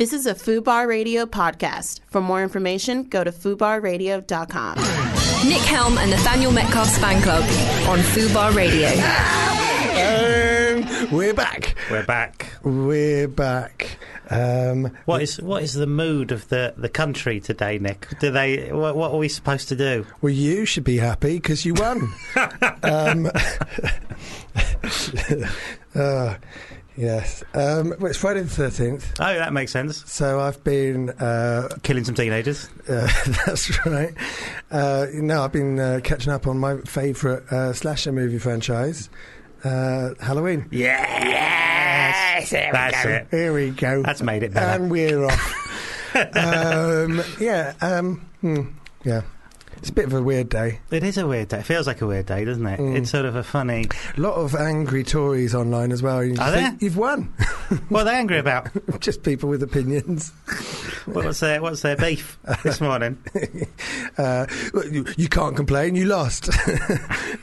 This is a FUBAR Radio podcast. For more information, go to FUBARradio.com. Nick Helm and Nathaniel Metcalfe's fan club on Fubar Radio. And we're back. We're back. We're back. Um, What is what is the mood of the, the country today, Nick? Do they what, what are we supposed to do? well, you should be happy because you won. um, uh, yes. Um, well, it's Friday the 13th. Oh, that makes sense. So I've been. Uh, Killing some teenagers. uh, that's right. Uh, no, I've been uh, catching up on my favourite uh, slasher movie franchise, uh, Halloween. Yes, that's it. Here we go. That's made it better. And we're off. um, yeah, um, hmm, yeah. It's a bit of a weird day. It is a weird day. It feels like a weird day, doesn't it? Mm. It's sort of a funny. A lot of angry Tories online as well. You Are there? You've won. What are they angry about? just people with opinions. What's their What's their beef this morning? Uh, you, you can't complain. You lost.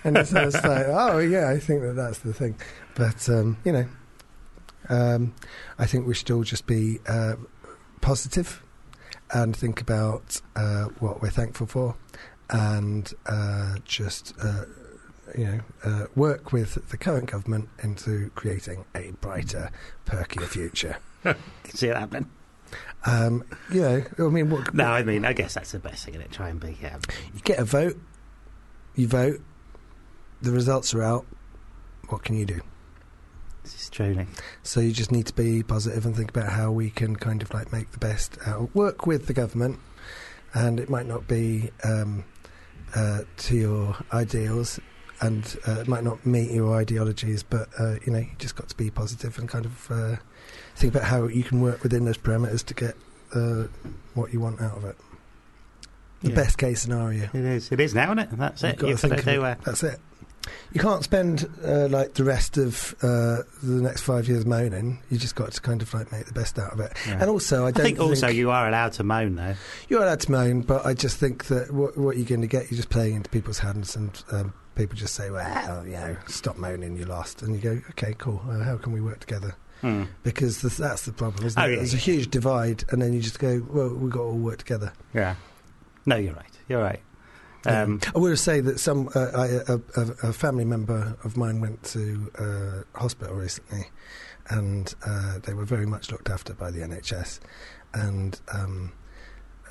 and it's, it's like, oh yeah, I think that that's the thing. But um, you know, um, I think we should all just be uh, positive and think about uh, what we're thankful for, and uh, just uh, you know uh, work with the current government into creating a brighter, perkier future. Can see it happening. Um, you know, I mean, what, No, I mean, I guess that's the best thing. It try and be. Um, You get a vote, you vote, the results are out. What can you do? this is true, So you just need to be positive and think about how we can kind of like make the best out. Work with the government, and it might not be um, uh, to your ideals, and uh, it might not meet your ideologies, but uh, you know you just got to be positive and kind of uh, think about how you can work within those parameters to get uh, what you want out of it. The Yeah. best case scenario. It is. It is now, isn't it? That's You've it. You've got to think of it. That's it. You can't spend uh, like the rest of uh, the next five years moaning. You just got to kind of like make the best out of it. Yeah. And also, I I don't think also you are allowed to moan though. you're allowed to moan, but I just think that what, what you're going to get, you're just playing into people's hands, and um, people just say, "Well, you know, stop moaning, you lost," and you go, "Okay, cool. Uh, how can we work together?" Hmm. Because this, that's the problem, isn't Oh, it? yeah, There's yeah. a huge divide, and then you just go, "Well, we've got to all work together." Yeah. No, you're right. You're right. Um, I would say that some uh, I, a, a, a family member of mine went to uh, hospital recently, and uh, they were very much looked after by the NHS, and um,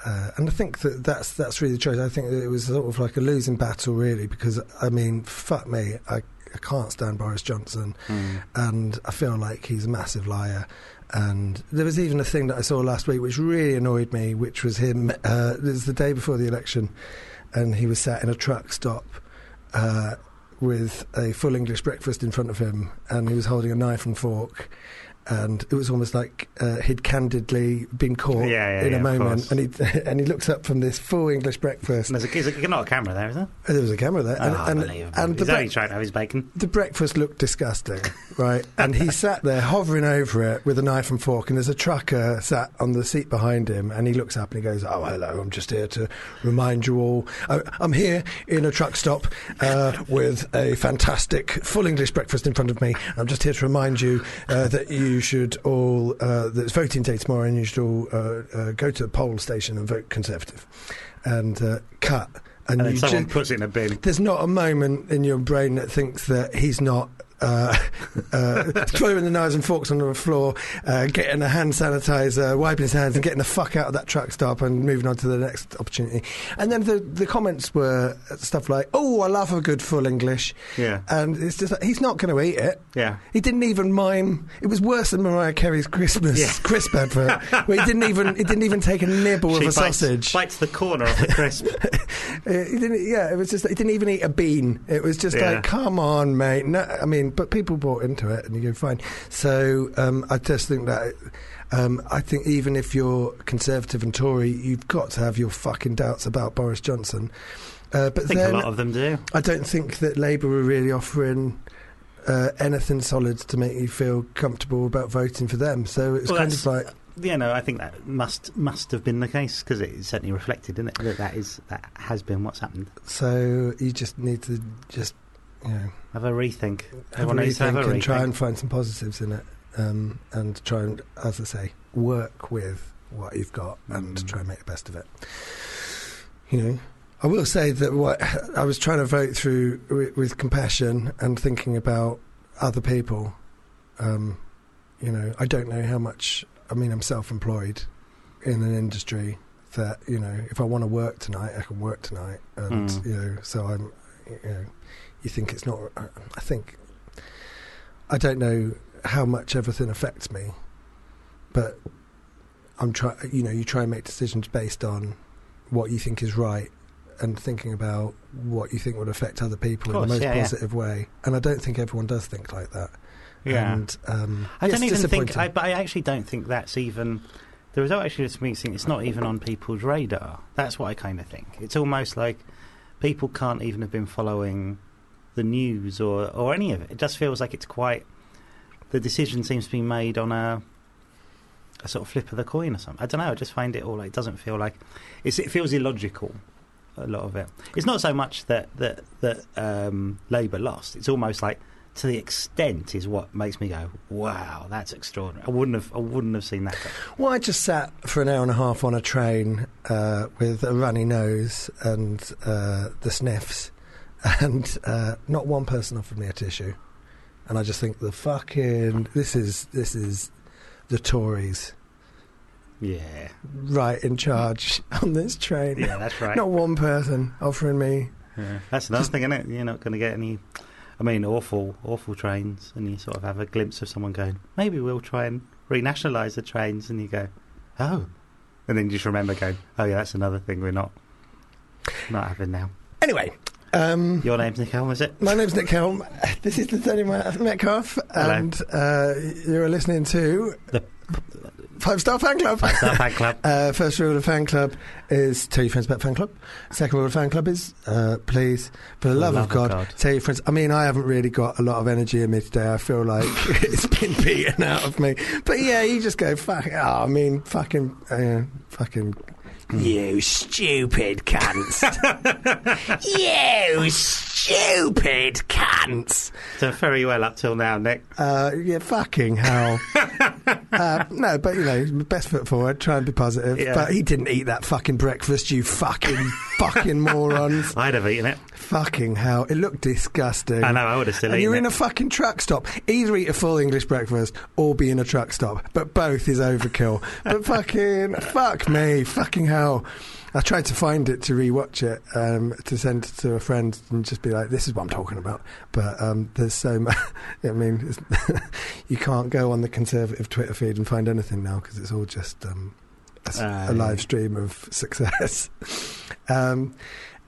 uh, and I think that that's that's really the choice. I think that it was sort of like a losing battle, really, because I mean, fuck me, I, I can't stand Boris Johnson, hmm. and I feel like he's a massive liar. And there was even a thing that I saw last week which really annoyed me, which was him. Uh, it was the day before the election, and he was sat in a truck stop uh, with a full English breakfast in front of him, and he was holding a knife and fork. And it was almost like uh, he'd candidly been caught Yeah, yeah, in a of moment, and he and he looked up from this full English breakfast. There's, a, there's a, not a camera there, is there? there was a camera there, and, oh, and, unbelievable. and the He's only bre- trying to have his bacon. the breakfast looked disgusting, right? And he sat there hovering over it with a knife and fork, and there's a trucker sat on the seat behind him, and he looks up and he goes, "Oh, hello! I'm just here to remind you all. I- I'm here in a truck stop uh, with a fantastic full English breakfast in front of me. I'm just here to remind you uh, that you should all uh, that it's voting day tomorrow, and you should all uh, uh, go to the poll station and vote Conservative." And uh, cut. And, And then you someone ju- puts it in a bin. there's not a moment in your brain that thinks that he's not uh, uh, throwing the knives and forks on the floor, uh, getting a hand sanitizer, wiping his hands, and getting the fuck out of that truck stop and moving on to the next opportunity. And then the the comments were stuff like, "Oh, I love a good full English," Yeah. and it's just like, he's not going to eat it. Yeah. He didn't even mime. It was worse than Mariah Carey's Christmas Yeah. crisp advert, where he didn't even he didn't even take a nibble She of a bites, sausage. bites the corner of the crisp. He didn't. Yeah, it was just. He didn't even eat a bean. It was just Yeah. like, come on, mate. No, I mean, but people bought into it, and you go fine. So um, I just think that. Um, I think even if you're Conservative and Tory, you've got to have your fucking doubts about Boris Johnson. Uh, but I think then a lot of them do. I don't think that Labour were really offering uh, anything solid to make you feel comfortable about voting for them. So it's Well, kind of like Yeah, no, I think that must must have been the case because it certainly reflected, isn't it? That that is that has been what's happened. so. You just need to just you know Have a rethink. have a Everyone to have rethink a and try and find some positives in it, um, and try and, as I say, work with what you've got and Mm. try and make the best of it. You know, I will say that what I was trying to vote through with, with compassion and thinking about other people. Um, you know, I don't know how much. I mean, I'm self-employed in an industry that you know, if I want to work tonight, I can work tonight, and Mm. you know, so I'm. You know, you think it's not. I think I don't know how much everything affects me, but I'm trying. You know, you try and make decisions based on what you think is right, and thinking about what you think would affect other people in the most yeah, yeah. positive way. And I don't think everyone does think like that. Yeah. And um, I yeah, don't even think. I, but I actually don't think that's even. The result actually just makes me think it's not even on people's radar. That's what I kind of think. It's almost like people can't even have been following the news or, or any of it. It just feels like it's quite. The decision seems to be made on a a sort of flip of the coin or something. I don't know. I just find it all. It doesn't feel like it's, it feels illogical. A lot of it. It's not so much that that that um, Labour lost. It's almost like to the extent is what makes me go, "Wow, that's extraordinary." I wouldn't have, I wouldn't have seen that. Well, I just sat for an hour and a half on a train uh, with a runny nose and uh, the sniffs, and uh, not one person offered me a tissue. And I just think the fucking this is this is the Tories Yeah, right in charge on this train. yeah, that's right. Not one person offering me. Yeah. That's another thing, isn't it? You're not going to get any. I mean, awful, awful trains, and you sort of have a glimpse of someone going, "Maybe we'll try and renationalise the trains," and you go, "Oh," and then you just remember going, "Oh yeah, that's another thing we're not not having now." Anyway, um, Your name's Nick Helm, is it? my name's Nick Helm. This is the Tony Metcalf, and uh, you're listening to The Five Star Fan Club. Star Fan Club. Uh, first rule of fan club is tell your friends about fan club. Second rule of fan club is uh, please, for the love, of, God, tell your friends. I mean, I haven't really got a lot of energy in me today. I feel like it's been beaten out of me. But yeah, you just go fuck. Oh, I mean, fucking, uh, fucking. You stupid cunts! you stupid cunts! So very well up till now, Nick. Uh, yeah, fucking hell. uh, no, but you know, best foot forward, try and be positive. Yeah. But he didn't eat that fucking breakfast, you fucking fucking morons. I'd have eaten it. Fucking hell. It looked disgusting. I know, I would have still and you're in a fucking truck stop. Either eat a full English breakfast or be in a truck stop. But both is overkill. but fucking, fuck me. Fucking hell. I tried to find it to rewatch it um, to send to a friend and just be like, "This is what I'm talking about." But um, there's so much. I mean, you can't go on the conservative Twitter feed and find anything now because it's all just um, a, Ah, a live stream of success. um,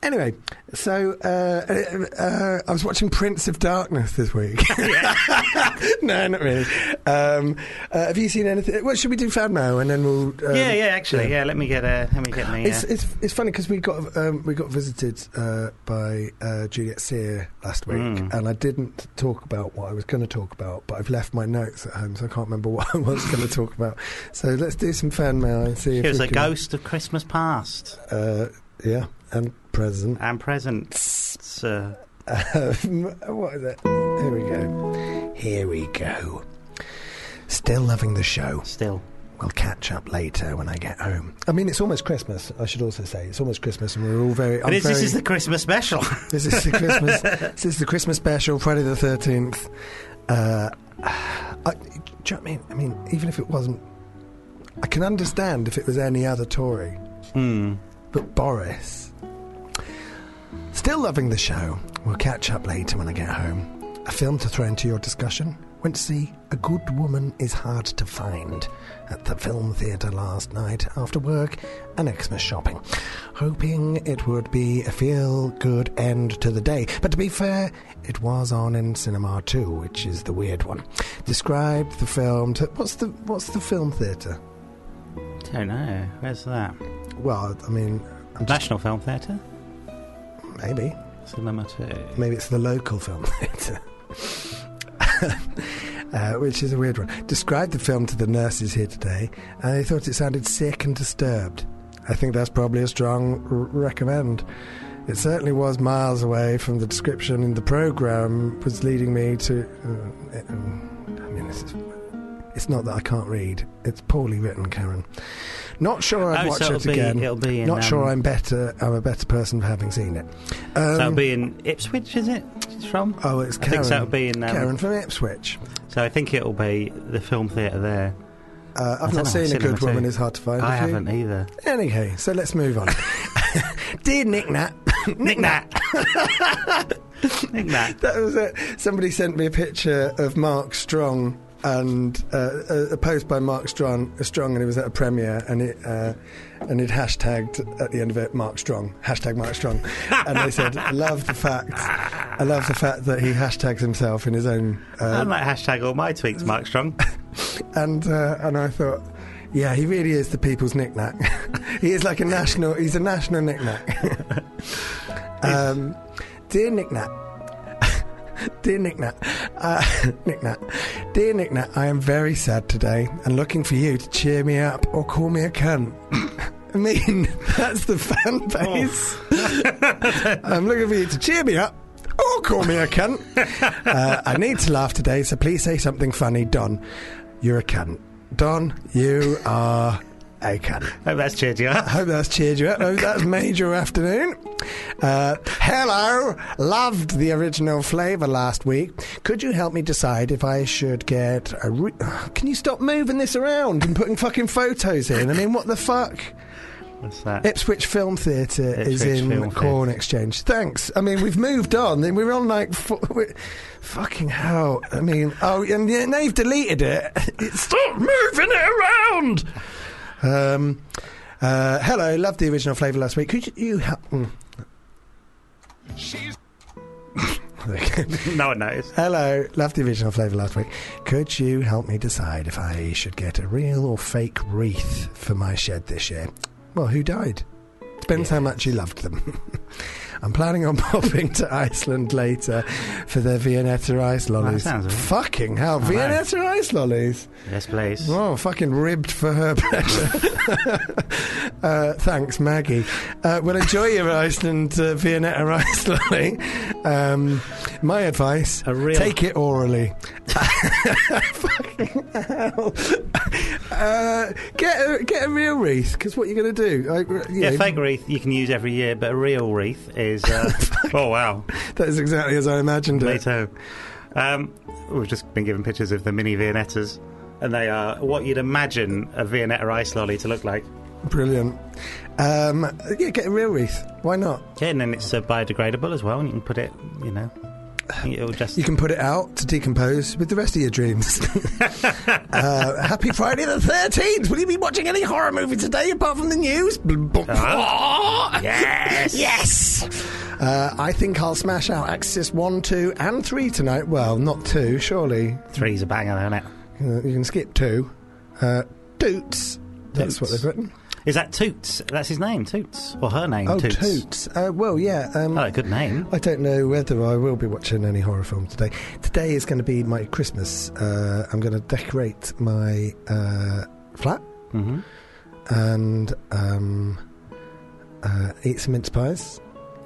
anyway, so uh, uh, uh, I was watching Prince of Darkness this week. no, not really. Um, uh, have you seen anything? What should we do? Fan mail, and then we'll. Um, yeah, yeah, actually, yeah. yeah. Let me get a, let me get me. It's, Uh, it's it's funny because we got um, we got visited uh, by uh, Juliet Sear last week, Mm. and I didn't talk about what I was going to talk about, but I've left my notes at home, so I can't remember what I was going to talk about. So let's do some fan mail and see she if was a can, ghost of Christmas past Uh, yeah, and present. and present. Uh, Um, what is it? Here we go. Here we go. Still loving the show. still. We'll catch up later when I get home. I mean, it's almost Christmas. I should also say it's almost Christmas, and we're all very. Is, this very- is the Christmas special. This is the Christmas. this is the Christmas special, Friday the thirteenth. Uh, I, do you know what I mean? I mean, even if it wasn't, I can understand if it was any other Tory, Hmm. but Boris. Still loving the show. We'll catch up later when I get home. A film to throw into your discussion. Went to see A Good Woman is Hard to Find at the film theatre last night after work and Xmas shopping, hoping it would be a feel good end to the day. But to be fair, it was on in cinema too, which is the weird one. Described the film to what's the what's the film theatre? Don't know. Where's that? Well, I mean, I'm just, National Film Theatre? Maybe Cinema 2. maybe it's the local film theatre. Uh, which is a weird one. Described the film to the nurses here today, and they thought it sounded sick and disturbed. I think that's probably a strong r- recommend. It certainly was miles away from the description in the program, was leading me to. Uh, uh, I mean, this is, It's not that I can't read. It's poorly written, Karen. Not sure I'd Oh, watch so it be- again. it'll be in, not sure um, I'm better. I'm a better person for having seen it. so Um, it'll be in Ipswich, is it? It's from. oh, it's I Karen. think so. It'll be in. Um, Karen from Ipswich. So I think it'll be the film theatre there. Uh, I I've don't know, seen A Good Woman too. is hard to find. I have you? haven't either. Anyway, so let's move on. Dear Nick Nat. Nick Nat. Nick Nat. That was it. Somebody sent me a picture of Mark Strong and uh, a, a post by Mark Strong, Strong, and it was at a premiere, and it uh, and it hashtagged at the end of it Mark Strong, hashtag Mark Strong, and they said, "I love the fact, I love the fact that he hashtags himself in his own." I Uh, might hashtag all my tweets, Mark Strong. and uh, and I thought. Yeah, he really is the people's knick-knack. he is like a national. He's a national knick-knack. um, dear knick-knack, dear knick-knack, uh, knick-knack, dear knick-knack, I am very sad today and looking for you to cheer me up or call me a cunt. I mean, that's the fan base. I'm looking for you to cheer me up or call me a cunt. Uh, I need to laugh today, so please say something funny, Don. You're a cunt. Don, you are cunt. Hope that's cheered you I up. hope that's cheered you up. Hope that's made your afternoon. Uh, hello. Loved the original flavour last week. Could you help me decide if I should get a. Re- Can you stop moving this around and putting fucking photos in? I mean, what the fuck? What's that? Ipswich Film Theatre is Ipswich in Film Corn Exchange. Thanks. I mean, we've moved on. We're on like fo- we're, fucking hell. I mean, oh, and now you've deleted it. Stop moving it around. Um, uh, hello, loved the original flavour last week. Could you, you help? Mm. no one knows. Hello, loved the original flavour last week. Could you help me decide if I should get a real or fake wreath for my shed this year? Well, who died? Depends how much you loved them. I'm planning on popping to Iceland later for their Viennetta ice lollies. That sounds fucking hell, know. Viennetta ice lollies. Yes, please. Oh, fucking ribbed for her pleasure. uh, thanks, Maggie. Uh, well, enjoy your Iceland uh, Viennetta ice lolly. Um, my advice: real- take it orally. fucking hell. Uh, get a, get a real wreath because what you're going to do? I, you Yeah, know, fake wreath you can use every year, but a real wreath is. Uh, oh wow, That is exactly as I imagined it. Um, we've just been given pictures of the mini Viennettas, and they are what you'd imagine a Viennetta ice lolly to look like. Brilliant. Um, yeah, get a real wreath. Why not? Yeah, and then it's uh, biodegradable as well, and you can put it, you know, it'll just. You can put it out to decompose with the rest of your dreams. uh, happy Friday the 13th. Will you be watching any horror movie today apart from the news? Uh-huh. yes, yes! Uh, I think I'll smash out Exorcist 1, 2, and 3 tonight. Well, not 2, surely. Three's a banger, isn't it? Uh, you can skip 2. Uh, Toots. That's what they've written. Is that Toots? That's his name, Toots, or her name, Oh, Toots. Toots. Uh, well, yeah. Um, Oh, good name. I don't know whether I will be watching any horror film today. Today is going to be my Christmas. Uh, I'm going to decorate my uh, flat hmm and um, uh, eat some mince pies.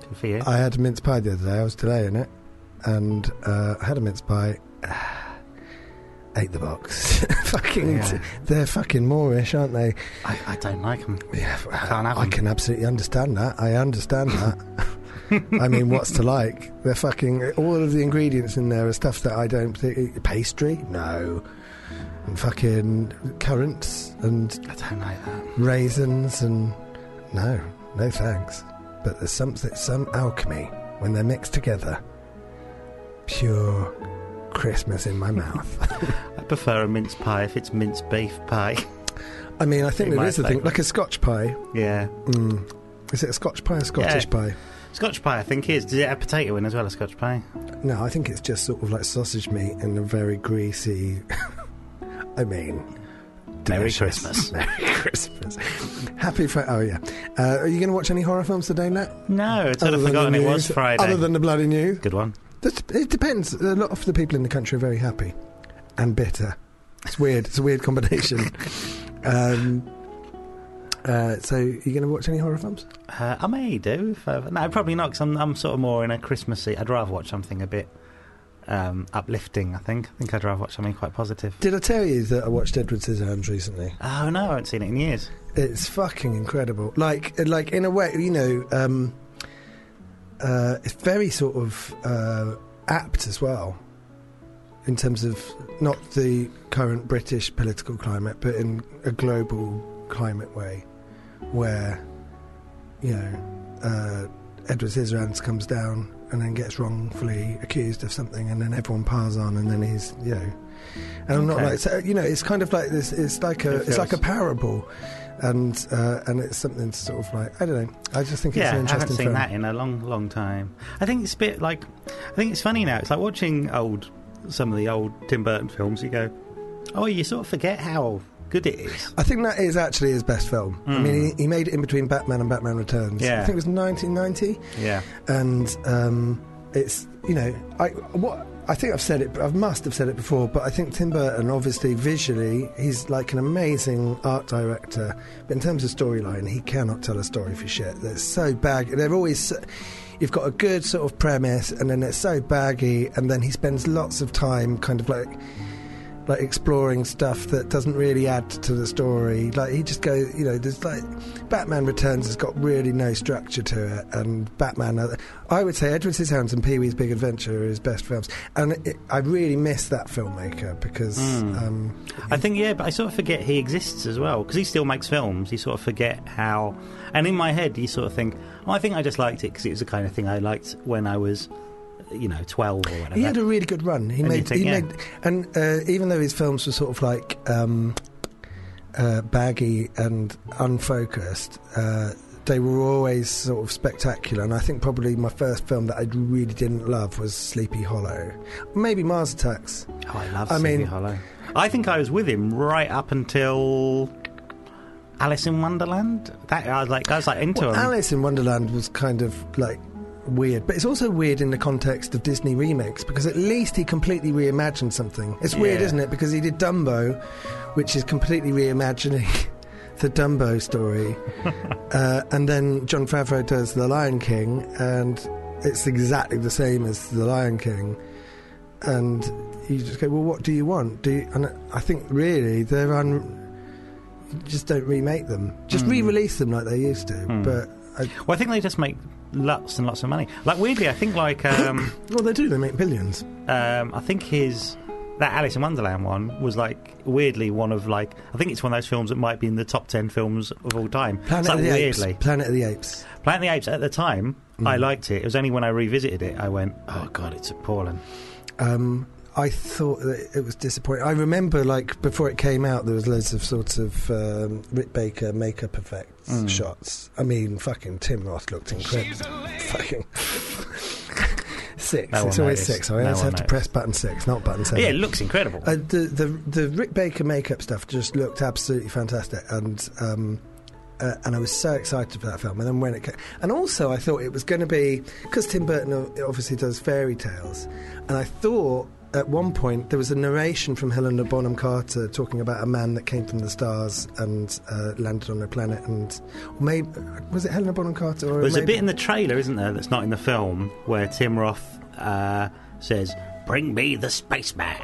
Good for you. I had a mince pie the other day. I was delaying it, and uh, I had a mince pie. Ate the box. fucking, Yeah. they're fucking moreish, aren't they? I, I don't like them. Yeah, Can't have I can absolutely understand that. I understand that. I mean, what's to like? They're fucking all of the ingredients in there are stuff that I don't particularly. Pastry, no. And fucking currants and I don't like that. raisins and no, no thanks. But there's something, some alchemy when they're mixed together. Pure Christmas in my mouth. I prefer a mince pie if it's mince beef pie. I mean, I think it is there my is a thing like a Scotch pie. yeah. Mm. Is it a Scotch pie or Scottish Yeah. pie? Scotch pie, I think, is. Does it have potato in as well as Scotch pie? No, I think it's just sort of like sausage meat in a very greasy. I mean, Merry delicious. Christmas. Merry Christmas. Happy Friday. Oh yeah. Uh, are you going to watch any horror films today, Nat? No, I'd than forgotten it was news? Friday. Other than the bloody news. Good one. It depends. A lot of the people in the country are very happy and bitter. It's weird. It's a weird combination. um, uh, so, are you going to watch any horror films? Uh, I may do. I, no, probably not, because I'm, I'm sort of more in a Christmassy. I'd rather watch something a bit um, uplifting. I think. I think I'd rather watch something quite positive. Did I tell you that I watched Edward Scissorhands recently? Oh no, I haven't seen it in years. It's fucking incredible. Like, like in a way, you know, um, uh, it's very sort of uh, apt as well, in terms of not the current British political climate, but in a global climate way, where you know uh, Edward Scissorhands comes down and then gets wrongfully accused of something, and then everyone piles on, and then he's you know. And I'm not like so, you know. It's kind of like this. It's like a. It It's like a parable, and uh, and it's something to sort of like I don't know. I just think it's yeah, an I interesting haven't seen film. that in a long, long time. I think it's a bit like. I think it's funny now. It's like watching old some of the old Tim Burton films. You go, oh, you sort of forget how good it is. I think that is actually his best film. I Mm. mean, he, he made it in between Batman and Batman Returns. Yeah. I think it was 1990, Yeah, and um, it's you know I what. I think I've said it, I must have said it before, but I think Tim Burton, obviously visually, he's like an amazing art director. But in terms of storyline, he cannot tell a story for shit. They're so bag. They're always. so- You've got a good sort of premise, and then it's so baggy, and then he spends lots of time kind of like like exploring stuff that doesn't really add to the story. Like he just goes, you know, there's like Batman Returns has got really no structure to it, and Batman. uh, I would say Edward Scissorhands and Pee Wee's Big Adventure are his best films, and it, I really miss that filmmaker because. Mm. Um, I think yeah, but I sort of forget he exists as well because he still makes films. You sort of forget how, and in my head, you sort of think, oh, I think I just liked it because it was the kind of thing I liked when I was, you know, twelve or whatever. he had a really good run. He And made, think, he yeah. made, and uh, even though his films were sort of like um, uh, baggy and unfocused, uh, they were always sort of spectacular. And I think probably my first film that I really didn't love was Sleepy Hollow, maybe Mars Attacks. Oh, I love I Sleepy mean- Hollow. I think I was with him right up until Alice in Wonderland. That I was like, I was like into Well, him. Alice in Wonderland was kind of like weird, but it's also weird in the context of Disney remakes because at least he completely reimagined something. It's weird, Yeah. isn't it? Because he did Dumbo, which is completely reimagining the Dumbo story, uh, and then Jon Favreau does The Lion King, and it's exactly the same as The Lion King, and you just go, well, what do you want? Do you, and I think really they're un. Just don't remake them. Just Mm. re-release them like they used to. Mm. But I, Well, I think they just make lots and lots of money. Like weirdly, I think like um, well, they do. They make billions. um, I think his that Alice in Wonderland one was like weirdly one of like I think it's one of those films that might be in the top ten films of all time. Planet like of the weirdly. Apes. Planet of the Apes. Planet of the Apes at the time, Mm. I liked it. It was only when I revisited it I went, oh god, it's appalling. Um, I thought that it was disappointing. I remember, like before it came out, there was loads of sort of um, Rick Baker makeup effects Mm. shots. I mean, fucking Tim Roth looked incredible. fucking six. No it's always noticed. six. I No always have to press button six, not button seven. Yeah, it looks incredible. Uh, the the the Rick Baker makeup stuff just looked absolutely fantastic, and um, uh, and I was so excited for that film. And then when it came, and also I thought it was going to be because Tim Burton obviously does fairy tales, and I thought at one point there was a narration from Helena Bonham Carter talking about a man that came from the stars and uh, landed on a planet, and maybe was it Helena Bonham Carter? Or There's a bit in the trailer, isn't there, that's not in the film, where Tim Roth uh, says, "Bring me the spaceman,"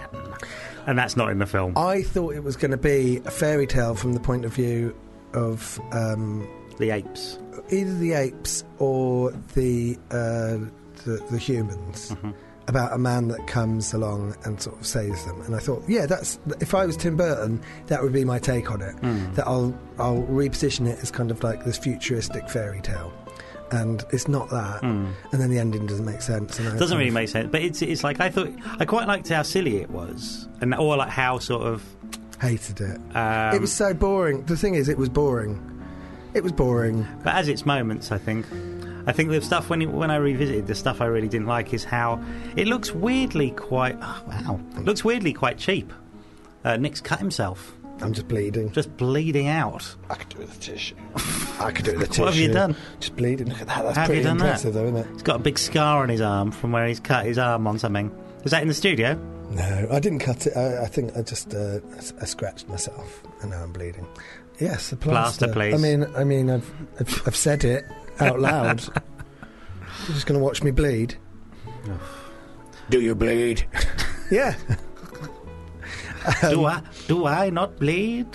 and that's not in the film. I thought it was going to be a fairy tale from the point of view of. Um, The apes. either the apes or the uh, the, the humans Mhm. About a man that comes along and sort of saves them. And I thought, yeah, that's if I was Tim Burton, that would be my take on it. Mm. That I'll I'll reposition it as kind of like this futuristic fairy tale, and it's not that. Mm. And then the ending doesn't make sense. And I Doesn't really of- make sense, but it's it's like I thought I quite liked how silly it was, and or like how sort of hated it. um, it was so boring. The thing is, it was boring. It was boring. But as its moments, I think. I think the stuff when it, when I revisited the stuff I really didn't like is how it looks weirdly quite oh, wow it looks weirdly quite cheap. Uh, Nick's cut himself, I'm just bleeding. just bleeding out. I could do it with a tissue. I could do it with a tissue. What have you done? Just bleeding. Look at that. That's Have you pretty done that? impressive, though, isn't it? He's got a big scar on his arm from where he's cut his arm on something. Was that in the studio? No, I didn't cut it. I, I think I just uh, I, I scratched myself, and now I'm bleeding. Yes, a plaster. Plaster, please. I mean, I mean, I've I've, I've said it out loud. You're just going to watch me bleed. Do you bleed? yeah. do I do I not bleed?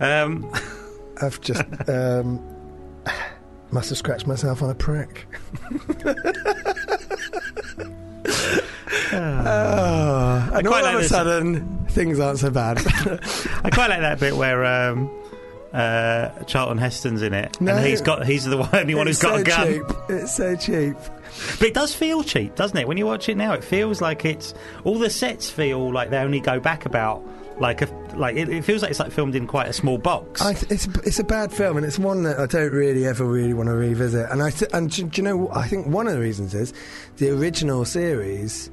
Um, I've just um, must have scratched myself on a prick. Ah, and all quite of like a this. sudden, things aren't so bad. I quite like that bit where um, uh, Charlton Heston's in it, No. and he's got he's the one, only one who's got so a gun. cheap. It's so cheap. But it does feel cheap, doesn't it? When you watch it now, it feels like it's all the sets feel like they only go back about like a like it, it feels like it's like filmed in quite a small box. I th- it's it's a bad film, and it's one that I don't really ever really want to revisit. And I th- and do, do you know? I think one of the reasons is the original series,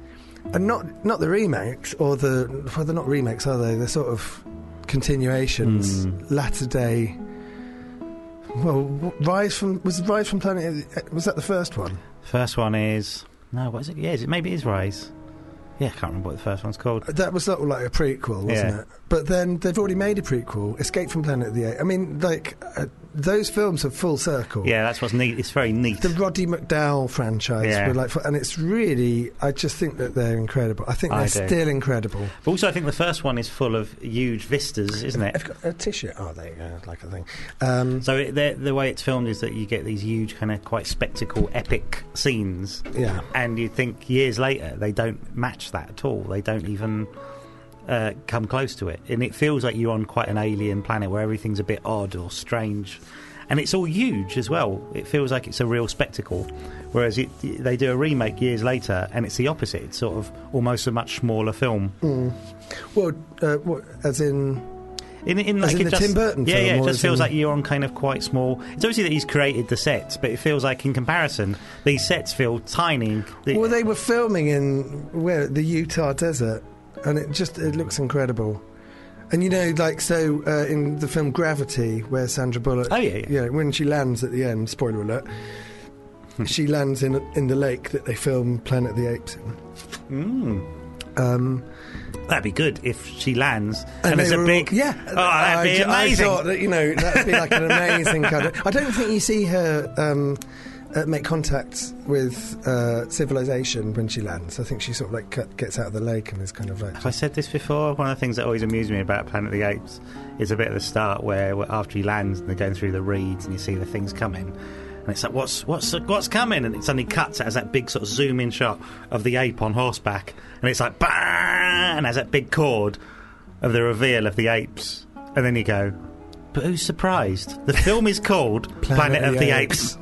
and not not the remakes or the well, they're not remakes, are they? They're sort of continuations, Hmm. latter day. Well, Rise from was Rise from Planet was that the first one? First one is no, what is it? Yeah, is it maybe it is Rise. Yeah, I can't remember what the first one's called. That was sort of like a prequel, wasn't Yeah. it? But then they've already made a prequel, Escape from Planet of the Apes. I mean, like uh, those films are full circle. Yeah, that's what's neat. It's very neat. the Roddy McDowall franchise. Yeah. like, and it's really, I just think that they're incredible. I think they're do. still incredible. But also, I think the first one is full of huge vistas, isn't it? I've got a tissue. Oh, there you go, like a thing. Um, So it, the, the way it's filmed is that you get these huge, kind of quite spectacle, epic scenes, yeah, and you think years later they don't match that at all. They don't even uh, come close to it, and it feels like you're on quite an alien planet where everything's a bit odd or strange, and it's all huge as well. It feels like it's a real spectacle, whereas it, they do a remake years later, and it's the opposite. It's sort of almost a much smaller film. well, uh, what, as in, In, in like in the just, Tim Burton yeah, film, yeah, it just feels in- like you're on kind of quite small. It's obviously that he's created the sets, but it feels like in comparison, these sets feel tiny. Well, they were filming in where the Utah desert, and it just it looks incredible. And you know, like so uh, in the film Gravity, where Sandra Bullock, Oh, yeah, yeah. when she lands at the end, spoiler alert, she lands in in the lake that they film Planet of the Apes in. Um, That'd be good if she lands and, they there's a were all- big. yeah. Oh, that'd I, be ju- I amazing. thought that you know that'd be like an amazing kind of. I don't think you see her um, uh, make contact with uh, civilization when she lands. I think she sort of like cut, gets out of the lake and is kind of like. Have I said this before? One of the things that always amused me about Planet of the Apes is a bit at the start where, after he lands and they're going through the reeds and you see the things coming. And it's like, what's what's what's coming? And it suddenly cuts. Has that big sort of zoom in shot of the ape on horseback, and it's like, bah! and has that big chord of the reveal of the apes. And then you go, but who's surprised? The film is called Planet, of the, Apes.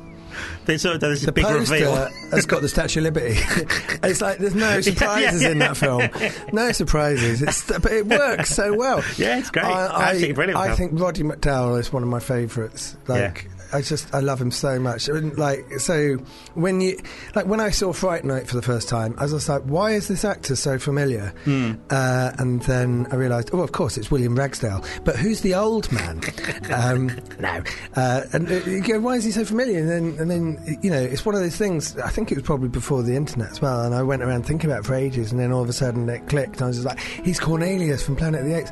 They sort of do this The big poster reveal. has got the Statue of Liberty. it's like there's no surprises in that film. No surprises. It's, but it works so well. Yeah, it's great. I, Absolutely brilliant I film. think Roddy McDowall is one of my favourites. Like, I just I love him so much. And, Like, so when you like when I saw Fright Night for the first time, I was just like, why is this actor so familiar? Hmm. Uh, and then I realised, oh, of course, it's William Ragsdale. But who's the old man? um, no. Uh, and uh, you go, why is he so familiar? And then, and then, you know, it's one of those things. I think it was probably before the internet as well. And I went around thinking about it for ages, and then all of a sudden it clicked. And I was just like, he's Cornelius from Planet of the Apes.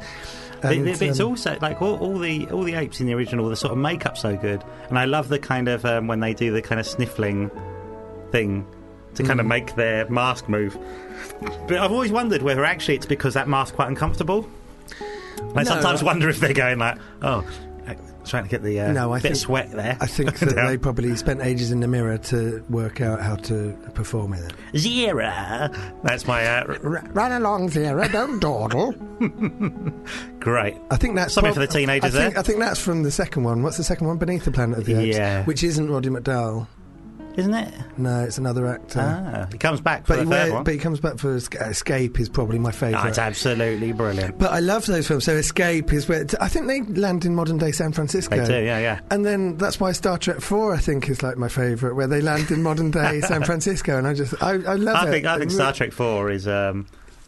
And, but it's um, also like all, all the all the apes in the original. The sort of makeup's so good, and I love the kind of um, when they do the kind of sniffling thing to kind of Mm. make their mask move. But I've always wondered whether actually it's because that mask's quite uncomfortable. I No, sometimes wonder if they're going like, oh, trying to get the uh, No, I bit think- sweat there. I think that they probably spent ages in the mirror to work out how to perform in it. Zira. That's my uh, r- Run along, Zira, don't dawdle. great. I think that's Something for the teenagers I think, there. I think that's from the second one. What's the second one? Beneath the Planet of the Apes, Yeah. which isn't Roddy McDowall. Isn't it? No, it's another actor. Ah, he comes back for but, the he, third wear- one. but he comes back for Escape. Is probably my Oh, favourite. it's absolutely brilliant. but I love those films. So Escape is where I think they land in modern day San Francisco. They do, yeah, yeah. And then that's why Star Trek Four, I think, is like my favourite, where they land in modern day San Francisco, and I just I, I love I it. think I think Star Trek Four is um,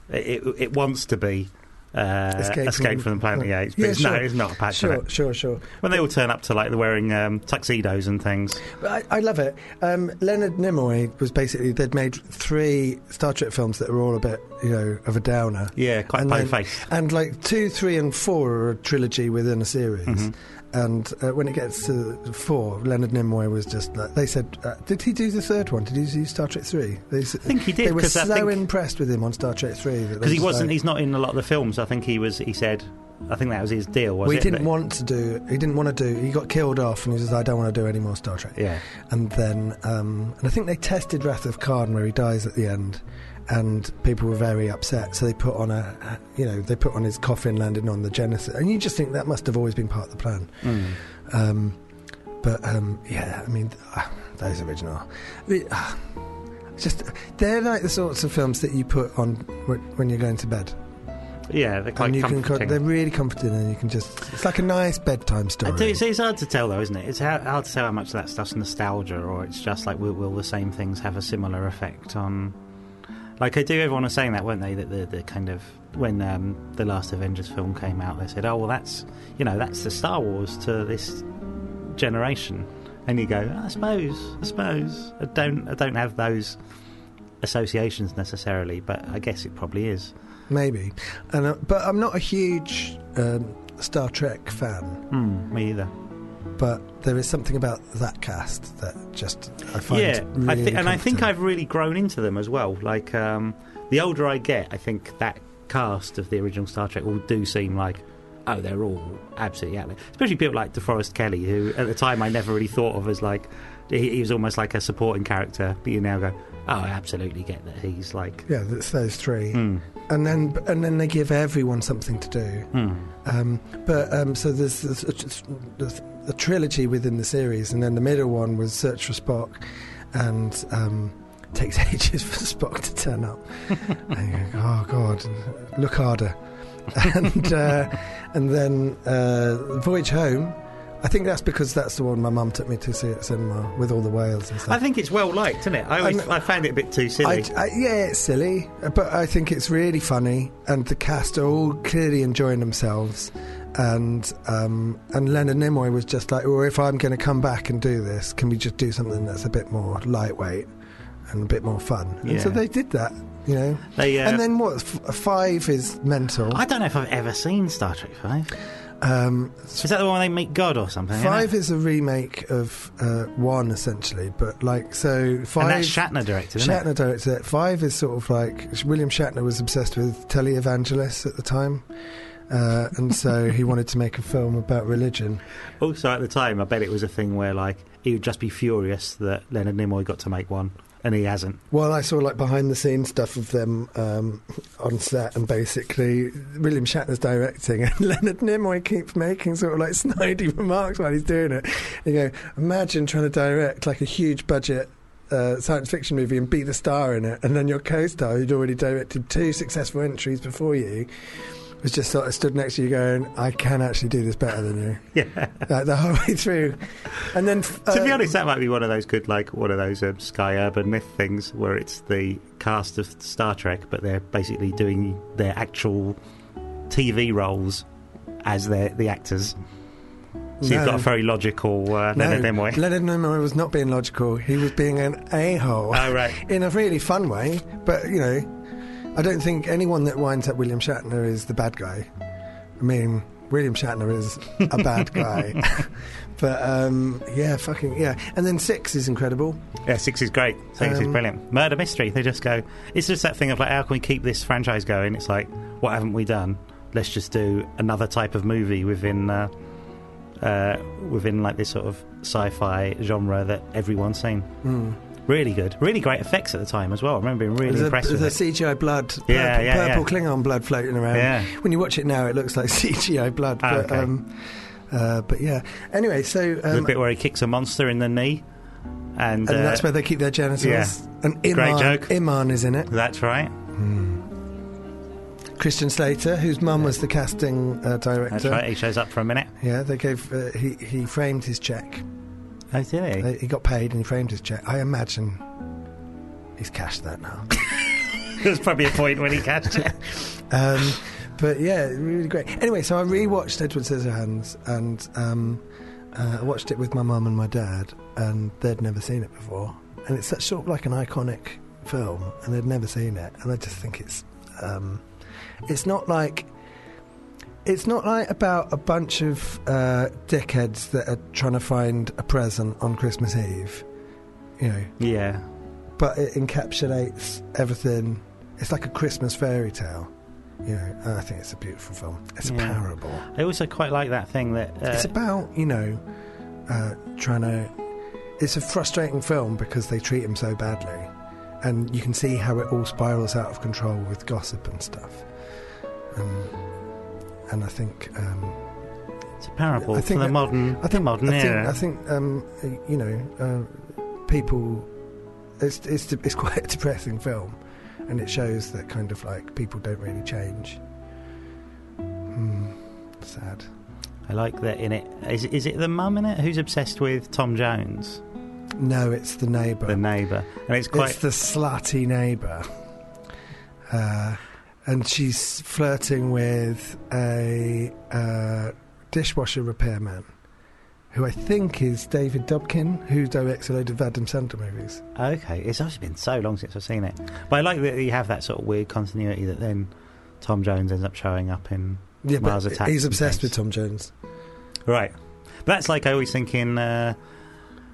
it, it wants to be uh, Escape, from, the Planet of the Apes, but Yeah, it's, no, it's not a to Sure, it. sure, sure. When they all turn up to like they're wearing um, tuxedos and things, I, I love it. Um, Leonard Nimoy was basically they'd made three Star Trek films that were all a bit, you know, of a downer. yeah, quite And then- faced. And like two, three, and four are a trilogy within a series. Mm-hmm. And uh, when it gets to four, Leonard Nimoy was just like they said. Uh, did he do the third one? Did he do Star Trek three? They, I think he did They were so think impressed with him on Star Trek three because he wasn't. like- He's not in a lot of the films. I think he was. He said. I think that was his deal. Was well, he it? didn't But- want to do. He didn't want to do. He got killed off, and he says, "I don't want to do any more Star Trek." Yeah. And then, um, and I think they tested Wrath of Khan where he dies at the end, and people were very upset. So they put on a, you know, they put on his coffin landing on the Genesis, and you just think that must have always been part of the plan. Mm. Um, but um, yeah, I mean, uh, those original, the, uh, just they're like the sorts of films that you put on when, when you're going to bed, Yeah, they're quite and you can, they're really comforting, and you can just, it's like a nice bedtime story. do, it's, it's hard to tell though, isn't it? It's hard, hard to tell how much of that stuff's nostalgia, or it's just like will, will the same things have a similar effect on? Like I do, everyone was saying that, weren't they? That the, the kind of when um, the last Avengers film came out, they said, "Oh well, that's you know that's the Star Wars to this generation," and you go, "I suppose, I suppose, I don't, I don't have those associations necessarily, but I guess it probably is." Maybe, and uh, but I'm not a huge um, Star Trek fan. Hmm, me either. But there is something about that cast that just I find yeah, really I thi- and I think. I've really grown into them as well. Like um, the older I get, I think that cast of the original Star Trek all do seem like. Oh, they're all absolutely out there. Especially people like DeForest Kelley, who at the time I never really thought of as like he, he was almost like a supporting character. But you now go, oh, I absolutely get that he's like. yeah, it's those three, Mm, and then and then they give everyone something to do. mm. Um, but um, so there's, there's, there's a trilogy within the series, and then the middle one was Search for Spock, and um, takes ages for Spock to turn up. and you go, oh God, look harder. and uh, and then uh, Voyage Home. I think that's because that's the one my mum took me to see at cinema with all the whales and stuff. I think it's well liked, isn't it? I always I found it a bit too silly. I, I, yeah, it's silly, but I think it's really funny, and the cast are all clearly enjoying themselves. And um, and Leonard Nimoy was just like, well, if I'm going to come back and do this, can we just do something that's a bit more lightweight and a bit more fun? And so they did that, you know. they, uh, and then what? F- five is mental. I don't know if I've ever seen Star Trek Five. Um, Is that the one where they meet God or something? five is a remake of uh, one, essentially, but like so. Five. and that's Shatner directed, isn't it? Shatner directed it. Five is sort of like William Shatner was obsessed with televangelists at the time, uh, and so he wanted to make a film about religion. Also, at the time, I bet it was a thing where like he would just be furious that Leonard Nimoy got to make one and he hasn't. Well, I saw like behind the scenes stuff of them um, on set, and basically William Shatner's directing, and Leonard Nimoy keeps making sort of like snidey remarks while he's doing it. You go, imagine trying to direct like a huge budget. Uh, science fiction movie and be the star in it, and then your co-star, who'd already directed two successful entries before you, was just sort of stood next to you, going, "I can actually do this better than you." Yeah. Like, the whole way through, and then uh, to be honest, that might be one of those good, like one of those um, Sky Urban Myth things where it's the cast of Star Trek, but they're basically doing their actual TV roles as their the actors. So you've got a very logical uh, No, Leonard Nimoy. Leonard Nimoy was not being logical. He was being an a-hole. oh right. in a really fun way. But you know, I don't think anyone that winds up William Shatner is the bad guy. I mean, William Shatner is a bad guy. but um, yeah, fucking yeah. And then six is incredible. Yeah, six is great. Six is Um, brilliant. Murder mystery. They just go. It's just that thing of like, how can we keep this franchise going? It's like, what haven't we done? Let's just do another type of movie within, uh, uh, within like this sort of sci-fi genre that everyone's seen. Mm. Really good. Really great effects at the time as well. I remember being really there's impressed a, with a CGI blood, purple, Yeah, yeah, purple yeah. Klingon blood floating around. Yeah. When you watch it now, it looks like CGI blood. Ah, But, okay. um, uh, but yeah. Anyway, so um, a bit where he kicks a monster in the knee, and, and uh, that's where they keep their genitals. yeah. And Great joke. Iman is in it. that's right. Christian Slater, whose mum was the casting uh, director. That's right. He shows up for a minute. Yeah, they gave. Uh, he he framed his check. Oh, did he? Uh, he got paid and he framed his check. I imagine he's cashed that now. There's probably a point when he cashed it. um, but yeah, really great. Anyway, so I rewatched Edward Scissorhands and um, uh, I watched it with my mum and my dad, and they'd never seen it before. And it's such sort of like an iconic film, and they'd never seen it. And I just think it's um, it's not like it's not like about a bunch of uh, dickheads that are trying to find a present on Christmas Eve, you know. Yeah. But it encapsulates everything. It's like a Christmas fairy tale, you know. And I think it's a beautiful film. It's Yeah. a parable. I also quite like that thing that. Uh, it's about you know uh, trying to. It's a frustrating film because they treat him so badly, and you can see how it all spirals out of control with gossip and stuff. Um, and I think um, it's a parable I for think the modern, I think modern I think, era. I think um, you know uh, people. It's it's it's quite a depressing film, and it shows that kind of like people don't really change. Hmm, sad. I like that in it. Is, is it the mum in it who's obsessed with Tom Jones, No, it's the neighbour. the neighbour? And it's quite. It's the slutty neighbour. Uh, and she's flirting with a uh, dishwasher repairman, who I think is David Dobkin, who directs a load of Adam Sandler movies. Okay, it's actually been so long since I've seen it. But I like that you have that sort of weird continuity that then Tom Jones ends up showing up in. Yeah, Mars Attacks he's obsessed with Tom Jones. Right. But that's like I always think in. Uh,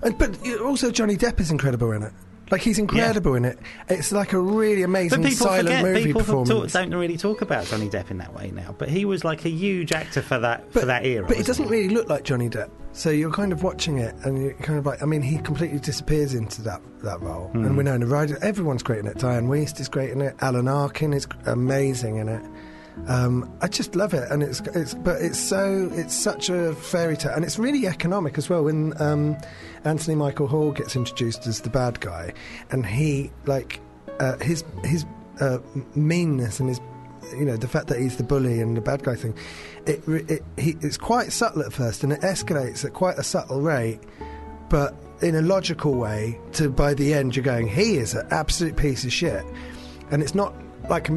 And, but also Johnny Depp is incredible in it. Like he's incredible in it. It's like a really amazing but silent forget. movie People talk, performance. don't really talk about Johnny Depp in that way now. But he was like a huge actor for that for that era. But it doesn't he? really look like Johnny Depp. So you're kind of watching it, and you're kind of like, I mean, he completely disappears into that that role. Hmm. And Winona Ryder, everyone's great in it. Dianne Wiest is great in it. Alan Arkin is amazing in it. Um, I just love it, and it's it's but it's so it's such a fairy tale, and it's really economic as well. When um, Anthony Michael Hall gets introduced as the bad guy, and he like uh, his his uh, meanness and his you know the fact that he's the bully and the bad guy thing it, it he, it's quite subtle at first and it escalates at quite a subtle rate but in a logical way to by the end you're going he is an absolute piece of shit and it's not like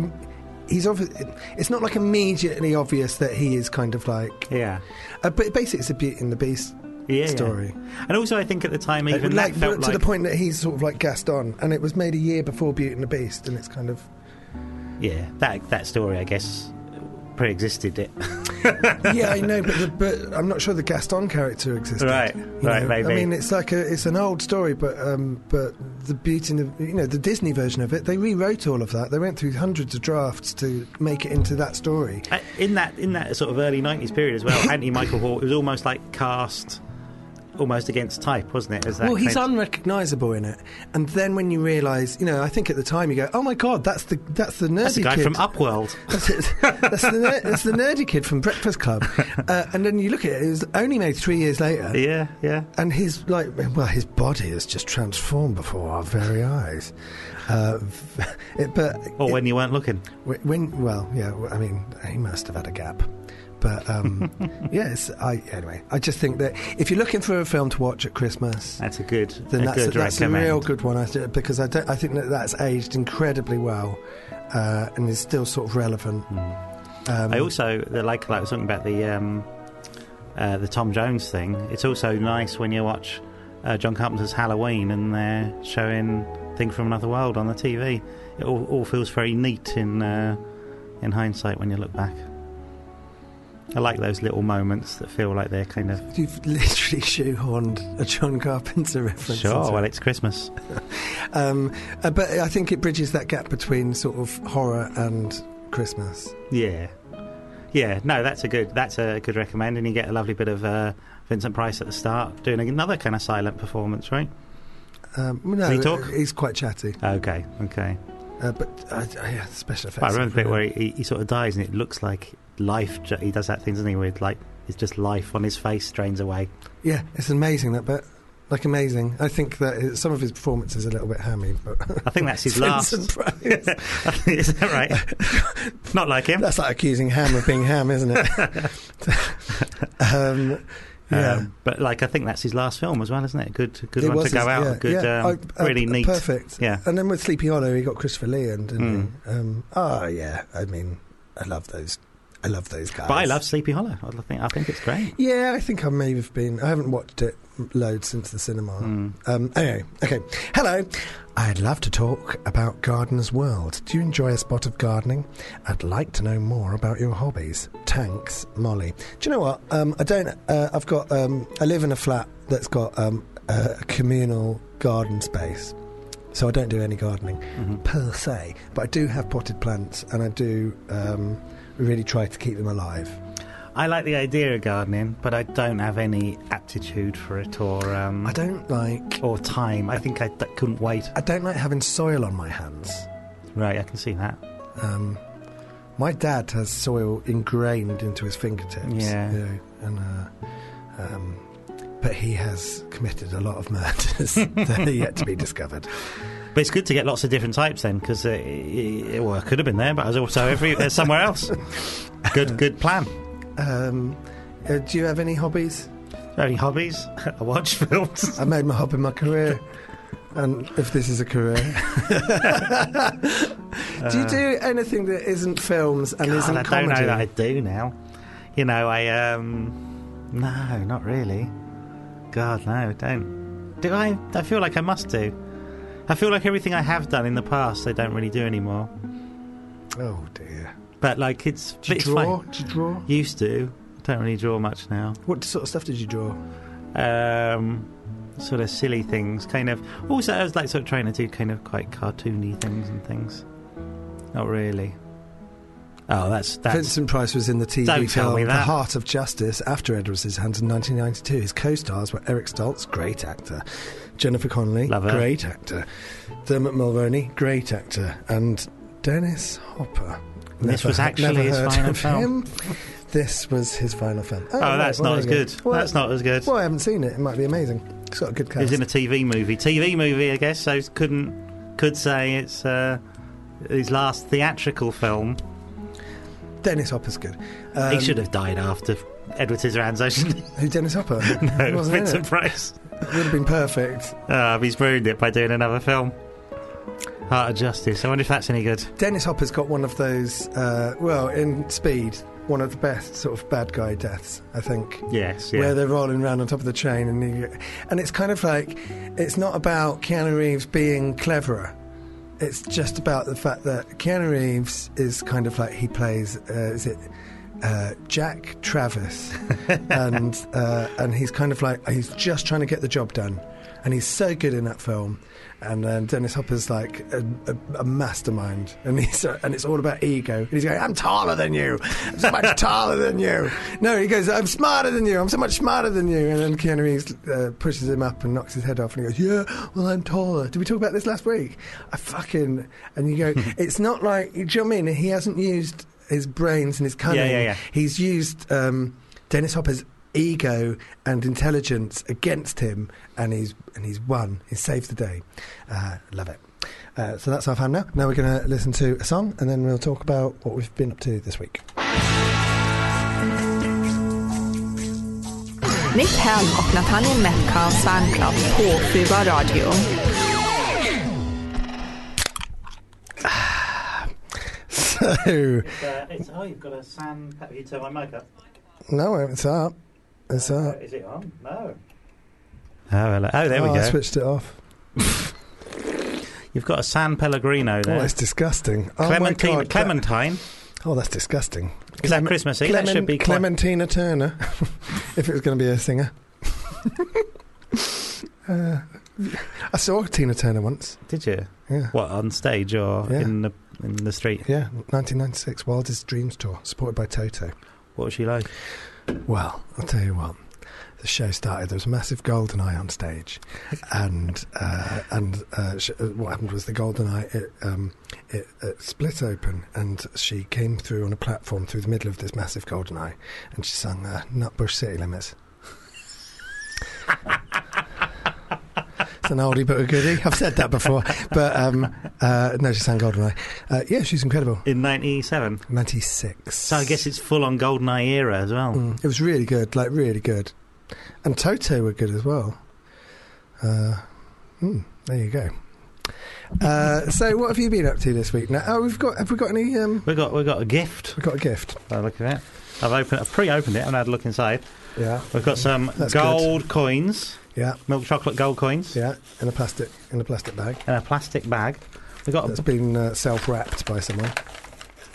he's obvi- it's not like immediately obvious that he is kind of like Yeah. uh, but basically it's a Beauty and the Beast Yeah. yeah. story And also, I think at the time, even like to like the point that he's sort of like Gaston and it was made a year before Beauty and the Beast and it's kind of yeah that that story, I guess, pre-existed it. yeah, I know, but the, but I'm not sure the Gaston character existed. Right, right, know? maybe. I mean, it's like a, it's an old story, but um, but the beauty, in the, you know, the Disney version of it, they rewrote all of that. They went through hundreds of drafts to make it into that story. Uh, in that in that sort of early '90s period as well, Anthony Michael Hall it was almost like cast almost against type, wasn't it? As that Well, he's of- unrecognisable in it, and then when you realise, you know, I think at the time you go, "Oh my god, that's the that's the nerdy that's the guy kid from Upworld. That's, it. that's, the, ner- that's the nerdy kid from Breakfast Club." Uh, and then you look at it; it was only made three years later. yeah, yeah. and his like well his body has just transformed before our very eyes uh, it, but Or it- when you weren't looking. when well yeah i mean he must have had a gap but um yes i anyway i just think that if you're looking for a film to watch at christmas That's a good, then a that's, good a, that's a real good one I th- because I, I think that that's aged incredibly well uh, and is still sort of relevant um, I also the- like like I was talking about the um, uh, the Tom Jones thing. It's also nice when you watch uh, John Carpenter's Halloween and they're showing Thing from Another World on the TV. It all, all feels very neat in uh, in hindsight when you look back. I like those little moments that feel like they're kind of You've literally shoehorned a John Carpenter reference. sure. Well, it. it's Christmas. Um, uh, but I think it bridges that gap between sort of horror and Christmas. Yeah, yeah. No, that's a good that's a good recommend, and you get a lovely bit of uh, Vincent Price at the start doing another kind of silent performance, right? Um, no, he talk? he's quite chatty, Okay, okay. uh, but uh, yeah, special effects. I remember the bit where he, he sort of dies and it looks like life. He does that thing, doesn't he? With like it's just life on his face drains away. yeah, it's amazing that bit. Like amazing. I think that some of his performances are a little bit hammy, but I think that's his last. Is that right? Not like him. That's like accusing Ham of being Ham, isn't it? um, yeah. Um, but like I think that's his last film as well, isn't it? Good, good It one to was go his- out. yeah, good, yeah. um, I- uh, really neat. Perfect. Yeah. And then with Sleepy Hollow, he got Christopher Lee, and didn't Mm. he? Um, oh yeah, I mean, I love those. I love those guys. But I love Sleepy Hollow. I think I think it's great. Yeah, I think I may have been. I haven't watched it loads since the cinema. Mm. Um, anyway, okay. Hello. I'd love to talk about Gardener's World. Do you enjoy a spot of gardening? I'd like to know more about your hobbies. Tanks, Molly. Do you know what? Um, I don't. Uh, I've got. Um, I live in a flat that's got um, a communal garden space. So I don't do any gardening Mhm. per se, but I do have potted plants, and I do um, really try to keep them alive. I like the idea of gardening, but I don't have any aptitude for it or um, I don't like. or time. I think I d- couldn't wait. I don't like having soil on my hands. Right, I can see that. Um, my dad has soil ingrained into his fingertips. Yeah. you know, and uh, um, but he has committed a lot of murders that are yet to be discovered. But it's good to get lots of different types then, because uh, it, well, I could have been there, but I was also every, uh, somewhere else. Good, good plan. Um, uh, do you have any hobbies? Any hobbies? I watch films. I made my hobby my career. And if this is a career, do you do anything that isn't films and God, isn't I comedy? I don't know that I do now. You know, I um, no, not really. God, no, don't. Do I? I feel like I must do. I feel like everything I have done in the past, I don't really do anymore. Oh dear. But like, it's Do you it's draw? fine. You draw? Used to. Don't really draw much now. What sort of stuff did you draw? um, sort of silly things. Kind of. Also, I was like sort of trying to do kind of quite cartoony things and things. Not really. Oh, that's that's. Vincent Price was in the TV film The. Heart of Justice after Edward's Hands in 1992. His co-stars were Eric Stoltz, great actor, Jennifer Connelly, great actor, Dermot Mulroney, great actor, and Dennis Hopper. This was actually never his final film. him. This was his final film. Oh, right, that's not as good. Well, that's not as good. Well, I haven't seen it. It might be amazing. It's got a good It cast. was in a TV movie. TV movie, I guess. So couldn't could say it's uh, his last theatrical film. Dennis Hopper's good. he Um, should have died after Edward Scissorhands. Who, Dennis Hopper? no, He Vincent it. Would have been perfect. Uh, he's ruined it by doing another film. Heart of Justice. I wonder if that's any good. Dennis Hopper's got one of those, uh, well, in Speed, one of the best sort of bad guy deaths, I think. Yes, Where they're rolling around on top of the train, and you, and it's kind of like it's not about Keanu Reeves being cleverer. It's just about the fact that Keanu Reeves is kind of like he plays, uh, is it uh, Jack Travis, and uh, and he's kind of like he's just trying to get the job done, and he's so good in that film. And then Dennis Hopper's like a, a, a mastermind, and he's and it's all about ego. And he's going, "I'm taller than you. I'm so much taller than you." No, he goes, "I'm smarter than you. I'm so much smarter than you." And then Keanu Reeves uh, pushes him up and knocks his head off, and he goes, "Yeah, well, I'm taller." Did we talk about this last week? I fucking and you go, it's not like do you know what I mean? He hasn't used his brains and his cunning. yeah, yeah. He's used um, Dennis Hopper's ego and intelligence against him, and he's and he's won. He saved the day. Uh, love it. Uh, so that's our fan now. Now we're going to listen to a song, and then we'll talk about what we've been up to this week. Nick Helm och Nathaniel Metcalfe's fanclub på Fubar Radio. So it's, oh, you've got a sand. Have you turn my mic up? no, it's up. It's up. is it on? No. Oh, hello. oh there oh, we I switched it off. You've got a San Pellegrino there. Oh, there. that's disgusting. Oh Clementine. my God. Clementine. Oh, that's disgusting. Is that Clement- Christmassy? That should be quite- Clementina Turner, if it was going to be a singer. uh, I saw Tina Turner once. Did you? Yeah. What on stage or Yeah. in the in the street? Yeah, 1996 Wildest Dreams tour, supported by Toto. What was she like? Well, I'll tell you what. The show started. There was a massive golden eye on stage, and uh, and uh, sh- uh, what happened was the golden eye it, um, it, it split open, and she came through on a platform through the middle of this massive golden eye, and she sang uh, "Nutbush City Limits." It's an oldie but a goodie. I've said that before, but um, uh, no, she sang "Golden Eye." Uh, yeah, she's incredible. In '97. Ninety six. So I guess it's full on GoldenEye era as well. Mm, it was really good, like really good. And Toto were good as well. Uh, mm, there you go. Uh, so, what have you been up to this week? Now, oh, we've got. Have we got any? Um, We got we got a gift. we've got a gift. By look at it, I've opened, I've pre-opened it and had a look inside. Yeah, We've got some That's gold coins, yeah, milk chocolate gold coins, yeah. In a plastic, in a plastic bag in a plastic bag. We got that's a, been uh, self-wrapped by someone.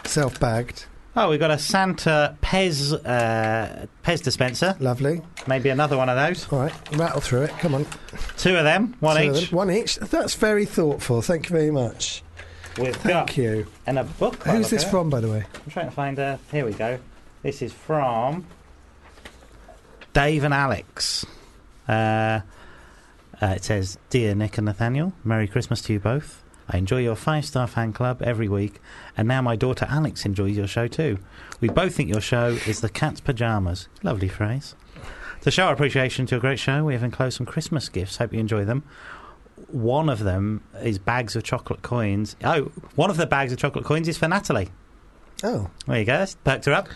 Self-bagged. oh, we've got a Santa Pez uh, Pez dispenser. Lovely. Maybe another one of those. All right, rattle through it. Come on. Two of them, one Two each. them. One each. That's very thoughtful. Thank you very much. We've Thank got you. and a book. Who's this from, by the way? I'm trying to find a. Here we go. This is from Dave and Alex. Uh, uh, it says, "Dear Nick and Nathaniel, Merry Christmas to you both. I enjoy your five-star fan club every week, and now my daughter Alex enjoys your show too. We both think your show is the cat's pajamas. Lovely phrase. To show our appreciation to a great show, we have enclosed some Christmas gifts. Hope you enjoy them." One of them is bags of chocolate coins. Oh, one of the bags of chocolate coins is for Natalie. Oh, There you go. That's perked her up.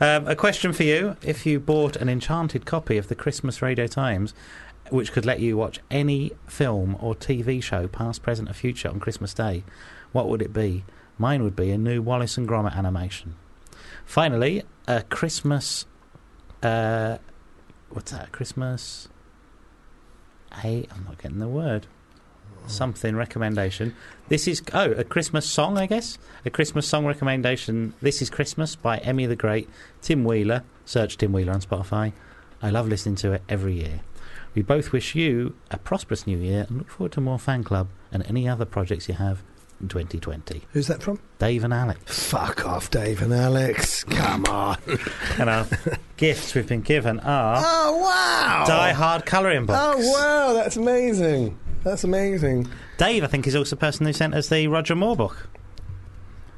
Um, a question for you: If you bought an enchanted copy of the Christmas Radio Times, which could let you watch any film or TV show, past, present, or future, on Christmas Day, what would it be? Mine would be a new Wallace and Gromit animation. Finally, a Christmas. Uh, what's that? Christmas. Hey, I'm not getting the word. Something recommendation. This is oh a Christmas song, I guess. A Christmas song recommendation. This is Christmas by Emmy the Great, Tim Wheeler. Search Tim Wheeler on Spotify. I love listening to it every year. We both wish you a prosperous new year and look forward to more fan club and any other projects you have in 2020. who's that from? Dave and Alex. Fuck off, Dave and Alex. Come on. And our gifts we've been given are Oh wow! Die Hard colouring books. Oh wow, that's amazing. That's amazing. Dave, I think, is also the person who sent us the Roger Moore book.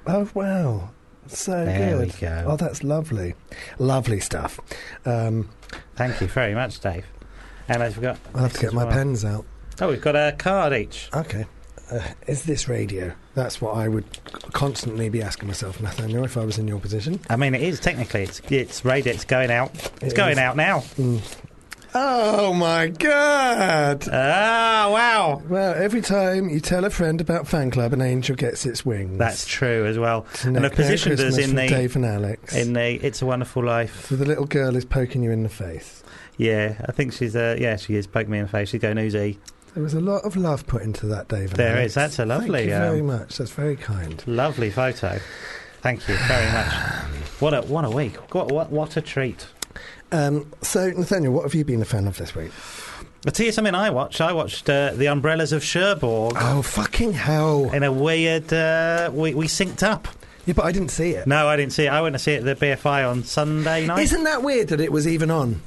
Oh wow, so There we good. go. Oh, that's lovely, lovely stuff. Um, Thank you very much, Dave. And I forgot. I'll have to get my well. pens out. Oh, we've got a card each. Okay. Uh, is this radio? That's what I would constantly be asking myself, Nathaniel, if I was in your position. I mean, it is technically. It's it's radio. It's going out. It's It going is. out now. Oh my god! Ah, wow. Well, every time you tell a friend about fan club, an angel gets its wings. That's true as well. And they've positioned us in the Dave and Alex. in the It's a Wonderful Life. so the little girl is poking you in the face. Yeah, I think she's. Uh, yeah, she is. poking me in the face. She's going oozy. There was a lot of love put into that, Dave. And There Alex. is. That's a lovely, Thank you very um, much. That's very kind. Lovely photo. Thank you very much. What a what a week. What what what a treat. Um, so, Nathaniel, what have you been a fan of this week? I'll tell you something I watched. I watched uh, The Umbrellas of Cherbourg Oh, fucking hell! in a weird. Uh, we, we synced up. Yeah, but I didn't see it. No, I didn't see it. I went to see it at the BFI on Sunday night. Isn't that weird that it was even on?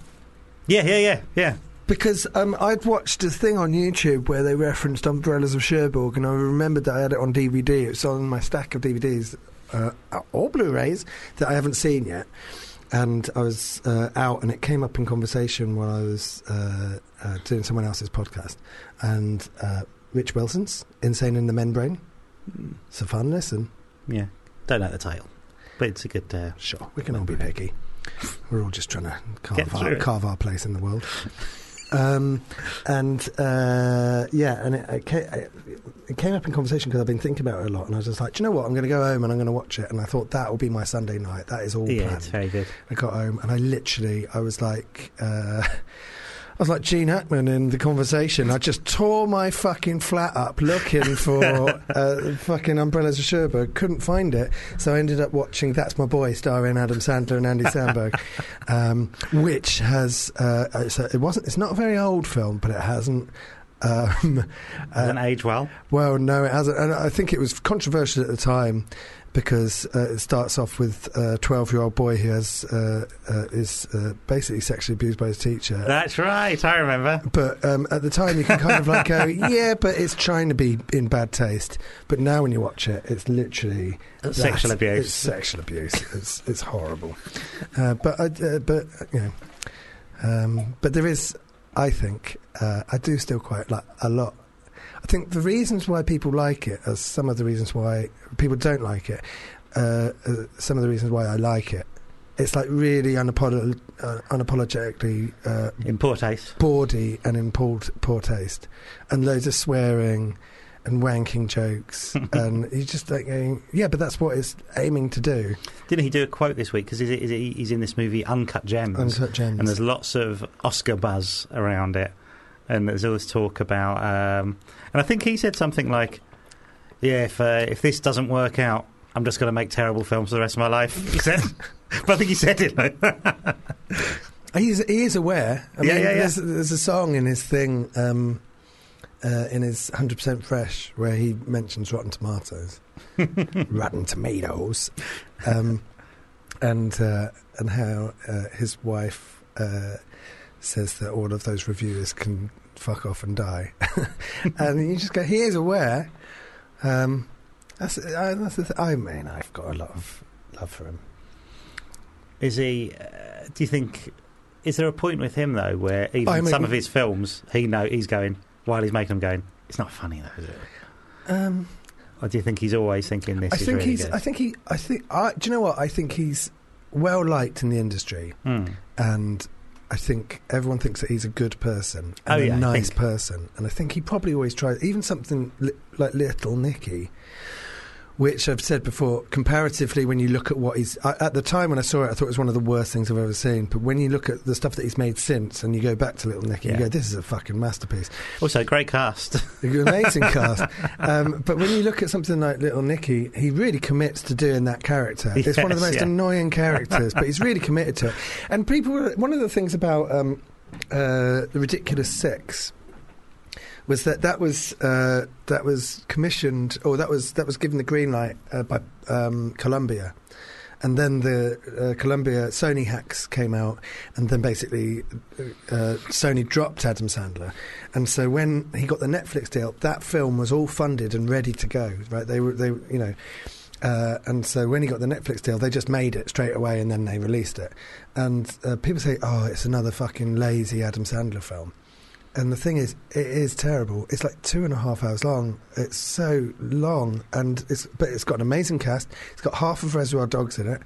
yeah, yeah, yeah, yeah. Because um, I'd watched a thing on YouTube where they referenced Umbrellas of Cherbourg, and I remembered that I had it on DVD. It's on my stack of DVDs uh, or Blu-rays that I haven't seen yet. And I was uh, out, and it came up in conversation while I was uh, uh, doing someone else's podcast. And uh, Rich Wilson's "Insane in the Membrane." It's a fun listen. Yeah. Don't know the title, but it's a good. Uh, Sure, we can all be picky. We're all just trying to carve our, carve our place in the world. Um, and uh, yeah, and it, it, it came up in conversation because I've been thinking about it a lot, and I was just like, Do you know what? I'm going to go home and I'm going to watch it. And I thought that will be my Sunday night. That is all yeah, planned. it's very good. I got home and I literally, I was like, uh, I was like Gene Hackman in the conversation. I just tore my fucking flat up looking for uh, fucking Umbrellas of Cherbourg. Couldn't find it, so I ended up watching That's My Boy, starring Adam Sandler and Andy Samberg, um, which has uh, a, it wasn't. It's not a very old film, but it hasn't. Um, Doesn't uh, age well. well, no, it hasn't. And I think it was controversial at the time because uh, it starts off with a 12 year old boy who has, uh, uh, is uh, basically sexually abused by his teacher. That's right. I remember. But um, at the time, you can kind of like go, yeah, but it's trying to be in bad taste. But now, when you watch it, it's literally Sexual abuse. It's sexual abuse. it's it's horrible. Uh, but I, uh, but you know, um, but there is, I think, uh, I do still quite like a lot. I think the reasons why people like it are some of the reasons why people don't like it. Uh, uh, some of the reasons why I like it. It's like really unapolo- uh, unapologetically uh, In poor taste. bawdy and in poor, poor taste, and loads of swearing, and wanking jokes, and he's just like going, yeah, but that's what it's aiming to do. Didn't he do a quote this week? Because he's, he's, he's in this movie Uncut Gems. Uncut gems. and there's lots of Oscar buzz around it, and there's always talk about. Um, and I think he said something like, "Yeah, if uh, if this doesn't work out, I'm just going to make terrible films for the rest of my life." He said, but I think he said it. Like, He's, he is aware. I Yeah, mean, yeah, yeah. There's, there's a song in his thing, um, uh, in his 100% Fresh, where he mentions Rotten Tomatoes. Rotten Tomatoes. Um, and, uh, and how uh, his wife uh, says that all of those reviewers can fuck off and die. and you just go, he is aware. Um, that's, I, that's the th- I mean, I've got a lot of love for him. is he? Uh, do you think? Is there a point with him though where even I mean- some of his films, he know he's going while he's making them going, it's not funny though, is it? Um, Or do you think he's always thinking this I think really he's. good? I think he. I think. I, do you know what? I think he's well liked in the industry, Hmm. and I think everyone thinks that he's a good person Oh, and yeah, a nice person. And I think he probably always tries. Even something li- like Little Nicky, which I've said before. Comparatively, when you look at what he's I, at the time when I saw it, I thought it was one of the worst things I've ever seen. But when you look at the stuff that he's made since, and you go back to Little Nicky, Yeah. you go, "This is a fucking masterpiece." Also, great cast. Amazing cast. Um, but when you look at something like Little Nicky, he really commits to doing that character. it's one of the most yeah. annoying characters, but he's really committed to it. And people, one of the things about um, uh, the Ridiculous Six was that that was uh, that was commissioned, or that was that was given the green light uh, by um, Columbia. And then the uh, Columbia Sony hacks came out, and then basically uh, Sony dropped Adam Sandler. And so when he got the Netflix deal, that film was all funded and ready to go. Right? They were they you know. Uh, and so when he got the Netflix deal, they just made it straight away and then they released it. And uh, people say, "Oh, it's another fucking lazy Adam Sandler film." And the thing is, it is terrible. It's like two and a half hours long. It's so long, and it's but it's got an amazing cast. It's got half of Reservoir Dogs in it.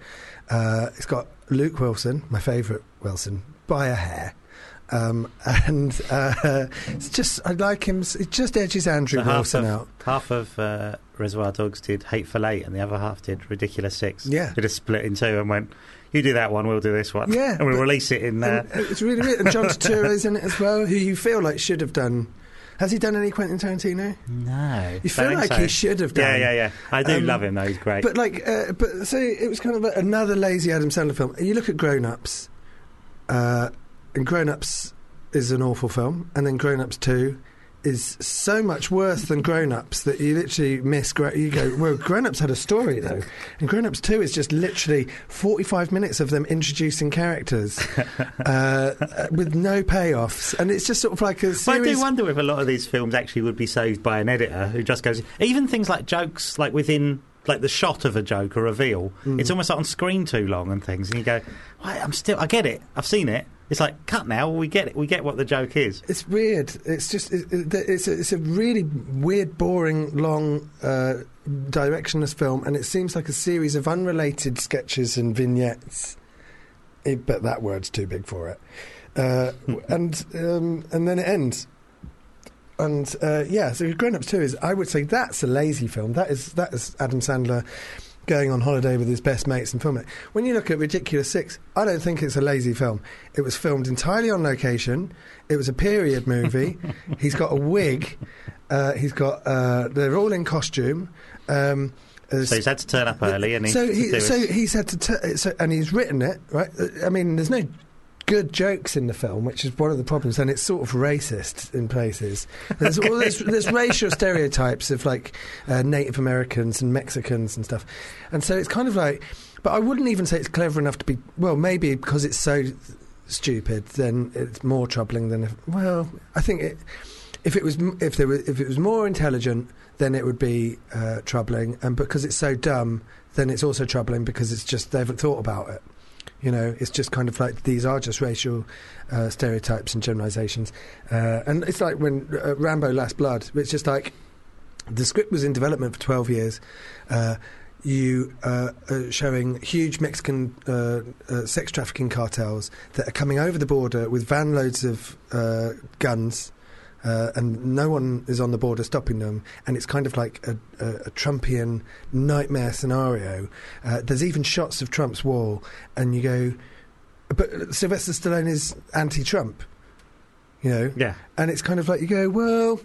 Uh, it's got Luke Wilson, my favourite Wilson, by a hair. Um, and uh, it's just I like him. It just edges Andrew So half Wilson of, out. half of uh, Reservoir Dogs did Hateful Eight, and the other half did Ridiculous Six. Yeah. They just split in two and went, "You do that one, we'll do this one." Yeah, and we'll release it in. Uh, it's really weird. And John Turturro's in it as well, who you feel like should have done. Has he done any Quentin Tarantino? no, You feel like so. he should have done. Yeah, yeah, yeah. I do Um, love him though. He's great. But like, uh, but so it was kind of like another lazy Adam Sandler film. You look at Grown Ups, uh, and Grown Ups is an awful film, and then Grown Ups Two is so much worse than Grown Ups that you literally miss. You go, well, Grown Ups had a story though, and Grown Ups Two is just literally forty-five minutes of them introducing characters uh, uh, with no payoffs, and it's just sort of like a But I do wonder if a lot of these films actually would be saved by an editor who just goes. Even things like jokes, like within like the shot of a joke or reveal, Mm. it's almost like on screen too long and things, and you go, "Why, "I'm still, I get it, I've seen it." It's like cut now. We get it. We get what the joke is. It's weird. It's just it, it, it's a, it's a really weird, boring, long, uh, directionless film, and it seems like a series of unrelated sketches and vignettes. It, but that word's too big for it. Uh, and um, and then it ends. And uh, yeah, so Grown Ups Two is I would say that's a lazy film. That is that is Adam Sandler going on holiday with his best mates and filming it. When you look at Ridiculous Six, I don't think it's a lazy film. It was filmed entirely on location. It was a period movie. he's got a wig. Uh, he's got. Uh, they're all in costume. Um, uh, So he's had to turn up early, and he so he, so he's had to, t- so, and he's written it right. I mean, there's no good jokes in the film, which is one of the problems, and it's sort of racist in places. There's all there's racial stereotypes of like uh, Native Americans and Mexicans and stuff, and so it's kind of like. But I wouldn't even say it's clever enough to be. Well, maybe because it's so stupid, then it's more troubling than if. Well, I think it. If it was if there was, if it was more intelligent, then it would be uh, troubling, and because it's so dumb, then it's also troubling because it's just they haven't thought about it. You know, it's just kind of like these are just racial uh, stereotypes and generalizations, uh, and it's like when uh, Rambo: Last Blood. It's just like the script was in development for twelve years. Uh, you uh, are showing huge Mexican uh, sex trafficking cartels that are coming over the border with van loads of guns Uh, and no one is on the border stopping them, and it's kind of like a, a, a Trumpian nightmare scenario. Uh, there's even shots of Trump's wall, and you go, but Sylvester Stallone is anti-Trump, you know, Yeah. and it's kind of like you go, well,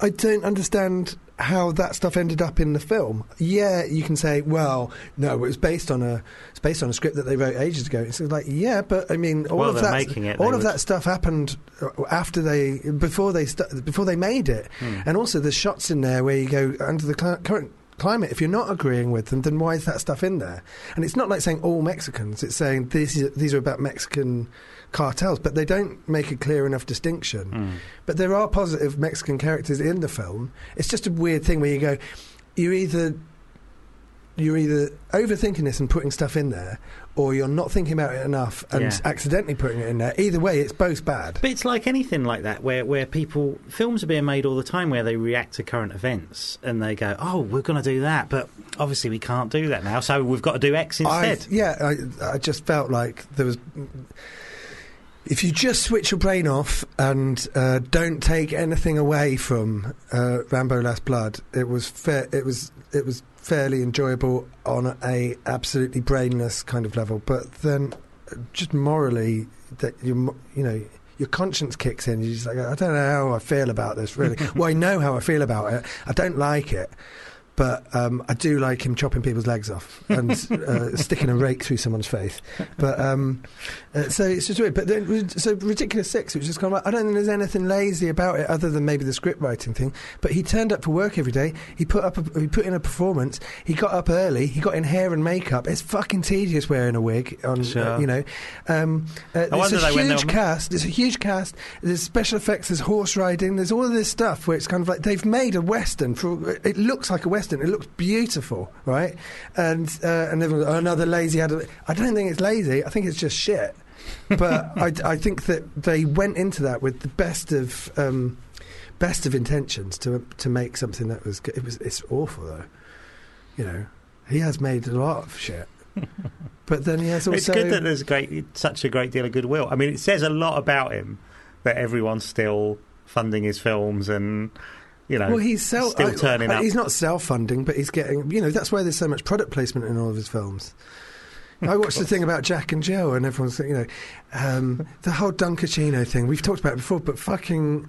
I don't understand how that stuff ended up in the film. Yeah, you can say, well, no, it was based on a based on a script that they wrote ages ago. It's like, yeah, but I mean, all Well, of that it, all of would- that stuff happened uh, after they before they st- before they made it, Hmm. and also there's shots in there where you go under the cl- current. Climate. If you're not agreeing with them, then why is that stuff in there? And it's not like saying all Mexicans. It's saying these these are about Mexican cartels, but they don't make a clear enough distinction. Mm. But there are positive Mexican characters in the film. It's just a weird thing where you go, you're either you're either overthinking this and putting stuff in there, or you're not thinking about it enough and Yeah. accidentally putting it in there. Either way, it's both bad. But it's like anything like that, where, where people films are being made all the time, where they react to current events and they go, "Oh, we're going to do that," but obviously we can't do that now, so we've got to do X instead. yeah, I, I just felt like there was. If you just switch your brain off and uh, don't take anything away from uh, Rambo: Last Blood, it was fair. It was it was fairly enjoyable on a absolutely brainless kind of level. But then, just morally, that you you know. Your conscience kicks in. You're just like, I don't know how I feel about this, really. well, I know how I feel about it. I don't like it. But um, I do like him chopping people's legs off and uh, sticking a rake through someone's face. But um, uh, so it's just weird. But then, so ridiculous six. It was just kind of like I don't think there's anything lazy about it other than maybe the script writing thing. But he turned up for work every day. He put up. A, he put in a performance. He got up early. He got in hair and makeup. It's fucking tedious wearing a wig on. uh, Sure. you know, um, uh, wonder a huge cast. There's a huge cast. There's special effects. There's horse riding. There's all of this stuff where it's kind of like they've made a western. For it looks like a western. It looks beautiful, right? And uh, and everyone, oh, another lazy. Ad- I don't think it's lazy. I think it's just shit. But I, I think that they went into that with the best of um, best of intentions to to make something that was good. It was it's awful though. You know, he has made a lot of shit. But then he has also. it's good that there's great, such a great deal of goodwill. I mean, it says a lot about him that everyone's still funding his films and you know Well, he's self, still turning I- up. He's not self-funding, but he's getting. You know, that's why there's so much product placement in all of his films. I watched the thing about Jack and Jill, and everyone's, you know, um, the whole Dunkaccino thing. We've talked about it before, but fucking,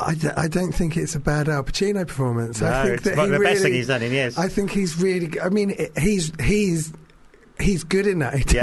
I, d- I don't think it's a bad Al Pacino performance. I No, think it's that the he best thing he's done in years. I think he's really. I mean, he's he's. He's good in that. He Yeah.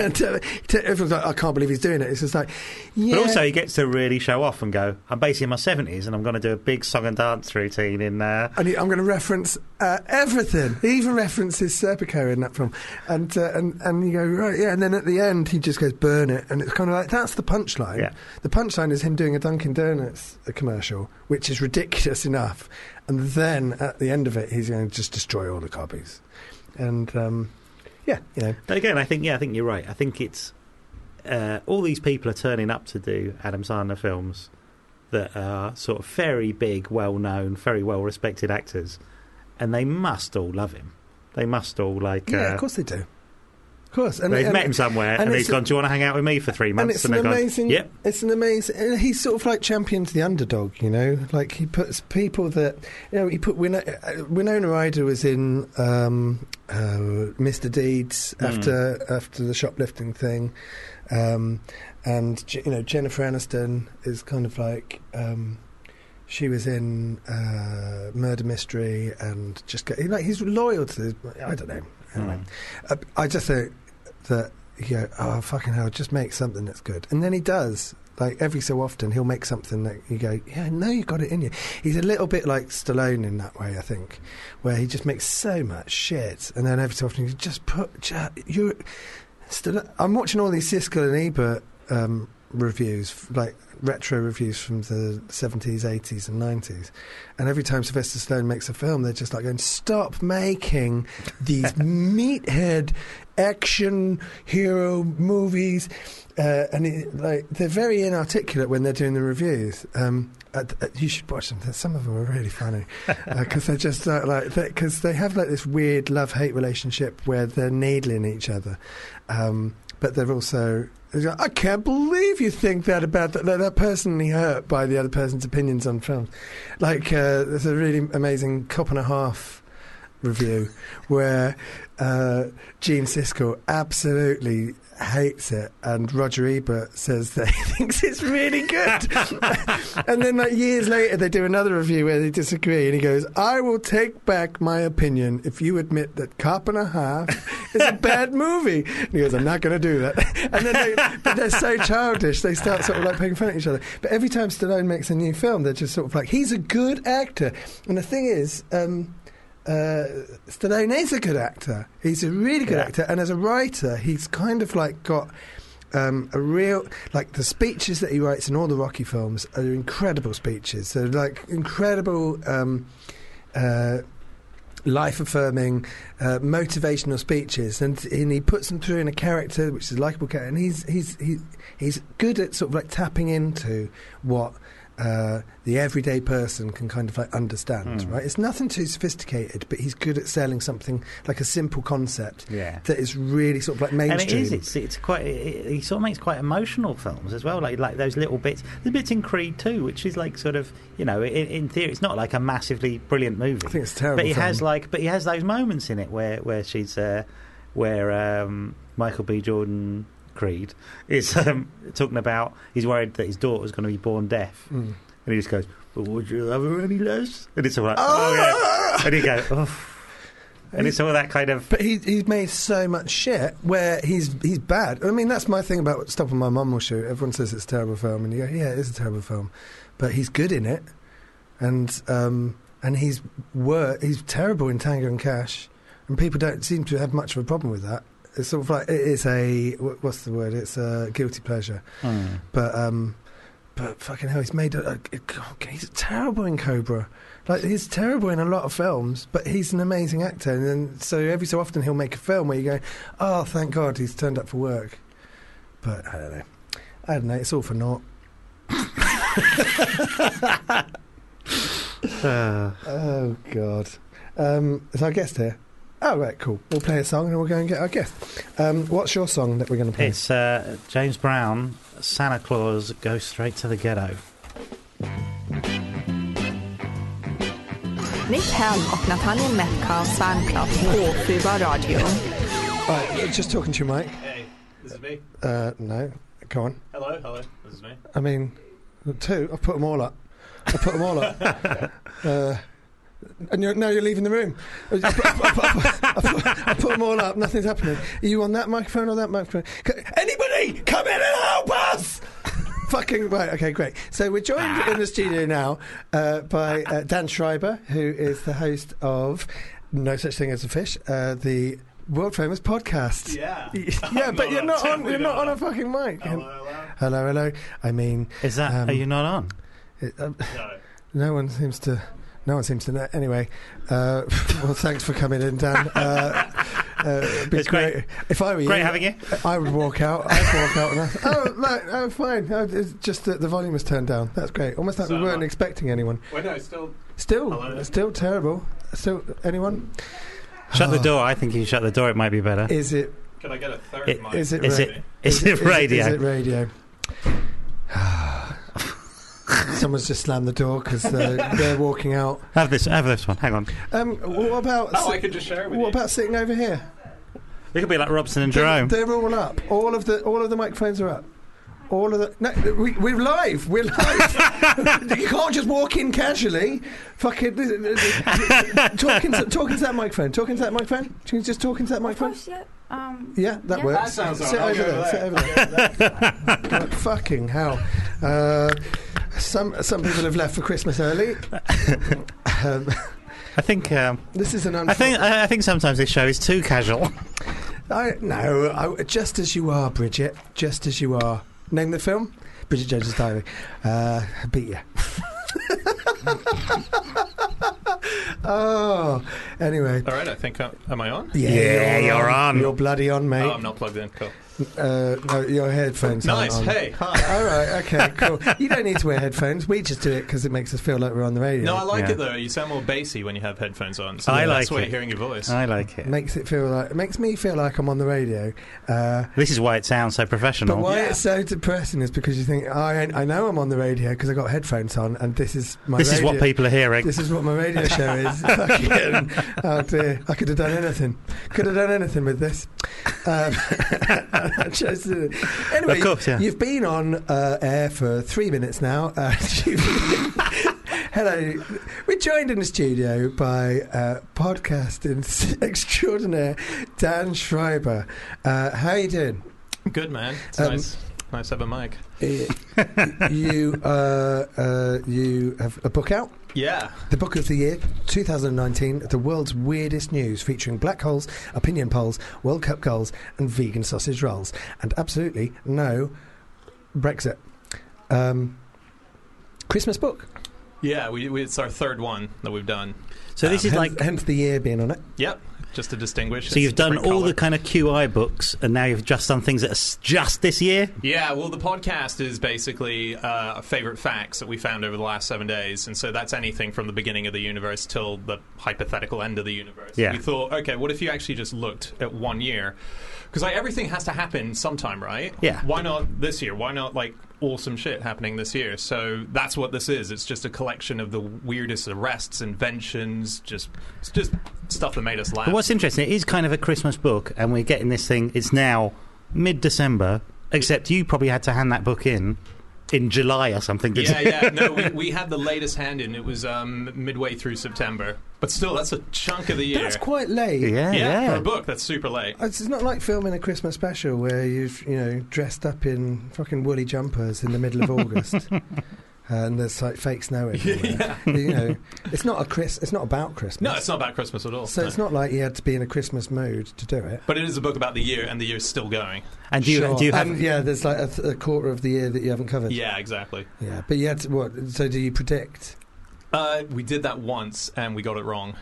everyone's like, I can't believe he's doing it. It's just like, yeah. But also, he gets to really show off and go, I'm basically in my 70s and I'm going to do a big song and dance routine in there. And he, I'm going to reference uh, everything. He even references Serpico in that film, and uh, and and you go right, yeah. And then at the end, he just goes burn it, and it's kind of like that's the punchline. Yeah. The punchline is him doing a Dunkin' Donuts uh, commercial, which is ridiculous enough, and then at the end of it, he's going to just destroy all the copies, and um, yeah, you know, But again, I think, yeah, I think you're right. I think it's uh, all these people are turning up to do Adam Sandler films that are sort of very big, well known, very well respected actors, and they must all love him. They must all like. yeah, uh, of course they do. Of course, and they've and- met him somewhere, and and, he's gone. Do you want to hang out with me for three months? and it's an they've gone, amazing. Yep. It's an amazing. He's sort of like champions the underdog, you know. Like he puts people that you know. He put Winona, uh, Winona Ryder was in um, uh, Mr. Deeds Mm. after after the shoplifting thing, um, and you know Jennifer Aniston is kind of like. Um, she was in uh, Murder Mystery and just get, like he's loyal to. I don't know. Anyway, Mm. I just think that you go, oh fucking hell, just make something that's good, and then he does. Like every so often, he'll make something that you go, yeah, no, you got it in you. He's a little bit like Stallone in that way, I think, where he just makes so much shit, and then every so often you just put, ju- you. Stallone, I'm watching all these Siskel and Ebert um, reviews, like retro reviews from the 70s, 80s, and 90s. And every time Sylvester Stallone makes a film, they're just like going, "Stop making these meathead action hero movies." Uh, and it, like they're very inarticulate when they're doing the reviews. Um, uh, uh, you should watch them. Some of them are really funny because they're just uh, like because they have like this weird love hate relationship where they're needling each other. Um, but they're also I can't believe you think that about that. They're, personally hurt by the other person's opinions on films. Like, uh, there's a really amazing cop and a half review where uh, Gene Siskel absolutely hates it, and Roger Ebert says that he thinks it's really good. and then, like years later, they do another review where they disagree, and he goes, "I will take back my opinion if you admit that Cop and a Half is a bad movie." And he goes, "I'm not going to do that." And then, they, but they're so childish, they start sort of like poking fun at each other. But every time Stallone makes a new film, they're just sort of like, "He's a good actor," and the thing is. Um, uh, Stallone is a good actor. He's a really good Yeah. actor, and as a writer, he's kind of like got um, a real like the speeches that he writes in all the Rocky films are incredible speeches. They're like incredible. Um, uh, Life affirming, uh, motivational speeches, and, and he puts them through in a character which is a likable character, and he's he's he's he's good at sort of like tapping into what uh, the everyday person can kind of like understand, Hmm. right? It's nothing too sophisticated, but he's good at selling something like a simple concept Yeah. that is really sort of like mainstream. And it is. It's it's quite. It, he sort of makes quite emotional films as well. Like like those little bits. The bits in Creed too, which is like sort of you know in, in theory it's not like a massively brilliant movie. I think it's terrible. but he film. has like but he has those moments in it where where she's uh, where um, Michael B. Jordan Creed is um, talking about he's worried that his daughter's going to be born deaf, Mm. and he just goes, "But would you love her any less?" And it's all like, "Oh, yeah," and he goes, "Oh." And it's all that kind of But he, he's made so much shit where he's he's bad. I mean, that's my thing about Stop and My Mum Will Shoot. Everyone says it's a terrible film, and you go, yeah, it is a terrible film. But he's good in it, and um, and he's wor- he's terrible in Tango and Cash, and people don't seem to have much of a problem with that. It's sort of like it is a what's the word? It's a guilty pleasure. Hmm. But um, but fucking hell, he's made a, a, a- he's terrible in Cobra. Like he's terrible in a lot of films, but he's an amazing actor. And then, so every so often he'll make a film where you go, "Oh, thank God he's turned up for work." But I don't know. I don't know. It's all for naught. Uh, Oh God. Um, is our guest here? Oh right, cool. We'll play a song and we'll go and get our guest. Um, what's your song that we're going to play? It's uh, James Brown, Santa Claus Goes Straight to the Ghetto. Nick Helm och Nathaniel Metcalfe's fanclub på Fubar Radio. Right, just talking to you, Mike. Hey, this is me. Uh, no, go on. Hello, hello. This is me. I mean, two. I've put them all up. I've put them all up. Uh, and you're, now you're leaving the room. I put, I, put, I, put, I, put, I put them all up. Nothing's happening. Are you on that microphone or that microphone? Anybody, come in and help us! Fucking right. Okay, great. So we're joined in the studio now uh, by uh, Dan Schreiber, who is the host of No Such Thing as a Fish, uh, the world famous podcast. Yeah. yeah, I'm but you're not on. You're not on a fucking mic. Hello, hello. Hello, hello. I mean, Is that? Um, are you not on? it, um, No. no one seems to. No one seems to know. Anyway, uh, well, thanks for coming in, Dan. Uh, uh, it'd be It's great. If I were you, Great having you. I would walk out. I'd walk out. And I, oh, no, oh, fine. Oh, it's just that the volume was turned down. That's great. Almost like we weren't uh, expecting anyone. Wait, no, still. Still, Hello? still terrible. Still, anyone? Shut the Oh. door. I think you shut the door. It might be better. Is it? Can I get a third It- mic? Is it? Is ra- it? Is it radio? Is it radio? Someone's just slammed the door because they're, they're walking out. Have this. Have this one. Hang on. Um, what about? Oh, I could just share it with what you. about sitting over here? It could be like Robson and They're, Jerome. they're all up. All of the all of the microphones are up. All of the no, we, we're live. We're live. you can't just walk in casually. Fucking talking to, talking to that microphone. Talking to that microphone. Can you just talk into that microphone? yeah. Um, Yeah, that Yeah. works. That sounds Sit all right. over I'll there. Sit over there. God, fucking hell. Uh, some some people have left for Christmas early. Um, I think. Um, this is an I think. I I think sometimes this show is too casual. I, no, I, just as you are, Bridget. Just as you are. Name the film? Bridget Jones's Diary. Uh, beat you. oh, Anyway. All right, I think uh, am I on? Yeah, you're on. You're bloody on, mate. Oh, I'm not plugged in. Cool. Uh, no, your headphones. Nice. on. Hey, hi. All right. Okay. Cool. You don't need to wear headphones. We just do it because it makes us feel like we're on the radio. No, I like Yeah. it though. You sound more bassy when you have headphones on. So I that's like why it. you're hearing your voice. I like it. makes it feel like it makes me feel like I'm on the radio. Uh, This is why it sounds so professional. but why Yeah. it's so depressing is because you think I I know I'm on the radio because I got headphones on and this is my this is what people are hearing. This is what my radio show is. Fucking, oh dear, I could have done anything. Could have done anything with this. Um, I chose to- anyway, Of course, yeah. you've been on uh, air for three minutes now. Uh, Hello, we're joined in the studio by uh, podcasting extraordinaire Dan Schreiber. Uh, how you doing? Good man. It's Um, nice. Nice to have a mic. Uh, you uh, uh, you have a book out. Yeah. The book of the year, 2019, the world's weirdest news, featuring black holes, opinion polls, World Cup goals, and vegan sausage rolls, and absolutely no Brexit. Um, Christmas book. Yeah. We, we, it's our third one that we've done. so this is hence, like hence the year being on it. Yep. Just to distinguish. so you've done all colour. the kind of QI books, and now you've just done things that are just this year. Yeah, well, the podcast is basically uh, favorite facts that we found over the last seven days, and so that's anything from the beginning of the universe till the hypothetical end of the universe. Yeah. We thought, okay, what if you actually just looked at one year? Because like everything has to happen sometime, right? Yeah. Why not this year? Why not like awesome shit happening this year? So that's what this is. It's just a collection of the weirdest arrests, inventions, just it's just stuff that made us laugh. But what's interesting, it is kind of a Christmas book, and we're getting this thing. It's now mid-December, except you probably had to hand that book in in July or something. Yeah, you? yeah. No, we, we had the latest hand in. It was um, midway through September, but still, that's a chunk of the year. That's quite late. yeah, yeah, yeah. for a book, that's super late. It's not like filming a Christmas special where you've you know dressed up in fucking woolly jumpers in the middle of August, and there's like fake snow everywhere. You know, it's not a Chris. It's not about Christmas. No, it's not about Christmas at all. So no. it's not like you had to be in a Christmas mood to do it. But it is a book about the year, and the year's still going. And do you, Sure. do you have? And, yeah, there's like a, th- a quarter of the year that you haven't covered. Yeah, exactly. Yeah, but you had to, what? So do you predict? Uh, we did that once, and we got it wrong.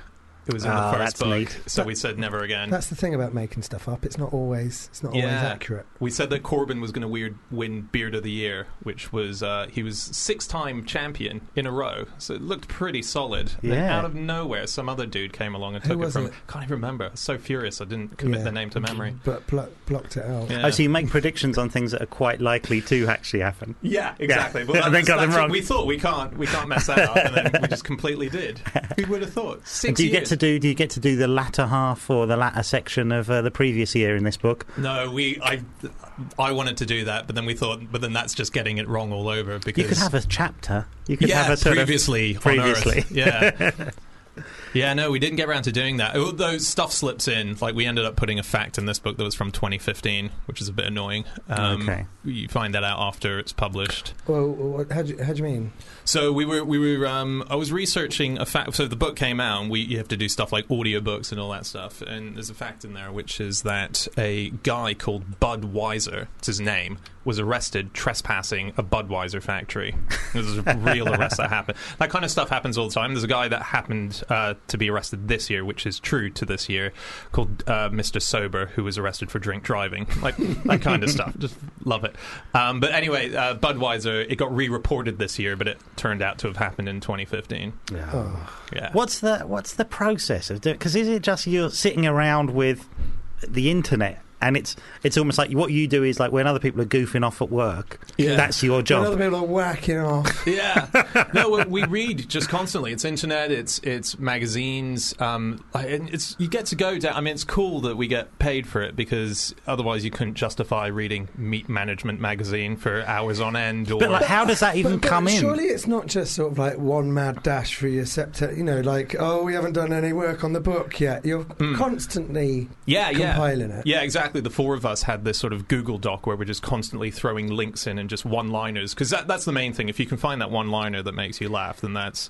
It was in Oh, the first that's book, neat. so That- we said never again. That's the thing about making stuff up. It's not always. It's not always Yeah. accurate. We said that Corbyn was going to weird win Beard of the Year, which was uh, he was six-time champion in a row, so it looked pretty solid. Then Yeah. out of nowhere, some other dude came along and Who took it was from. it? Can't even remember. I was so furious, I didn't commit Yeah. the name to memory. But blo- blocked it out. Yeah. Oh, so you make predictions on things that are quite likely to actually happen. Yeah, exactly. Yeah. Well, And then that's- got them that's what wrong. We thought we can't, we can't mess that up, and then we just completely did. Who would have thought? Six And do you years. get to do? Do you get to do the latter half or the latter section of uh, the previous year in this book? No, we. I, I wanted to do that, but then we thought, but then that's just getting it wrong all over. Because You could have a chapter. You could yeah, have a sort previously, of on Earth. previously. yeah. Yeah, no, we didn't get around to doing that. Although stuff slips in, like we ended up putting a fact in this book that was from 2015, which is a bit annoying. Um, Okay. You find that out after it's published. Well, what, how, do you, how do you mean? So we were we were um, I was researching a fact. So the book came out, and we you have to do stuff like audiobooks and all that stuff. And there's a fact in there, which is that a guy called Bud Weiser, it's his name, was arrested trespassing a Budweiser factory. This is a real arrest that happened. That kind of stuff happens all the time. There's a guy that happened uh, to be arrested this year, which is true to this year, called uh, Mr. Sober, who was arrested for drink driving. Like that kind of stuff. Just love it. Um, but anyway, uh, Budweiser, it got re-reported this year, but it turned out to have happened in 2015. Oh, Yeah. What's the What's the process of doing? Because is it just you're sitting around with the internet? And it's it's almost like what you do is like when other people are goofing off at work, Yeah. that's your When job. other people are whacking off. yeah. No, we- we read just constantly. It's internet. It's it's magazines. Um, and it's you get to go down. I mean, it's cool that we get paid for it because otherwise you couldn't justify reading Meat Management magazine for hours on end. Or But like, how does that even But- but come in? Surely it's not just sort of like one mad dash for your septet. You know, like oh, we haven't done any work on the book yet. You're constantly yeah, yeah, compiling it. Yeah, exactly. The four of us had this sort of Google Doc where we're just constantly throwing links in and just one-liners because that, that's the main thing. If you can find that one-liner that makes you laugh, then that's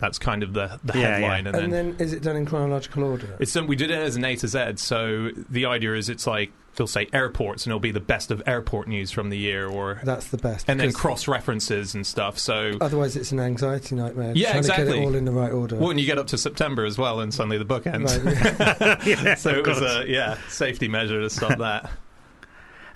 That's kind of the, the Yeah, headline. yeah. And, And then, then is it done in chronological order? it's we did it as an A to Z. So the idea is it's like they'll say airports, and it'll be the best of airport news from the year, or That's the best. and then cross references and stuff. So Otherwise, it's an anxiety nightmare. Yeah, trying to get exactly. it all in the right order. well, when you get up to September as well, and suddenly the book ends. Right, yeah, so it was a yeah safety measure to stop that.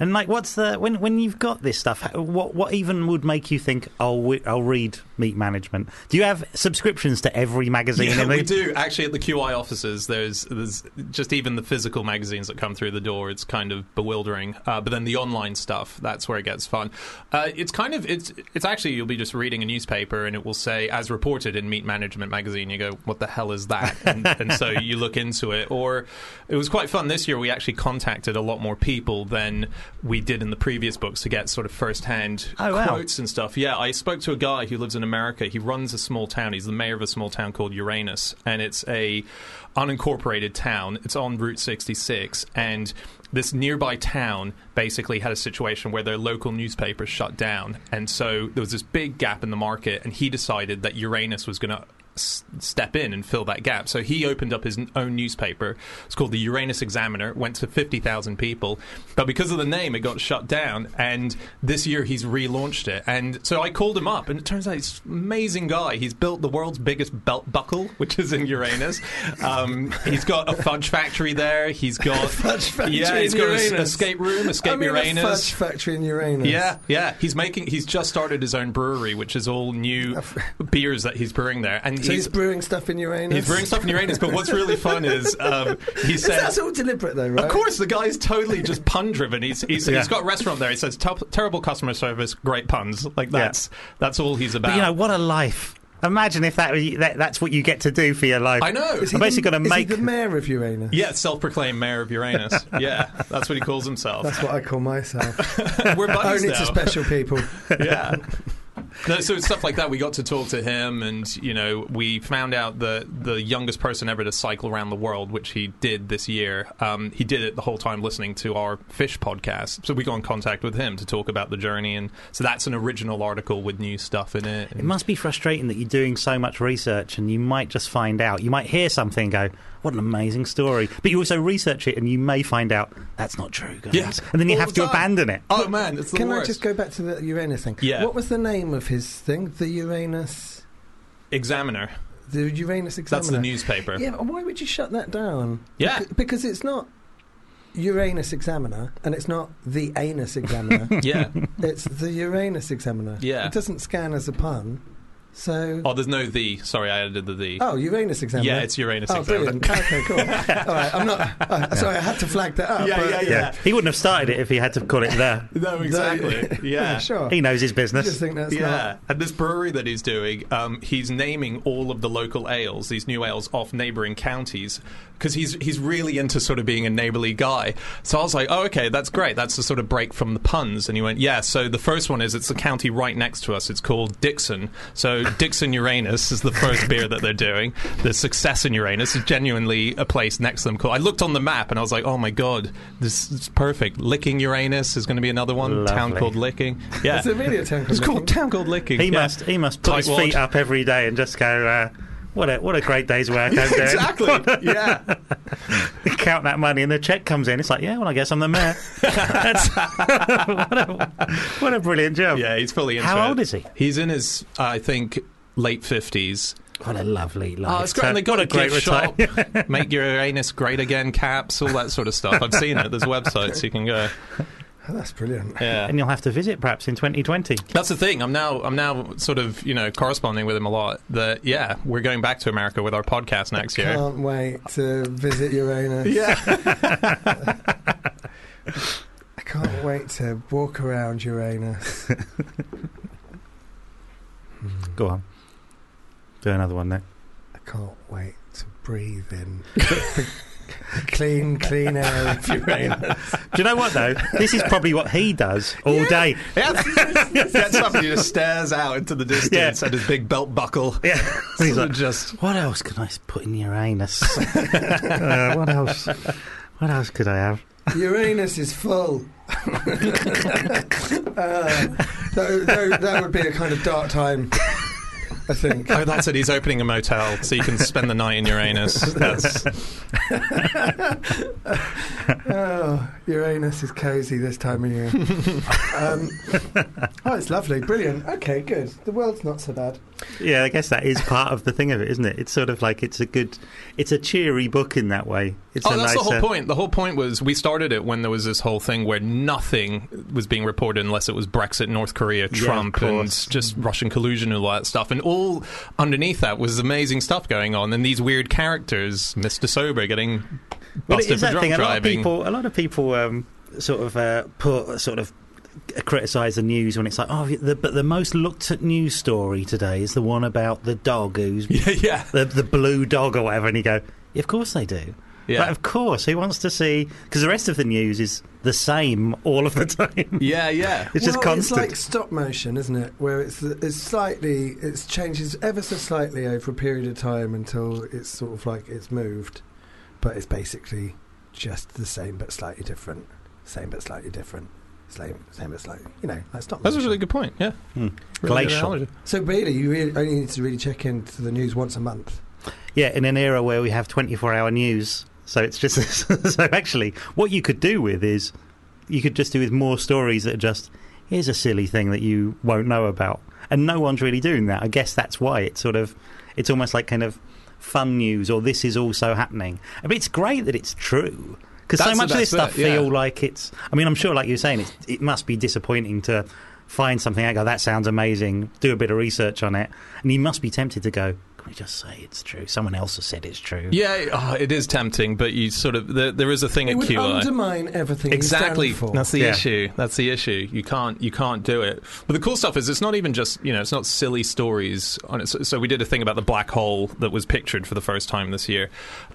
And like, what's the when when you've got this stuff? What what even would make you think I'll wi- I'll read Meat Management? Do you have subscriptions to every magazine? Yeah, in the- we do actually at the QI offices. There's there's just even the physical magazines that come through the door. It's kind of bewildering. Uh, but then the online stuff, that's where it gets fun. Uh, it's kind of it's it's actually you'll be just reading a newspaper and it will say as reported in Meat Management magazine. You go, what the hell is that? And, and so you look into it. Or it was quite fun this year. We actually contacted a lot more people than we did in the previous books to get sort of first hand Oh, wow. quotes and stuff. Yeah, I spoke to a guy who lives in America. He runs a small town. He's the mayor of a small town called Uranus, and it's a unincorporated town. It's on Route 66, and this nearby town basically had a situation where their local newspaper shut down, and so there was this big gap in the market, and he decided that Uranus was going to s- step in and fill that gap. So he opened up his own newspaper. It's called the Uranus Examiner. It went to 50,000 people. But because of the name, it got shut down. And this year he's relaunched it. And so I called him up, and it turns out he's an amazing guy. He's built the world's biggest belt buckle, which is in Uranus. Um, he's got a fudge factory there. He's got. Fudge factory yeah, he's in got an escape room, escape I mean, Uranus. a fudge factory in Uranus. Yeah, yeah. He's making. He's just started his own brewery, which is all new beers that he's brewing there. And So he's, he's brewing stuff in Uranus. he's brewing stuff in Uranus. But what's really fun is um, he says. That's all deliberate, though, right? Of course, the guy's totally just pun driven. He's he's, Yeah. he's got a restaurant there. He says "Ter- terrible customer service, great puns. Like that's that's all he's about. But you know what a life! Imagine if that, that that's what you get to do for your life. I know. Is I'm basically going to make. Is he the mayor of Uranus? Yeah, self-proclaimed mayor of Uranus. yeah, that's what he calls himself. That's what I call myself. We're buddies Only now. to special people. yeah. So stuff like that. We got to talk to him, and you know, we found out that the youngest person ever to cycle around the world, which he did this year. Um, he did it the whole time listening to our fish podcast. So we got in contact with him to talk about the journey, and so that's an original article with new stuff in it. It must be frustrating that you're doing so much research and you might just find out. You might hear something go, what an amazing story. But you also research it and you may find out that's not true, guys. Yeah. And then you All have the to time. abandon it. Oh man, it's the Can worst. I just go back to the Uranus thing? Yeah. What was the name of his thing? The Uranus. Examiner. The Uranus Examiner. That's the newspaper. Yeah, why would you shut that down? Yeah. Bec- because it's not Uranus Examiner and it's not the Anus Examiner. Yeah. it's the Uranus Examiner. Yeah. It doesn't scan as a pun. So. Oh, there's no the. Sorry, I added the the. Oh, Uranus Examiner. yeah, it's Uranus. Oh, Examiner. brilliant. okay, cool. All right, I'm not. Uh, sorry, I had to flag that up. Yeah, but- yeah, yeah. He wouldn't have started it if he had to call it there. No, exactly. Yeah. sure. He knows his I business. just think that's yeah, not. and this brewery that he's doing, um, he's naming all of the local ales, these new ales, off neighbouring counties because he's he's really into sort of being a neighbourly guy. So I was like, oh, okay, that's great. That's the sort of break from the puns. And he went, yeah. So the first one is it's the county right next to us. It's called Dixon. So Dixon Uranus is the first beer that they're doing. The Success in Uranus is genuinely a place next to them. Called. I looked on the map and I was like, oh my god, this is perfect. Licking Uranus is going to be another one. Town called Licking. Yeah. Is it really a town called It's called Town Called Licking. He yeah. must he must put his feet up every day and just go, uh, what a what a great day's work I'm doing. exactly. yeah. Count that money and the check comes in. It's like, yeah, well, I guess I'm the mayor. What, a, what a brilliant job. Yeah, he's fully into How it. old is he? He's in his, I think, late fifties. What a lovely life. Oh, it's great. And they've got a, great shop, make your anus great again caps, all that sort of stuff. I've seen it. There's websites you can go. Oh, that's brilliant. Yeah. and you'll have to visit perhaps in 2020. That's the thing. I'm now I'm now sort of, you know, corresponding with him a lot. That yeah, we're going back to America with our podcast next year. Can't wait to visit Uranus. Yeah. I can't wait to walk around Uranus. Go on. Do another one there. I can't wait to breathe in clean, clean air of Uranus. Do you know what though? This is probably what he does all day. Yeah, Gets up and he just stares out into the distance Yeah. at his big belt buckle. Yeah. He's Sort like, just what else can I put in Uranus? uh, what else? What else could I have? Uranus is full. uh, that, that, that would be a kind of dark time I think. Oh, that's it. He's opening a motel so you can spend the night in Uranus. That's oh, Uranus is cosy this time of year. um, oh, it's lovely, brilliant. Okay, good. The world's not so bad. Yeah, I guess that is part of the thing of it, isn't it? It's sort of like it's a good, it's a cheery book in that way. It's oh, that's nice, the whole point. The whole point was we started it when there was this whole thing where nothing was being reported unless it was Brexit, North Korea, Trump, and just Russian collusion and all that stuff. And all underneath that was amazing stuff going on. And these weird characters, Mr. Sober getting Well, busted is for drunk thing. A lot of people, a lot of people, um, sort of uh, put sort of criticize the news when it's like, oh, the, but the most looked at news story today is the one about the dog who's yeah, yeah. the the blue dog or whatever, and you go, yeah, of course they do. Yeah. But of course, who wants to see? Because the rest of the news is the same all of the time. Yeah, yeah. It's just constant. It's like stop motion, isn't it? Where it's it's slightly it changes ever so slightly over a period of time until it's sort of like it's moved, but it's basically just the same but slightly different. Same but slightly different. Same, same but slightly. You know, like stop That's a really good point. Yeah. Hmm. Really Glacial. So really, you really only need to really check into the news once a month. Yeah, in an era where we have 24 hour news. So it's just. so actually, what you could do with is you could just do with more stories that are just, here's a silly thing that you won't know about. And no one's really doing that. I guess that's why it's sort of. It's almost like kind of fun news or this is also happening. I mean, it's great that it's true. Because so much of this stuff it, yeah. feel like it's. I mean, I'm sure, like you're saying, it's, it must be disappointing to find something out, go, that sounds amazing, do a bit of research on it, and you must be tempted to go, can we just say it's true? Someone else has said it's true. Yeah, oh, it is tempting, but you sort of there, there is a thing It at would QI. undermine everything. you Exactly. stand for. That's the Yeah. issue. That's the issue. You can't you can't do it. But the cool stuff is it's not even just you know it's not silly stories on it. So, so we did a thing about the black hole that was pictured for the first time this year.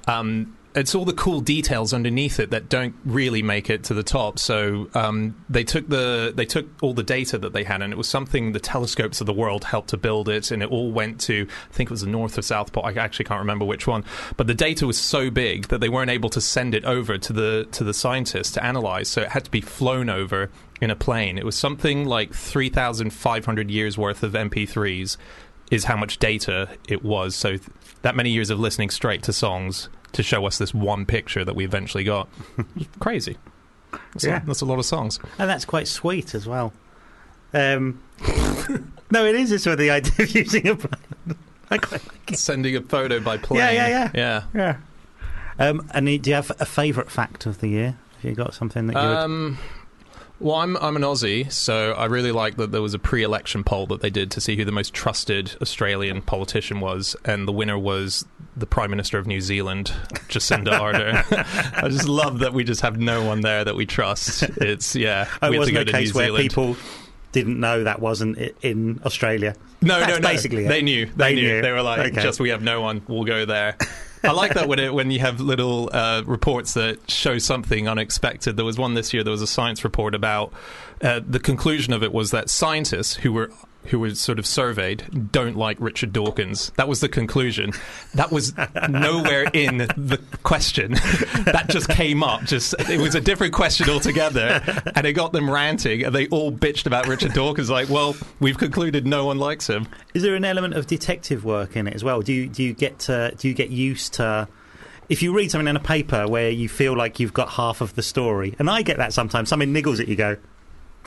Um, it's all the cool details underneath it that don't really make it to the top. So um, they took the they took all the data that they had, and it was something the telescopes of the world helped to build it, and it all went to I think it was the North or South Pole. I actually can't remember which one, but the data was so big that they weren't able to send it over to the to the scientists to analyze. So it had to be flown over in a plane. It was something like three thousand five hundred years worth of MP3s. Is how much data it was. So th- that many years of listening straight to songs to show us this one picture that we eventually got. Crazy. That's, Yeah. a, that's a lot of songs. And that's quite sweet as well. Um, no, it is. It's with the idea of using a plane. I quite like it. Sending a photo by plane. Yeah, yeah, yeah. Yeah. Um, and do you have a favourite fact of the year? Have you got something that you would... Well, I'm I'm an Aussie, so I really like that there was a pre-election poll that they did to see who the most trusted Australian politician was, and the winner was the Prime Minister of New Zealand, Jacinda Ardern. I just love that we just have no one there that we trust. It's yeah, Oh, we it have to go a to case New where Zealand. people didn't know that wasn't in Australia. No, That's no, no. basically it. They knew. They, They knew. knew. They were like, Okay. just we have no one. We'll go there. I like that when it, when you have little uh, reports that show something unexpected. There was one this year. There was a science report about uh, the conclusion of it was that scientists who were who were sort of surveyed don't like Richard Dawkins. That was the conclusion. That was nowhere in the question. that just came up. Just it was a different question altogether, and it got them ranting. And they all bitched about Richard Dawkins. Like, well, we've concluded no one likes him. Is there an element of detective work in it as well? Do you do you get to, do you get used to if you read something in a paper where you feel like you've got half of the story, and I get that sometimes. Something niggles at you, go,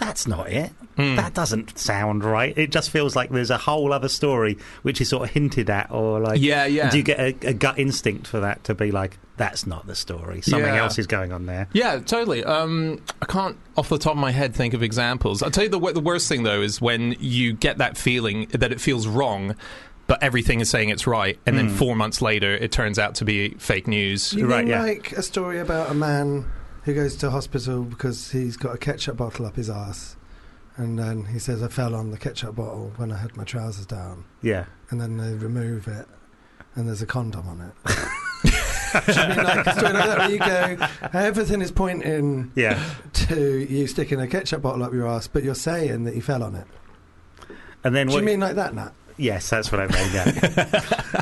that's not it. Hmm. That doesn't sound right. It just feels like there's a whole other story which is sort of hinted at, or like, Yeah, yeah. Do you get a, a gut instinct for that to be like, that's not the story. Something Yeah. else is going on there. Yeah, totally. Um, I can't, off the top of my head, think of examples. I'll tell you the, the worst thing, though, is when you get that feeling that it feels wrong, but everything is saying it's right, and then four months later, it turns out to be fake news. You Right, yeah. like a story about a man who goes to hospital because he's got a ketchup bottle up his ass, and then he says, "I fell on the ketchup bottle when I had my trousers down," Yeah. and then they remove it, and there's a condom on it. Do you mean like a story like that where you go, everything is pointing Yeah. to you sticking a ketchup bottle up your ass, but you're saying that you fell on it. And then what Do what? you mean like that, Nat? Yes, that's what I mean. Yeah.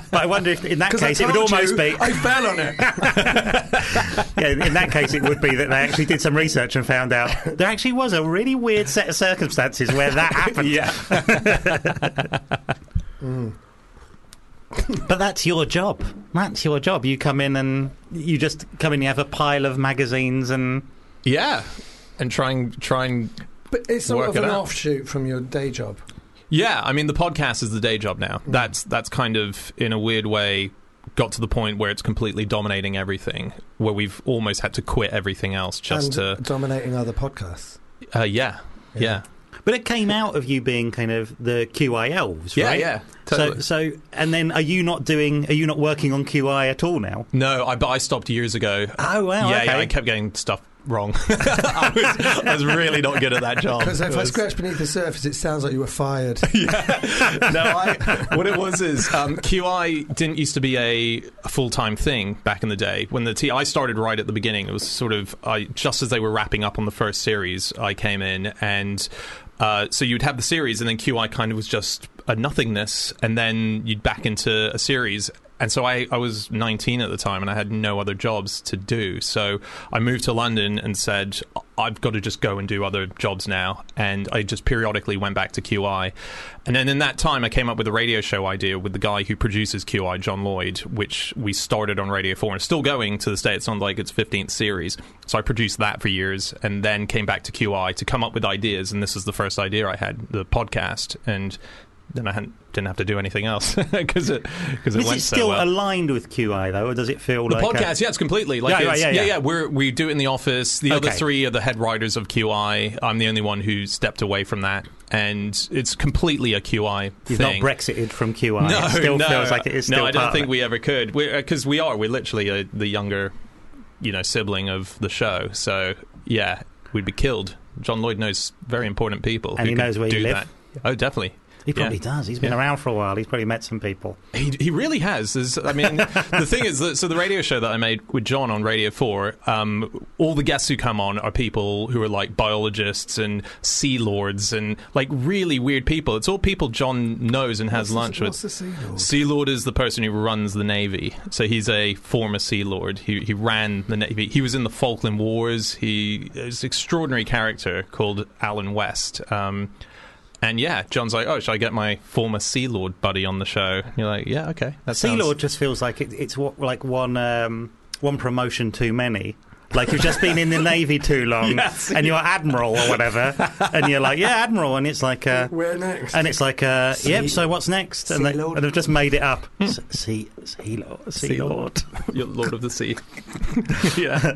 but I wonder if in that case it would almost you be. I fell on it. Yeah, in that case, it would be that they actually did some research and found out there actually was a really weird set of circumstances where that happened. yeah. Mm. But that's your job. That's your job. You come in and you just come in. You have a pile of magazines and Yeah, and trying trying. But it's sort Work of it an out. offshoot from your day job. Yeah, I mean the podcast is the day job now. That's that's kind of in a weird way got to the point where it's completely dominating everything. Where we've almost had to quit everything else just and dominating other podcasts. to. Uh, yeah, yeah, But it came out of you being kind of the QI elves, yeah, right? yeah. Totally. So, so, and then are you not doing? Are you not working on QI at all now? no, I but I stopped years ago. Oh wow! yeah, okay. yeah, I kept getting stuff wrong. I, was, I was really not good at that job. Because if I scratch beneath the surface, it sounds like you were fired. no, I, what it was is um, QI didn't used to be a, a full time thing back in the day. When the T, I started right at the beginning. It was sort of I, just as they were wrapping up on the first series. I came in, and uh, so you'd have the series, and then QI kind of was just a nothingness, and then you'd back into a series. And so I, I was 19 at the time, and I had no other jobs to do. So I moved to London and said, I've got to just go and do other jobs now. And I just periodically went back to QI. And then in that time, I came up with a radio show idea with the guy who produces QI, John Lloyd, which we started on Radio 4 and still going to this day. It's on like its 15th series. So I produced that for years and then came back to QI to come up with ideas. And this is the first idea I had, the podcast. And then I didn't have to do anything else because it, cause it Is went it still so well. aligned with QI though, or does it feel The like a- podcast, yeah, it's completely like Yeah, it's- yeah, yeah, yeah. We're we do it in the office. The other three are the head writers of QI. I'm the only one who stepped away from that, and it's completely a QI You've thing. not Brexited from QI. no, it still no, feels like it is. Still no. I don't think we ever could because we are. We're literally uh the younger, you know, sibling of the show. So yeah, we'd be killed. John Lloyd knows very important people, And who he knows where you do live? That. Oh, definitely. He probably Yeah. does. He's been Yeah. around for a while. He's probably met some people. He, he really has. There's, I mean, the thing is that so the radio show that I made with John on Radio Four, um, all the guests who come on are people who are like biologists and sea lords and like really weird people. It's all people John knows and has What's the- lunch what's with. the Sea Lord? Sea Lord is the person who runs the navy. So he's a former Sea Lord. He he ran the navy. He was in the Falkland Wars. He is an extraordinary character called Alan West. Um, and yeah, John's like, oh, should I get my former Sea Lord buddy on the show? And you're like, yeah, okay. That Sea sounds- Lord just feels like it, it's what, like one um, one promotion too many. Like you've just been in the navy too long, Yes. and you're admiral or whatever, and you're like, yeah, admiral, and it's like, uh, Where next? and it's like, uh, Sea- yep. So what's next? And, Sea they, Lord. and they've just made it up. S- sea, sea Lord, sea, Sea Lord. Lord. You're Lord of the Sea. yeah.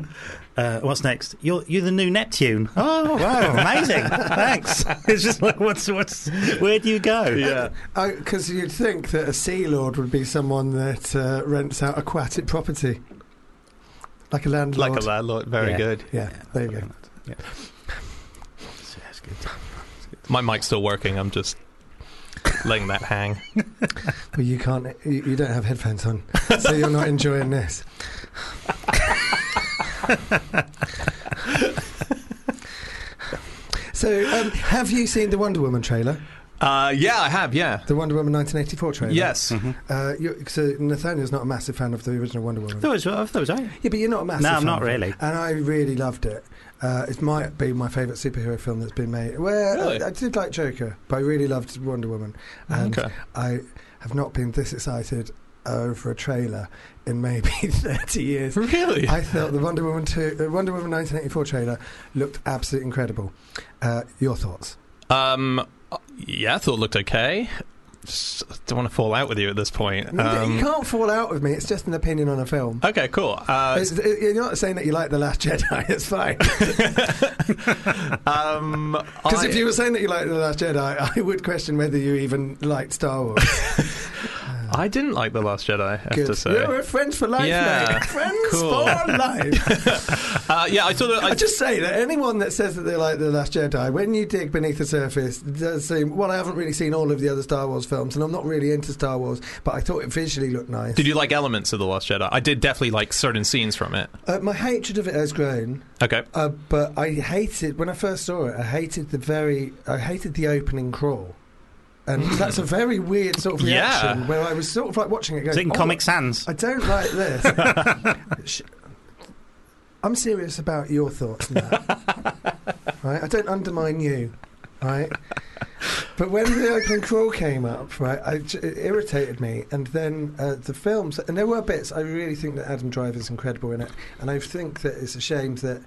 Uh, what's next? You're you're the new Neptune. Oh wow, amazing! Thanks. It's just like, what's what's where do you go? Yeah. Because you'd think that a sea lord would be someone that uh, rents out aquatic property, like a landlord. Like a landlord. Very Yeah. good. Yeah, there you go. That's good. My mic's still working. I'm just letting that hang. Well, you can't. You, you don't have headphones on, so you're not enjoying this. so, um, have you seen the Wonder Woman trailer? Uh, yeah, I have. Yeah. The Wonder Woman 1984 trailer. Yes. Uh, you so Nathaniel's not a massive fan of the original Wonder Woman. Those, those are. Yeah, but you're not a massive. No, I'm fan not of it. really. And I really loved it. Uh, it might be my favourite superhero film that's been made. Well, Really? I, I did like Joker, but I really loved Wonder Woman. And Okay. I have not been this excited over a trailer in maybe 30 years. Really? I thought the Wonder Woman 2, uh, Wonder Woman 1984 trailer looked absolutely incredible. Uh, your thoughts? Um, yeah, I thought it looked okay. Just don't want to fall out with you at this point. you Um, can't fall out with me. It's just an opinion on a film. okay, cool. Uh, it- you're not saying that you like The Last Jedi. It's fine. um, Because I- if you were saying that you like The Last Jedi, I would question whether you even liked Star Wars. I didn't like the Last Jedi. I have Good. to say. we're friends for life, Yeah. mate. Friends Cool. for life. Uh, yeah, I thought. It, I I, just say that anyone that says that they like The Last Jedi, when you dig beneath the surface, it does seem. Well, I haven't really seen all of the other Star Wars films, and I'm not really into Star Wars, but I thought it visually looked nice. did you like elements of the Last Jedi? I did definitely like certain scenes from it. Uh, my hatred of it has grown, Okay. uh, but I hated when I first saw it. I hated the very. I hated the opening crawl. And that's a very weird sort of Yeah. reaction where I was sort of like watching it going, Is it in "Oh, Comic Sans? I don't like this. I'm serious about your thoughts that. right? I don't undermine you. Right? But when the opening crawl came up, right, I, it irritated me. And then uh, the films, and there were bits. I really think that Adam Driver's incredible in it, and I think that it's a shame that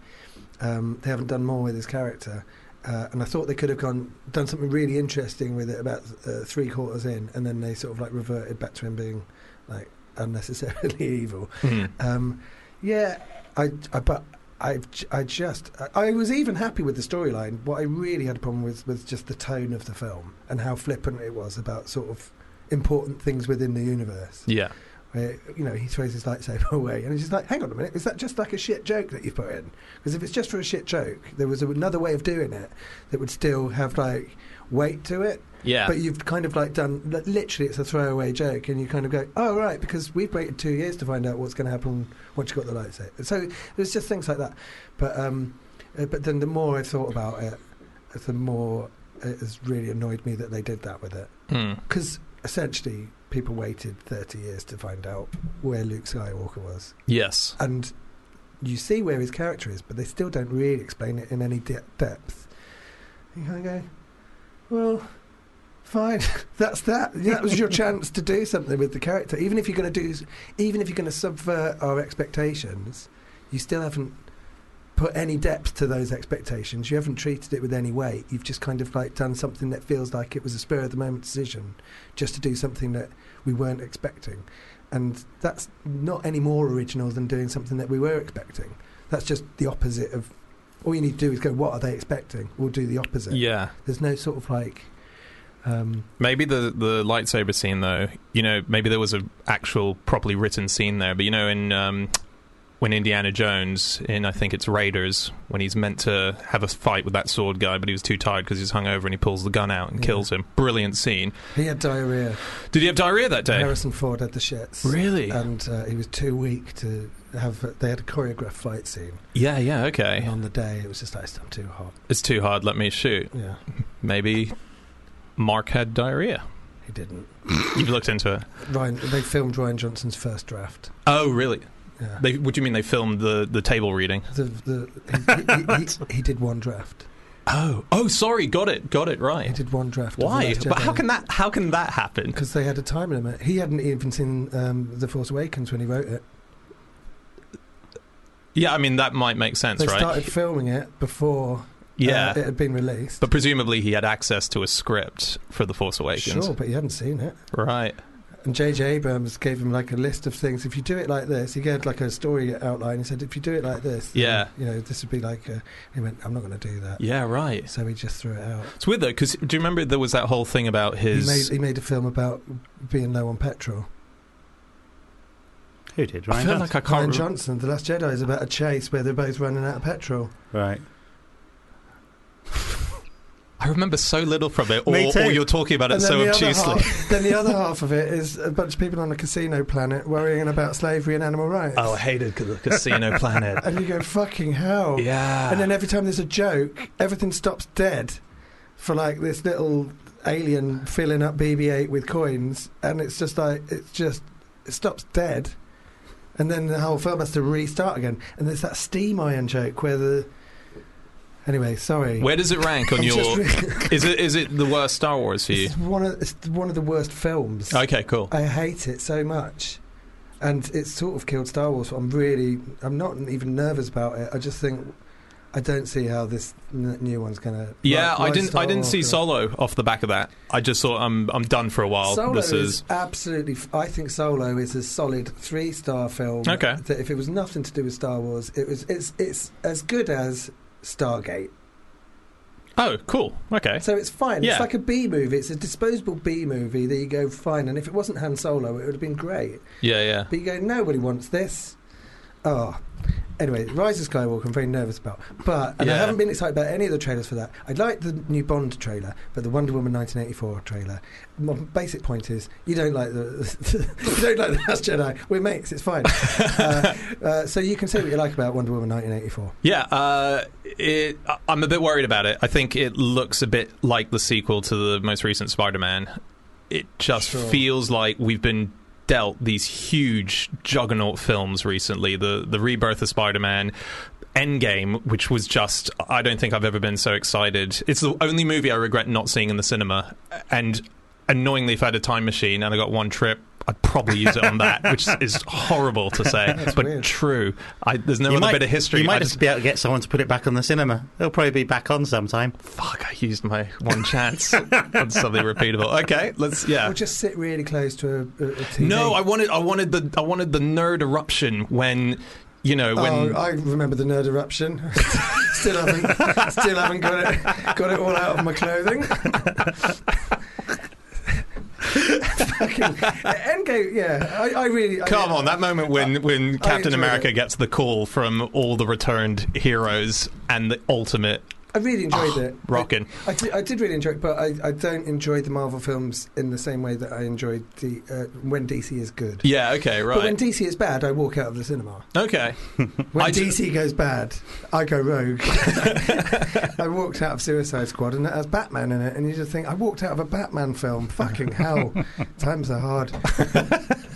um, they haven't done more with his character. Uh, and I thought they could have gone done something really interesting with it about uh, three quarters in, and then they sort of like reverted back to him being like unnecessarily evil. Mhm. Um, yeah, I, I but I, I just I, I was even happy with the storyline. What I really had a problem with was just the tone of the film and how flippant it was about sort of important things within the universe. Yeah. Where you know he throws his lightsaber away, and he's just like, "Hang on a minute, is that just like a shit joke that you put in?" Because if it's just for a shit joke, there was another way of doing it that would still have like weight to it. Yeah. But you've kind of like done literally, it's a throwaway joke, and you kind of go, "Oh right," because we've waited two years to find out what's going to happen once you got the lightsaber. So there's just things like that. But um, uh, but then the more I thought about it, the more it has really annoyed me that they did that with it. Hmm. Because essentially, people waited 30 years to find out where Luke Skywalker was, Yes. and you see where his character is, but they still don't really explain it in any de- depth. You kind of go, well, fine, that's that. That was your chance to do something with the character. Even if you're going to do, even if you're going to subvert our expectations, you still haven't put any depth to those expectations. You haven't treated it with any weight. You've just kind of like done something that feels like it was a spur of the moment decision, just to do something that we weren't expecting. And that's not any more original than doing something that we were expecting. That's just the opposite of. All you need to do is go, what are they expecting? We'll do the opposite. Yeah. There's no sort of like. Um, Maybe the the lightsaber scene though, you know, maybe there was a actual properly written scene there, but you know, in um, when Indiana Jones in I think it's Raiders when he's meant to have a fight with that sword guy, but he was too tired because he's hungover and he pulls the gun out and Yeah. kills him. Brilliant scene. he had diarrhea. Did he have diarrhea that day? Harrison Ford had the shits. Really? And uh, he was too weak to have. They had a choreographed fight scene. yeah, yeah, okay. And on the day, it was just like, I'm too hot. It's too hard. Let me shoot. Yeah, Maybe Mark had diarrhea. he didn't. You've looked into it. Ryan, they filmed Rian Johnson's first draft. Oh, really? Yeah. They, what do you mean they filmed the, the table reading? the, the, he, he, he, he did one draft. Oh, oh, sorry, got it, got it right. He did one draft. Why? But how can that? How can that happen? Because they had a time limit. He hadn't even seen um, The Force Awakens when he wrote it. Yeah, I mean that might make sense, They right? started filming it before yeah, uh, it had been released. but presumably he had access to a script for the Force Awakens, Sure, but he hadn't seen it. right? And J.J. Abrams gave him like a list of things. If you do it like this, he gave like a story outline. He said, if you do it like this, then, Yeah. you know, this would be like. A, he went, I'm not going to do that. Yeah, right. So he just threw it out. It's weird though, because do you remember there was that whole thing about He his? made he made a film about being low on petrol. Who did? I Rian feel Johnson? like I can't. Rian re- Johnson, The Last Jedi, is about a chase where they're both running out of petrol. Right. I remember so little from it, Me or, too. or you're talking about it so then the obtusely. half- then the other half of it is a bunch of people on a casino planet worrying about slavery and animal rights. Oh, I hated the Casino Planet. and you go, fucking hell. yeah, And then every time there's a joke, everything stops dead for like this little alien filling up BB-8 with coins, and it's just like it's just it stops dead, and then the whole film has to restart again. And there's that steam iron joke where the anyway, sorry. where does it rank on I'm your? re- Is it is it the worst Star Wars for you? it's one of it's one of the worst films. Okay, cool. I hate it so much. And it's sort of killed Star Wars. I'm really, I'm not even nervous about it. I just think, I don't see how this n- new one's gonna. Yeah, ri- I didn't. Star I didn't Wars see Solo off the back of that. I just thought I'm. I'm done for a while. Solo this is, is. absolutely. f- I think Solo is a solid three-star film. Okay. That if it was nothing to do with Star Wars, it was. It's it's as good as Stargate. Oh, cool. Okay. So it's fine. Yeah. It's like a B movie. It's a disposable B movie. There you go, fine. And if it wasn't Han Solo, it would have been great. Yeah, yeah. But you go, nobody wants this. Oh. Anyway, Rise of Skywalker, I'm very nervous about. But, and I haven't been excited about any of the trailers for that. I like the new Bond trailer, but the Wonder Woman 1984 trailer. My basic point is, you don't like the, you don't like the Last Jedi. We're mates, it's fine. uh, uh, so you can say what you like about Wonder Woman 1984. Yeah, uh, it, I'm a bit worried about it. I think it looks a bit like the sequel to the most recent Spider-Man. It just Sure. feels like we've been dealt these huge juggernaut films recently. The the rebirth of Spider-Man, Endgame, which was just, I don't think I've ever been so excited. It's the only movie I regret not seeing in the cinema. And annoyingly, if I had a time machine and I got one trip, I'd probably use it on that, which is horrible to say, but weird. true. I, there's no you other might, bit of history. You might I just just, be able to get someone to put it back on the cinema. It'll probably be back on sometime. fuck, I used my one chance on something repeatable. Okay, let's, yeah. Or just sit really close to a, a, a TV. No, I wanted, I wanted the, I wanted the nerd eruption when, you know, when. Oh, I remember the nerd eruption. still haven't, still haven't got it, got it all out of my clothing. Fucking Endgame, yeah. I, I really. I- Come on, that moment when, when Captain America it. gets the call from all the returned heroes and the ultimate I really enjoyed Oh, it. rocking. I, I, did, I did really enjoy it, but I, I don't enjoy the Marvel films in the same way that I enjoyed the uh, when DC is good. Yeah, okay, Right. But when. DC is bad, I walk out of the cinema. Okay. When DC goes bad, I go rogue. I walked out of Suicide Squad and it has Batman in it, and you just think, I walked out of a Batman film. Fucking hell, times are hard.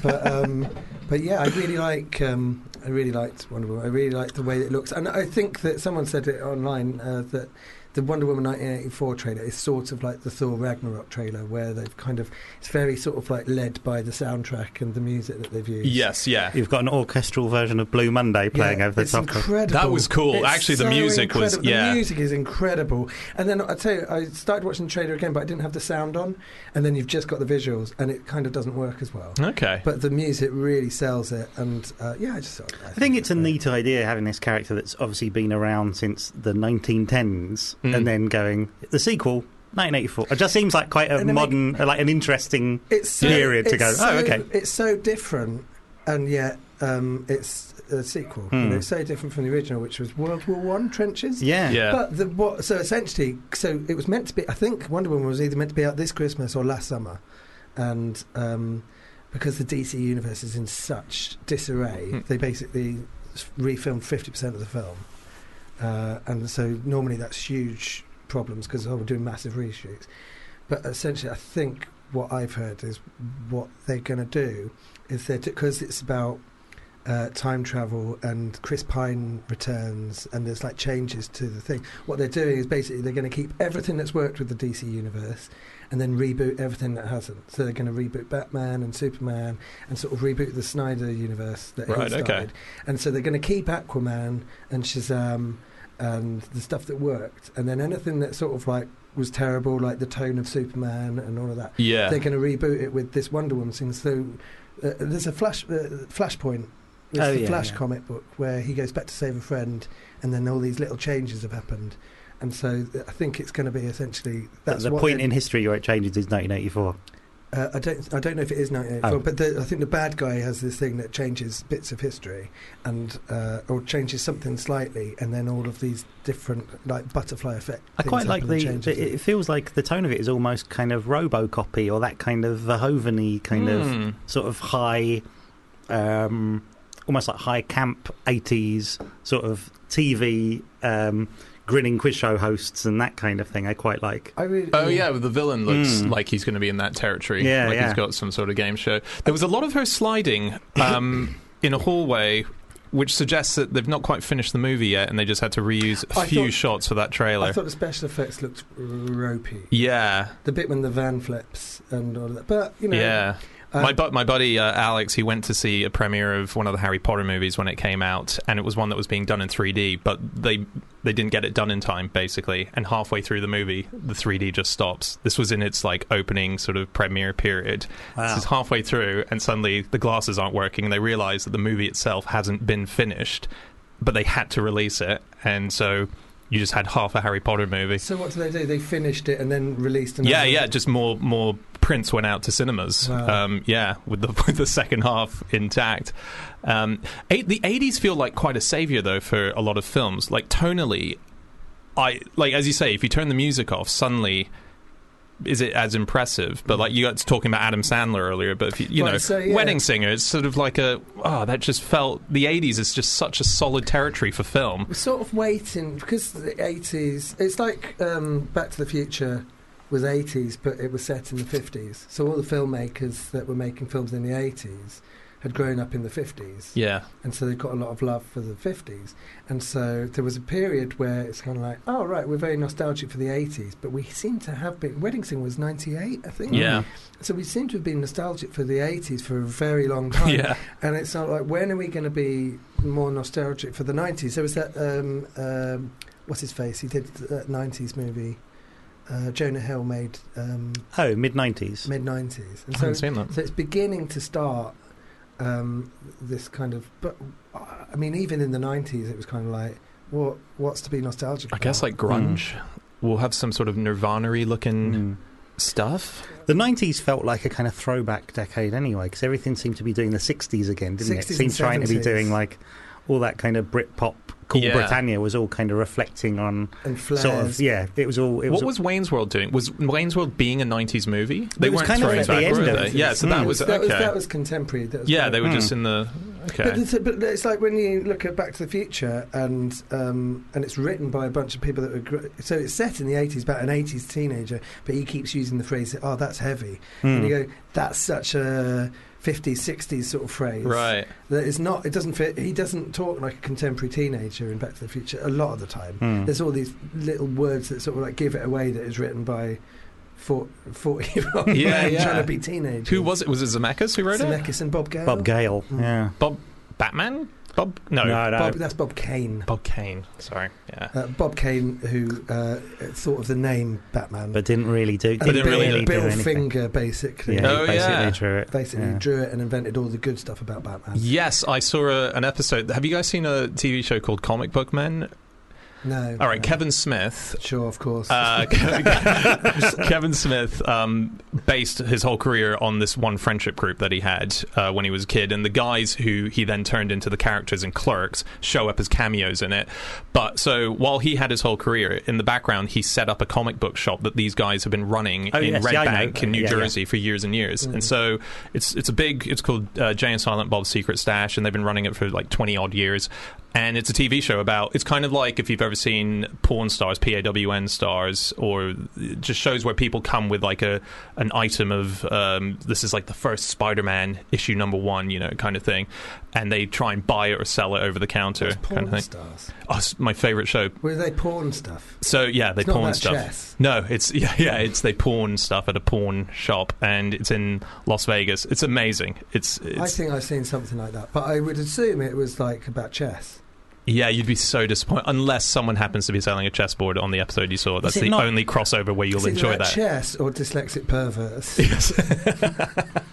but um, but yeah, I really like. Um, I really liked Wonder Woman. I really liked the way it looks, and I think that someone said it online uh, that the Wonder Woman 1984 trailer is sort of like the Thor Ragnarok trailer, where they've kind of it's very sort of like led by the soundtrack and the music that they've used. Yes, yeah. You've got an orchestral version of Blue Monday playing Yeah, over the it's top. of incredible. That was cool. It's Actually, the so music was- yeah. The music is incredible. And then I tell you, I started watching the trailer again, but I didn't have the sound on. And then you've just got the visuals, and it kind of doesn't work as well. Okay. But the music really sells it, and uh, yeah, I just. thought- I think it's a great. neat idea having this character that's obviously been around since the 1910s Mm. and then going, the sequel, 1984. It just seems like quite a And they modern, like an interesting. It's so, period to it's go, So, oh, okay. It's so different, and yet um, it's a sequel. You know, it's so different from the original, which was World War One trenches. Yeah. Yeah. But the what? So essentially, so it was meant to be. I think Wonder Woman was either meant to be out this Christmas or last summer, and um, because the DC universe is in such disarray, Hmm. they basically refilmed fifty percent of the film, uh, and so normally that's huge problems because oh, we're doing massive reshoots. But essentially, I think what I've heard is what they're going to do is that because it's about uh, time travel and Chris Pine returns and there's like changes to the thing. What they're doing is basically they're going to keep everything that's worked with the DC universe and then reboot everything that hasn't. So they're going to reboot Batman and Superman and sort of reboot the Snyder universe that Right, he okay. started. And so they're going to keep Aquaman and Shazam and the stuff that worked, and then anything that sort of like was terrible, like the tone of Superman and all of that. yeah. They're going to reboot it with this Wonder Woman thing. So uh, there's a flash uh, Flashpoint. It's Oh, the yeah, Flash yeah. comic book where he goes back to save a friend, and then all these little changes have happened. And so th- I think it's going to be essentially that's the what point in history where it changes is 1984. uh, I don't. I don't know if it is 1984, Oh. but the, I think the bad guy has this thing that changes bits of history, and uh, or changes something slightly, and then all of these different like butterfly effect. I quite like happen and the. It, it. it feels like the tone of it is almost kind of Robocopy or that kind of Verhoeven kind of Hmm. sort of high, um, almost like high camp 80s sort of TV um, grinning quiz show hosts and that kind of thing. I quite like. I really, Oh yeah, the villain looks Mm. like he's going to be in that territory. Yeah, like yeah. he's got some sort of game show. There was a lot of her sliding um, in a hallway, which suggests that they've not quite finished the movie yet, and they just had to reuse a I few thought- shots for that trailer. I thought the special effects looked ropey. yeah, The bit when the van flips and all that, but you know, yeah. Uh, my bu- my buddy uh, Alex, he went to see a premiere of one of the Harry Potter movies when it came out, and it was one that was being done in 3D, but they they didn't get it done in time, basically. And halfway through the movie, the 3D just stops. This was in its like opening sort of premiere period. This is halfway through, and suddenly the glasses aren't working, and they realize that the movie itself hasn't been finished, but they had to release it, and so you just had half a Harry Potter movie. So what do they do? They finished it and then released another. Yeah, yeah, just more more prints went out to cinemas. Wow. Um, yeah, with the with the second half intact. Um, eight, the eighties feel like quite a savior though for a lot of films. Like tonally, I like as you say, if you turn the music off, suddenly. Is it as impressive? But like you got to talking about Adam Sandler earlier, but if you, you Right, know, so, yeah. Wedding Singer, it's sort of like a oh, that just felt the '80s is just such a solid territory for film. We're sort of waiting because the eighties. It's like um, Back to the Future was eighties, but it was set in the fifties. So all the filmmakers that were making films in the eighties had grown up in the 50s. Yeah. And so they've got a lot of love for the 50s. And so there was a period where it's kind of like, oh, right, we're very nostalgic for the 80s, but we seem to have been. Wedding Singer was 98, I think. Yeah. So we seem to have been nostalgic for the 80s for a very long time. Yeah. And it's not like, when are we going to be more nostalgic for the 90s? There was that, um, um, what's his face? He did that 90s movie. Uh, Jonah Hill made um, Oh, mid nineties. mid 90s. I so haven't seen that. so it's beginning to start um, this kind of. But I mean, even in the nineties, it was kind of like, what what's to be nostalgic? I guess like grunge will have some sort of Nirvana-y looking Mm. stuff. The 90s felt like a kind of throwback decade anyway, because everything seemed to be doing the 60s again, didn't it? 60s Seemed and trying to be doing like all that kind of Britpop. Cool Yeah. Britannia was all kind of reflecting on and sort of yeah. It was all. It was what was Wayne's World doing? Was Wayne's World being a '90s movie? They was weren't kind of throwing at the back, end were of they? it. Yeah, so that Mm. was that okay. was that was contemporary. That was yeah, kind they were Hmm. just in the okay. But, it's, but it's like when you look at Back to the Future and um, and it's written by a bunch of people that were gr- so it's set in the eighties about an eighties teenager, but he keeps using the phrase "oh that's heavy," and Mm. you go that's such a 50s 60s sort of phrase right. that is not it doesn't fit he doesn't talk like a contemporary teenager in Back to the Future a lot of the time Mm. there's all these little words that sort of like give it away that is written by 40 year old Yeah, yeah. trying to be teenagers Who was it? Was it Zemeckis who wrote it? Zemeckis and Bob Gale Bob Gale. Mm. Yeah. Bob Batman? Bob? No. no, no. Bob, that's Bob Kane Bob Kane. Sorry. Yeah. uh, Bob Kane who uh, thought of the name Batman but didn't really do. and But didn't Bill, really do Bill anything. Finger basically Yeah, Oh, he basically yeah. drew it. basically Yeah. drew it and invented all the good stuff about Batman Yes, I saw a, an episode. Have you guys seen a TV show called Comic Book Men? No All right, no. Kevin Smith. sure of course Uh, Kevin Smith um, based his whole career on this one friendship group that he had uh, when he was a kid, and the guys who he then turned into the characters in Clerks show up as cameos in it. But so while he had his whole career in the background, he set up a comic book shop that these guys have been running Oh, in yes, Red yeah, Bank in New Yeah, yeah. Jersey for years and years. Mm. And so it's it's a big. It's called uh, Jay and Silent Bob's Secret Stash, and they've been running it for like twenty odd years. And it's a TV show about. It's kind of like if you've ever seen porn stars, P A W N stars, or just shows where people come with like a an item of um, this is like the first Spider-Man issue number one, you know, kind of thing, and they try and buy it or sell it over the counter, What's porn kind of thing. stars Oh, it's my favorite show. were they porn stuff So yeah, they It's not pawn about stuff. chess. No, it's yeah, yeah, it's they pawn stuff at a pawn shop, and it's in Las Vegas. It's amazing. It's, it's I think I've seen something like that, but I would assume it was like about chess. yeah, you'd be so disappointed unless someone happens to be selling a chessboard on the episode you saw. That's the not- only crossover where you'll Is it enjoy about that. chess or dyslexic perverts. Yes.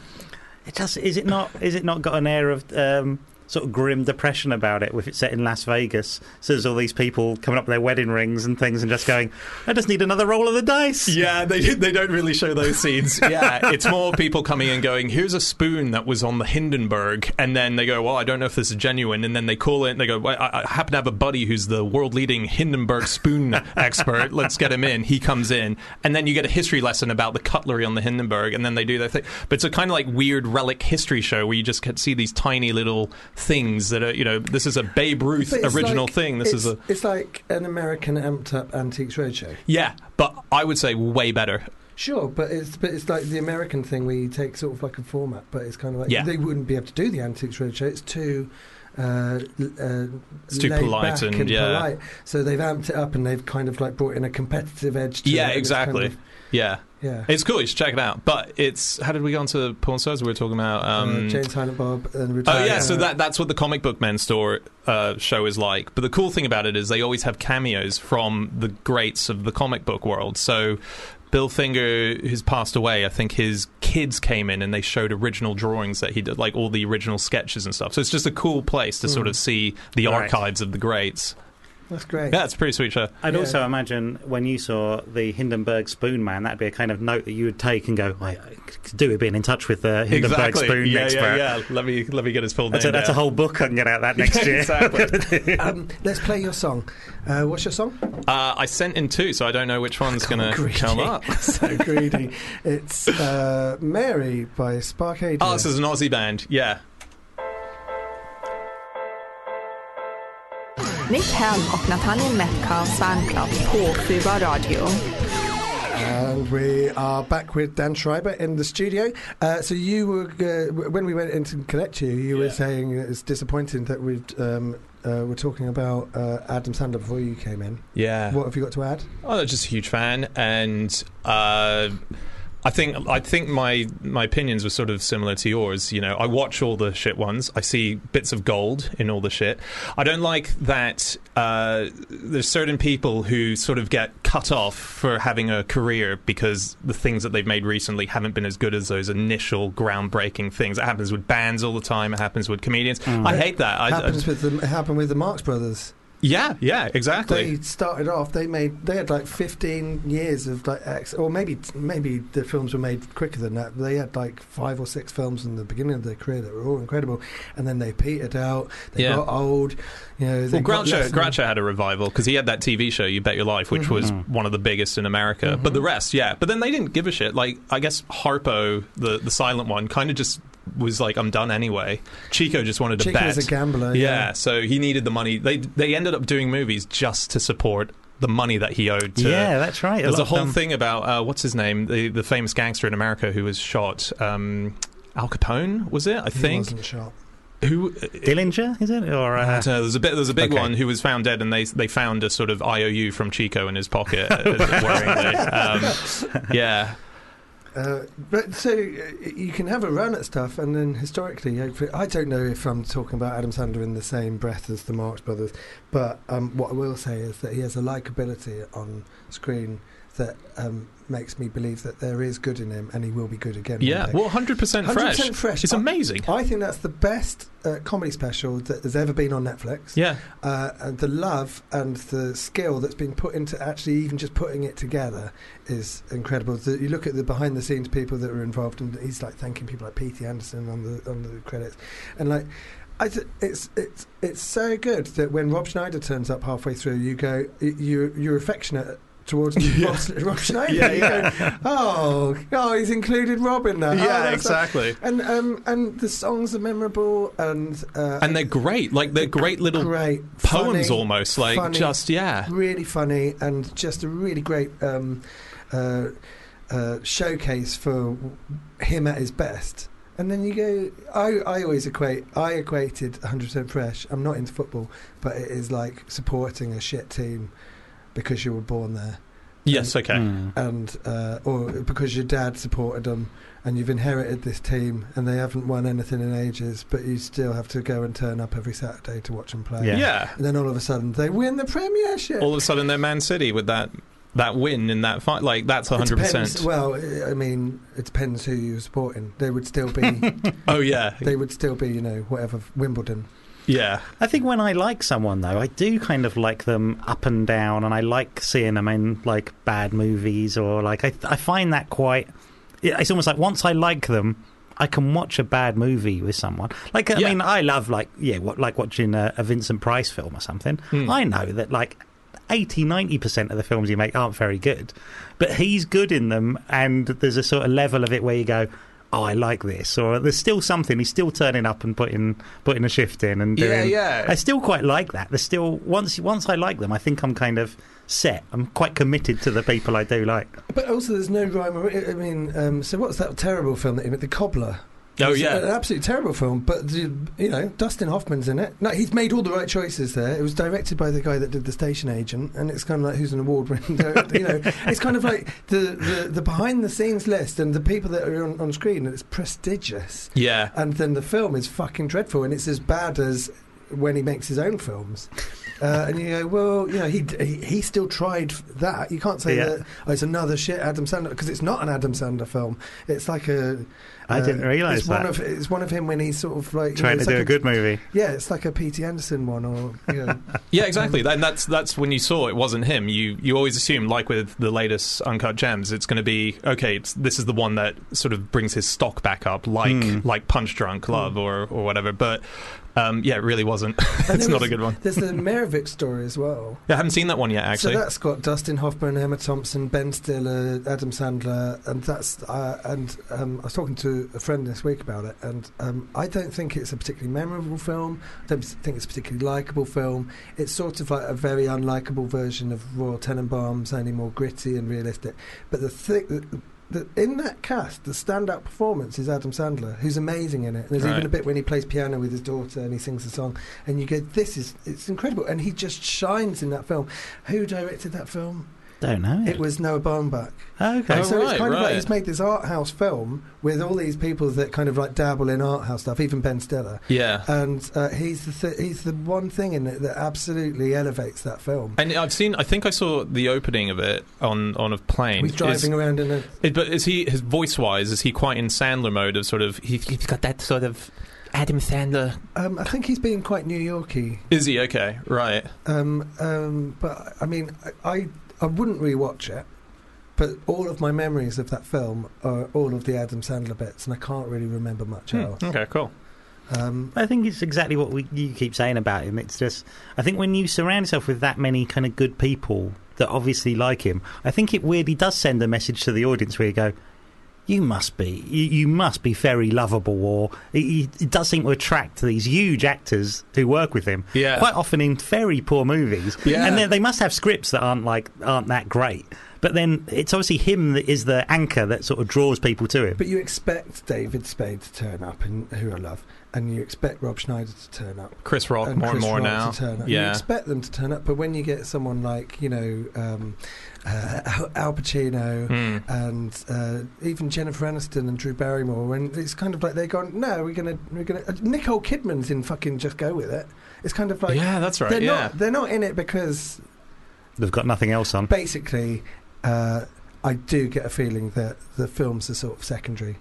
It does. Is it not? Is it not got an air of um, sort of grim depression about it? With it set in Las Vegas, so there's all these people coming up with their wedding rings and things, and just going, "I just need another roll of the dice." Yeah, they they don't really show those scenes. Yeah, it's more people coming and going. Here's a spoon that was on the Hindenburg, and then they go, "Well, I don't know if this is genuine." And then they call it. and They go, well, I, "I happen to have a buddy who's the world leading Hindenburg spoon expert. Let's get him in." He comes in, and then you get a history lesson about the cutlery on the Hindenburg, and then they do their thing. But it's a kind of like weird relic history show where you just get, see these tiny little things that are, you know, this is a Babe Ruth original like- thing. This is a It's like an American amped up antiques roadshow. yeah, but I would say way better. Sure, but it's but it's like the American thing where you take sort of like a format, but it's kind of like Yeah. they wouldn't be able to do the antiques roadshow. It's too. Uh, uh, It's too polite back and- yeah. polite. So they've amped it up and they've kind of like brought in a competitive edge. to Yeah, it. and it's kind exactly. of- Yeah. Yeah. It's cool. You should check it out. But it's how did we go on to porn stars? We were talking about. Um, uh, Jay and Silent Bob and Oh retired, yeah, so uh, that that's what the comic book men store uh, show is like. But the cool thing about it is they always have cameos from the greats of the comic book world. So Bill Finger, who's passed away, I think his kids came in and they showed original drawings that he did, like all the original sketches and stuff. So it's just a cool place to sort Mm. of see the Right. archives of the greats. That's great. Yeah, it's a pretty sweet show. I'd Yeah. also imagine when you saw the Hindenburg Spoon Man, that'd be a kind of note that you would take and go, I could do with being in touch with the Hindenburg Spoon yeah, expert. yeah, yeah. Let me let me get his full That's, name. a, that's a whole book I can get out that next year. exactly. um, let's play your song. Uh, what's your song? Uh, I sent in two, so I don't know which one's going to come up. so greedy. It's uh, Mary by Sparkadia. Oh, this is an Aussie band. Yeah. Nick Helm och Nathaniel Metcalfe's fanclub på Fubar Radio. And we are back with Dan Schreiber in the studio. Uh, so you were, uh, when we went in to collect you, you were Yeah. saying it's disappointing that we um, uh, were talking about uh, Adam Sandler before you came in. Yeah. What have you got to add? Oh, just a huge fan, and uh, I think I think my my opinions were sort of similar to yours. You know, I watch all the shit ones. I see bits of gold in all the shit. I don't like that. Uh, there's certain people who sort of get cut off for having a career because the things that they've made recently haven't been as good as those initial groundbreaking things. It happens with bands all the time. It happens with comedians. I hate that. I, happens I, with the, it happened with the Marx Brothers. Yeah, yeah, exactly. They started off. They made. They had like 15 years of like, ex, or maybe maybe the films were made quicker than that. They had like five or six films in the beginning of their career that were all incredible, and then they petered out. They Yeah. got old. You know, Well, Groucho, Groucho had a revival because he had that TV show, You Bet Your Life, which mm-hmm. was one of the biggest in America. Mm-hmm. But the rest, yeah. But then they didn't give a shit. Like, I guess Harpo, the, the silent one, kind of just was like, I'm done anyway. Chico just wanted to Chico bet. was a gambler. yeah. Yeah. so he needed the money. They they ended up doing movies just to support the money that he owed to. yeah, that's right. There's lot a whole them- thing about uh, what's his name, the the famous gangster in America who was shot. Um, Al Capone was it? I He think. wasn't shot. Who Dillinger, is it? Or uh, don't. There's a bit. There's a big Okay. one who was found dead, and they they found a sort of IOU from Chico in his pocket. uh, worryingly. Um, yeah, Uh, but so uh, you can have a run at stuff, and then historically, I don't know if I'm talking about Adam Sandler in the same breath as the Marx Brothers, but um, what I will say is that he has a likability on screen that um, makes me believe that there is good in him, and he will be good again. yeah. Well, 100 percent fresh. 100% fresh. It's amazing. I think that's the best uh, comedy special that has ever been on Netflix. Yeah, Uh, and the love and the skill that's been put into actually even just putting it together is incredible. The, you look at the behind the scenes people that were involved, and he's like thanking people like P.T. Anderson on the on the credits, and like. I th- it's it's it's so good that when Rob Schneider turns up halfway through, you go you you're affectionate towards Rob, Rob Schneider. Yeah, yeah. go, oh, oh, he's included Rob in that. Oh, yeah, so- exactly. and um and the songs are memorable and uh, And they're great. Like they're great little great poems, funny, almost. Like funny. just yeah. really funny and just a really great um, uh, uh, showcase for him at his best. And then you go. I, I always equate. I equated 100% fresh. I'm not into football, but it is like supporting a shit team because you were born there, Yes. Okay. Mm. and uh, or because your dad supported them, and you've inherited this team, and they haven't won anything in ages, but you still have to go and turn up every Saturday to watch them play. Yeah. Yeah. And then all of a sudden they win the Premiership. All of a sudden, they're Man City with that that win in that fight. Like that's hundred percent. Well, I mean, it depends who you're supporting. They would still be, Oh yeah. they would still be, you know, whatever Wimbledon. Yeah. I think when I like someone, though, I do kind of like them up and down, and I like seeing them in like bad movies or like I, I find that quite. It's almost like once I like them, I can watch a bad movie with someone. Like I Yeah. mean, I love like yeah, what, like watching a, a Vincent Price film or something. Hmm. I know that like 80 90% of the films you make aren't very good but he's good in them and there's a sort of level of it where you go oh i like this or there's still something he's still turning up and putting putting a shift in and Yeah, doing yeah. i still quite like that there's still once once i like them i think i'm kind of set i'm quite committed to the people i do like But also, there's no rhyme or I mean, um, so what's that terrible film that he made, The Cobbler? Oh It's yeah. an absolutely terrible film. But the- you know, Dustin Hoffman's in it. No, he's made all the right choices there. It was directed by the guy that did The Station Agent, and it's kind of like who's an award-winning. director, you know, it's kind of like the, the, the behind-the-scenes list and the people that are on, on screen. And it's prestigious. Yeah. and then the film is fucking dreadful, and it's as bad as when he makes his own films. Uh, and you go, well, you know, he, he he still tried that. You can't say Yeah. that oh, it's another shit Adam Sandler because it's not an Adam Sandler film. It's like a. I uh, didn't realise it's One that. of, it's one of him when he's sort of like you know, trying to it's do like a good movie Yeah, it's like a P.T. Anderson one, or you know, Yeah, exactly. And that's that's when you saw it wasn't him. You you always assume, like with the latest Uncut Gems, it's going to be okay. It's, this is the one that sort of brings his stock back up, like Hmm. like Punch Drunk Love or or whatever. But um, yeah, it really wasn't. It's not was- a good one. There's the Mayor of Meyerowitz story as well. Yeah, I haven't seen that one yet, actually. So that's got Dustin Hoffman, Emma Thompson, Ben Stiller, Adam Sandler, and that's uh, and um, I was talking to a friend this week about it, and um, I don't think it's a particularly memorable film. I don't think it's a particularly likable film. It's sort of like a very unlikable version of Royal Tenenbaums, only more gritty and realistic. But the thing. In that cast, the standout performance is Adam Sandler, who's amazing in it. There's Right. even a bit when he plays piano with his daughter and he sings a song, and you go, "This is it's incredible," and he just shines in that film. Who directed that film? Don't know. It was Noah Baumbach. okay. Oh, so right, it's kind of like he's made this art house film with all these people that kind of like dabble in art house stuff, even Ben Stiller. yeah. And uh, he's the th- he's the one thing in it that absolutely elevates that film. And I've seen. I think I saw the opening of it on on a plane. He's driving Is, around in a it- but is he his voice wise? Is he quite in Sandler mode of sort of? He, he's got that sort of Adam Sandler. um, I think he's being quite New Yorky. Is he okay? Right. Um, um, but I mean, I, I I wouldn't rewatch it. But all of my memories of that film are all of the Adam Sandler bits, and I can't really remember much Hmm, else. Okay. Cool. Um, I think it's exactly what we, you keep saying about him. It's just, I think when you surround yourself with that many kind of good people that obviously like him, I think it weirdly does send a message to the audience where you go, you must be, you, you must be very lovable, or it, it does seem to attract these huge actors who work with him. Yeah. Quite often in very poor movies, Yeah. and they, they must have scripts that aren't like aren't that great. But then it's obviously him that is the anchor that sort of draws people to him. But you expect David Spade to turn up, and who I love, and you expect Rob Schneider to turn up, Chris Rock and more Chris and more Rock now. to turn up. You expect them to turn up, but when you get someone like you know um, uh, Al- Al Pacino. Hmm. And uh, even Jennifer Aniston and Drew Barrymore, and it's kind of like they're going, no, we're gonna, we're gonna. Uh, Nicole Kidman's in fucking Just Go with It. It's kind of like yeah, that's right. they're Yeah. not, they're not in it because They've got nothing else on. basically, uh, I do get a feeling that the films are sort of secondary,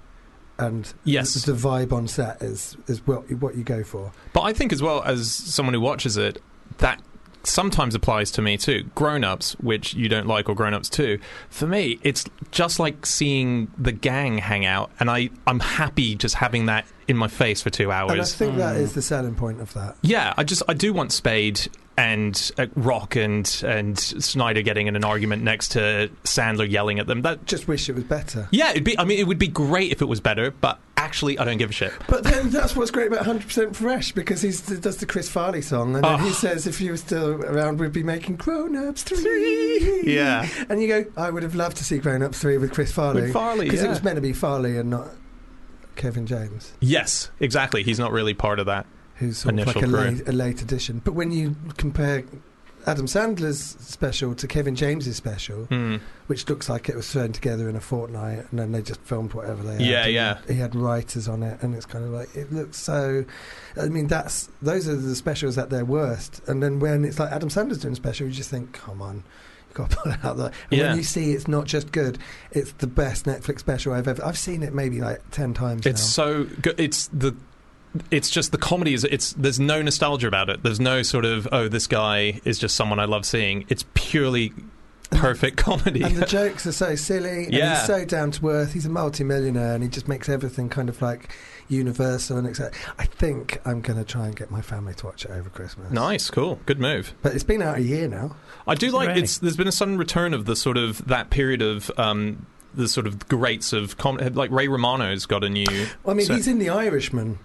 and Yes. the vibe on set is is what what you go for. But I think as well as someone who watches it, that sometimes applies to me too. Grown ups, which you don't like, or grown ups too. For me, it's just like seeing the gang hang out, and I I'm happy just having that in my face for two hours. And I think that Mm. is the selling point of that. Yeah, I just I do want Spade and uh, Rock and and Schneider getting in an argument next to Sandler yelling at them. That Just wish it was better. yeah, it'd be. I mean, it would be great if it was better, but actually, I don't give a shit. But then that's what's great about 100% Fresh because he does the Chris Farley song and then Oh. he ah. says if you were still around we'd be making Grown Ups 3. Yeah. And you go, I would have loved to see Grown Ups 3 with Chris Farley. With Farley, Because it was meant to be Farley and not Kevin James, Yes, exactly. He's not really part of that. who's sort of like a late, a late addition. But when you compare Adam Sandler's special to Kevin James's special, Hmm. which looks like it was thrown together in a fortnight and then they just filmed whatever they had. Yeah, yeah. He had writers on it and it's kind of like it looks so I mean that's those are the specials at their worst. And then when it's like Adam Sandler's doing a special you just think, Come on, you gotta pull it out there. And Yeah. when you see it's not just good, it's the best Netflix special I've ever I've seen it maybe like ten times It's now. so good. It's the. It's just the comedy is. It's there's no nostalgia about it. There's no sort of oh this guy is just someone I love seeing. It's purely perfect comedy. and the jokes are so silly and Yeah. he's so down to earth he's a multi-millionaire and he just makes everything kind of like universal and etc i think i'm going to try and get my family to watch it over christmas nice, cool, good move. but it's been out a year now I do like Really? it's. There's been a sudden return of the sort of that period of um, the sort of greats of com- like Ray Romano's got a new. i mean So- he's in the irishman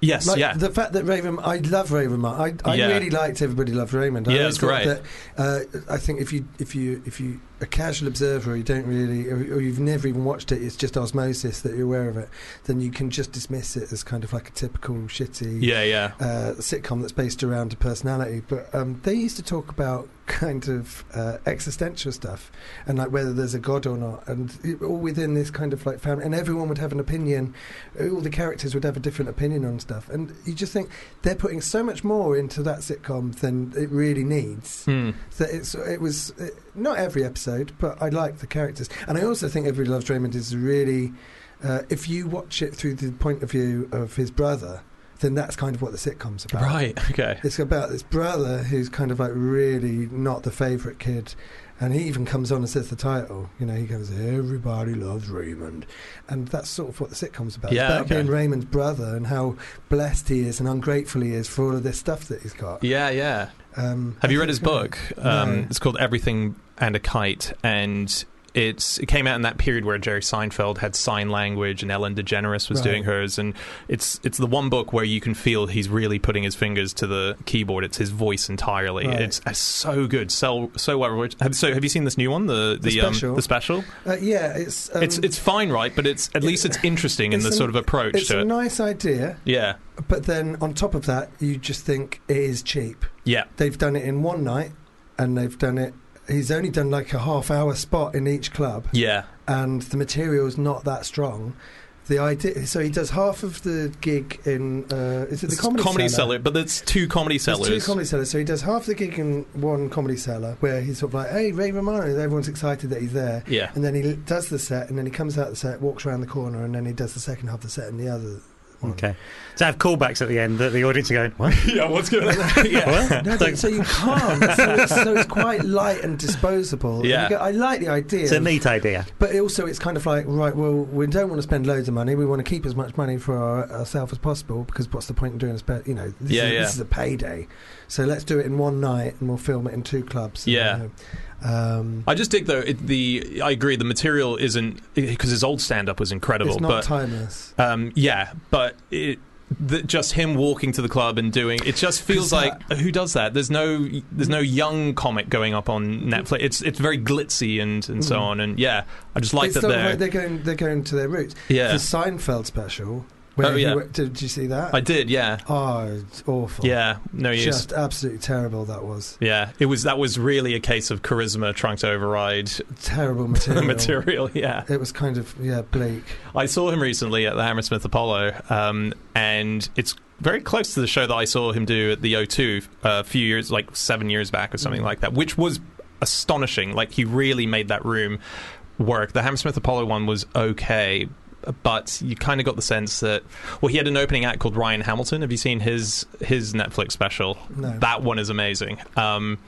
Yes, like yeah, the fact that Raven, I love Ray Romano. I, I Yeah. really liked Everybody Loved Raymond. I Yeah, it's great. That, uh, I think if you if you if you a casual observer, you don't really, or, or you've never even watched it, it's just osmosis that you're aware of it. Then you can just dismiss it as kind of like a typical shitty yeah, yeah. uh, sitcom that's based around a personality. But um, they used to talk about kind of uh, existential stuff and like whether there's a god or not, and it, all within this kind of like family. And everyone would have an opinion. All the characters would have a different opinion on stuff, and you just think they're putting so much more into that sitcom than it really needs. Hmm. That it's it was it, not every episode, but I like the characters, and I also think Everybody Loves Raymond is really. Uh, if you watch it through the point of view of his brother, then that's kind of what the sitcom's about. Right. Okay. It's about this brother who's kind of like really not the favourite kid. And he even comes on and says the title. You know, he goes, Everybody loves Raymond. And that's sort of what the sitcom's about. Yeah, it's about okay. being Raymond's brother and how blessed he is and ungrateful he is for all of this stuff that he's got. Yeah. Yeah. Um, Have I you read his book? Um, No. It's called Everything and a Kite, and it's it came out in that period where Jerry Seinfeld had SeinLanguage and Ellen DeGeneres was Right. doing hers, and it's it's the one book where you can feel he's really putting his fingers to the keyboard. It's his voice entirely. Right. It's, it's so good, so so well. Have, so have you seen this new one, the The the um, special? the special? Uh, yeah, it's. Um, it's it's fine, right? But it's at least it's interesting in the a- sort of approach it's to a it. nice idea, yeah, but then on top of that, you just think it is cheap. yeah, They've done it in one night, and they've done it. He's only done like a half hour spot in each club, yeah. and the material is not that strong. The idea, so he does half of the gig in. Uh, is it the It's comedy, cellar, but it's two comedy There's cellars. two comedy cellars. So he does half the gig in one comedy cellar, where he's sort of like, "Hey, Ray Romano," everyone's excited that he's there. yeah, And then he does the set, and then he comes out the set, walks around the corner, and then he does the second half of the set in the other. One. Okay. So have callbacks at the end that the audience are going, what? yeah. What's going on? yeah. What? No, So- so you can't. so, it's, so it's quite light and disposable. And Yeah. go, I like the idea, It's a neat idea. but also it's kind of like right. Well, we don't want to spend loads of money. We want to keep as much money for our, ourselves as possible because what's the point in doing a spe- You know, this, Yeah, is, yeah. this is a payday. So let's do it in one night, and we'll film it in two clubs. and, Yeah. you know, um, I just dig though it, the I agree the material isn't because his old stand up was incredible it's not but timeless. um, yeah but it the, just him walking to the club and doing it just feels like who does that there's no there's no young comic going up on Netflix it's it's very glitzy and and so Mm. on and yeah I just like it's that they're like they're going. They're going to their roots. yeah The Seinfeld special. Where Oh, yeah. did, did you see that? I did yeah oh, it's awful. yeah no use just absolutely terrible. That was yeah it was that was really a case of charisma trying to override terrible material. material yeah It was kind of yeah bleak. I saw him recently at the Hammersmith Apollo, um, and it's very close to the show that I saw him do at the O2 uh, a few years, like seven years back or something Mm. like that, which was astonishing. Like he really made that room work. The Hammersmith Apollo one was okay. But you kind of got the sense that well, he had an opening act called Ryan Hamilton. Have you seen his his Netflix special? No. That one is amazing. Um,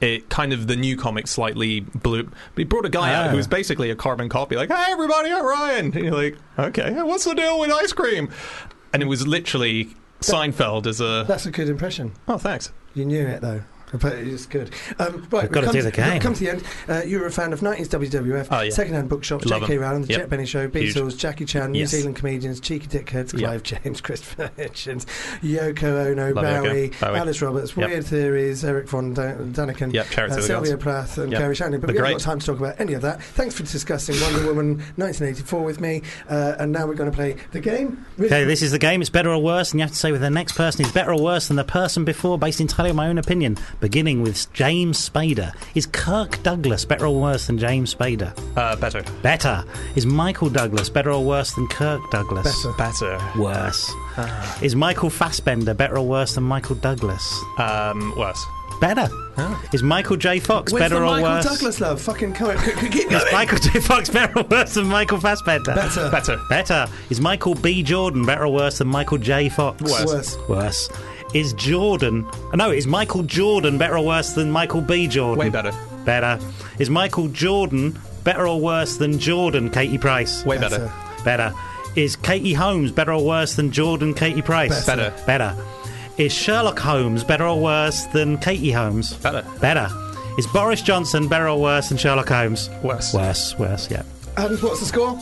it kind of the new comic slightly blew. But he brought a guy out Ah. who was basically a carbon copy, like, "Hey, everybody, I'm Ryan." And you're like, "Okay, what's the deal with ice cream?" And it was literally Seinfeld as a. That's a good impression. Oh, thanks. You knew it though. It's good. Um, right, We've gotta come do the game. we've Come to the end. Uh, you were a fan of 90s WWF, Oh, yeah. second-hand bookshops, Love J.K. 'em. Rowling, The Yep. Chet Benny Show, Huge. Beatles, Jackie Chan, New Yes. Zealand comedians, Cheeky Dickheads, Yep. Clive James, Christopher Hitchens, Yoko Ono, Bowie, Bowie. Alice Roberts, Yep. Weird Theories, Eric von Dan- Daniken, Yep, uh, Sylvia. Plath, and Yep. Garry Shandling. But They're we haven't got time to talk about any of that. Thanks for discussing Wonder Woman 1984 with me. Uh, and now we're going to play the game. Okay, this is the game. It's better or worse, and you have to say whether the next person is better or worse than the person before, based entirely on my own opinion. Beginning with James Spader. Is Kirk Douglas better or worse than James Spader? Uh, better. Better. Is Michael Douglas better or worse than Kirk Douglas? Better. Better. Worse. Is Michael Fassbender better or worse than Michael Douglas? Um, worse. Better. Is Michael J. Fox Where's better the or Michael worse? Douglas love? Fucking come on, keep Is going. Michael J. Fox better or worse than Michael Fassbender? Better. Better. Better. Is Michael B. Jordan better or worse than Michael J. Fox? Worse. Worse. Worse. Is Jordan. Uh, no, is Michael Jordan better or worse than Michael B. Jordan? Way better. Better. Is Michael Jordan better or worse than Jordan Katie Price? Way better. Better. Is Katie Holmes better or worse than Jordan Katie Price? Better. Better. Is Sherlock Holmes better or worse than Katie Holmes? Better. Better. Is Boris Johnson better or worse than Sherlock Holmes? Worse. Worse, worse, yeah. And what's the score?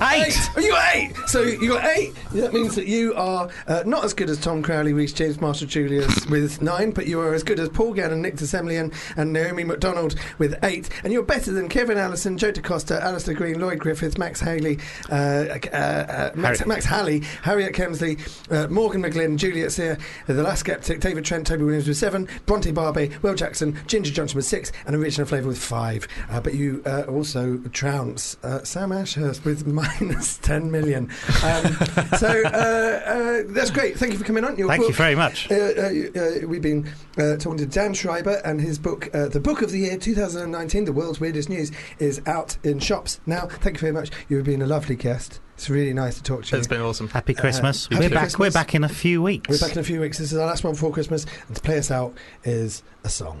Eight! Oh, you got eight. So you got eight. That means that you are uh, not as good as Tom Crowley, Reese James, Marshall Julius with nine, but you are as good as Paul Gannon, Nick de Semlyen, and Naomi McDonald with eight. And you're better than Kevin Allison, Joe DeCosta, Alistair Green, Lloyd Griffith, Max Halley, uh, uh, uh, Max, Max Halley, Harriet Kemsley, uh, Morgan McGlynn, Juliet Sear, The Last Skeptic, David Trent, Toby Williams with seven, Bronte Barbie, Will Jackson, Ginger Johnson with six, and Original Flavour with five. Uh, but you uh, also trounce uh, Sam Ashurst with minus 10 million. Um, so uh, uh, that's great. Thank you for coming on. Your Thank you very much. uh, uh, uh, we've been uh, talking to Dan Schreiber, and his book, uh, The Book of the Year 2019, The World's Weirdest News, is out in shops now. Thank you very much. You've been a lovely guest. It's really nice to talk to you. It's been awesome. Happy Christmas. happy we're back. Christmas. We're back in a few weeks. We're back in a few weeks. This is our last one before Christmas, and to play us out is a song.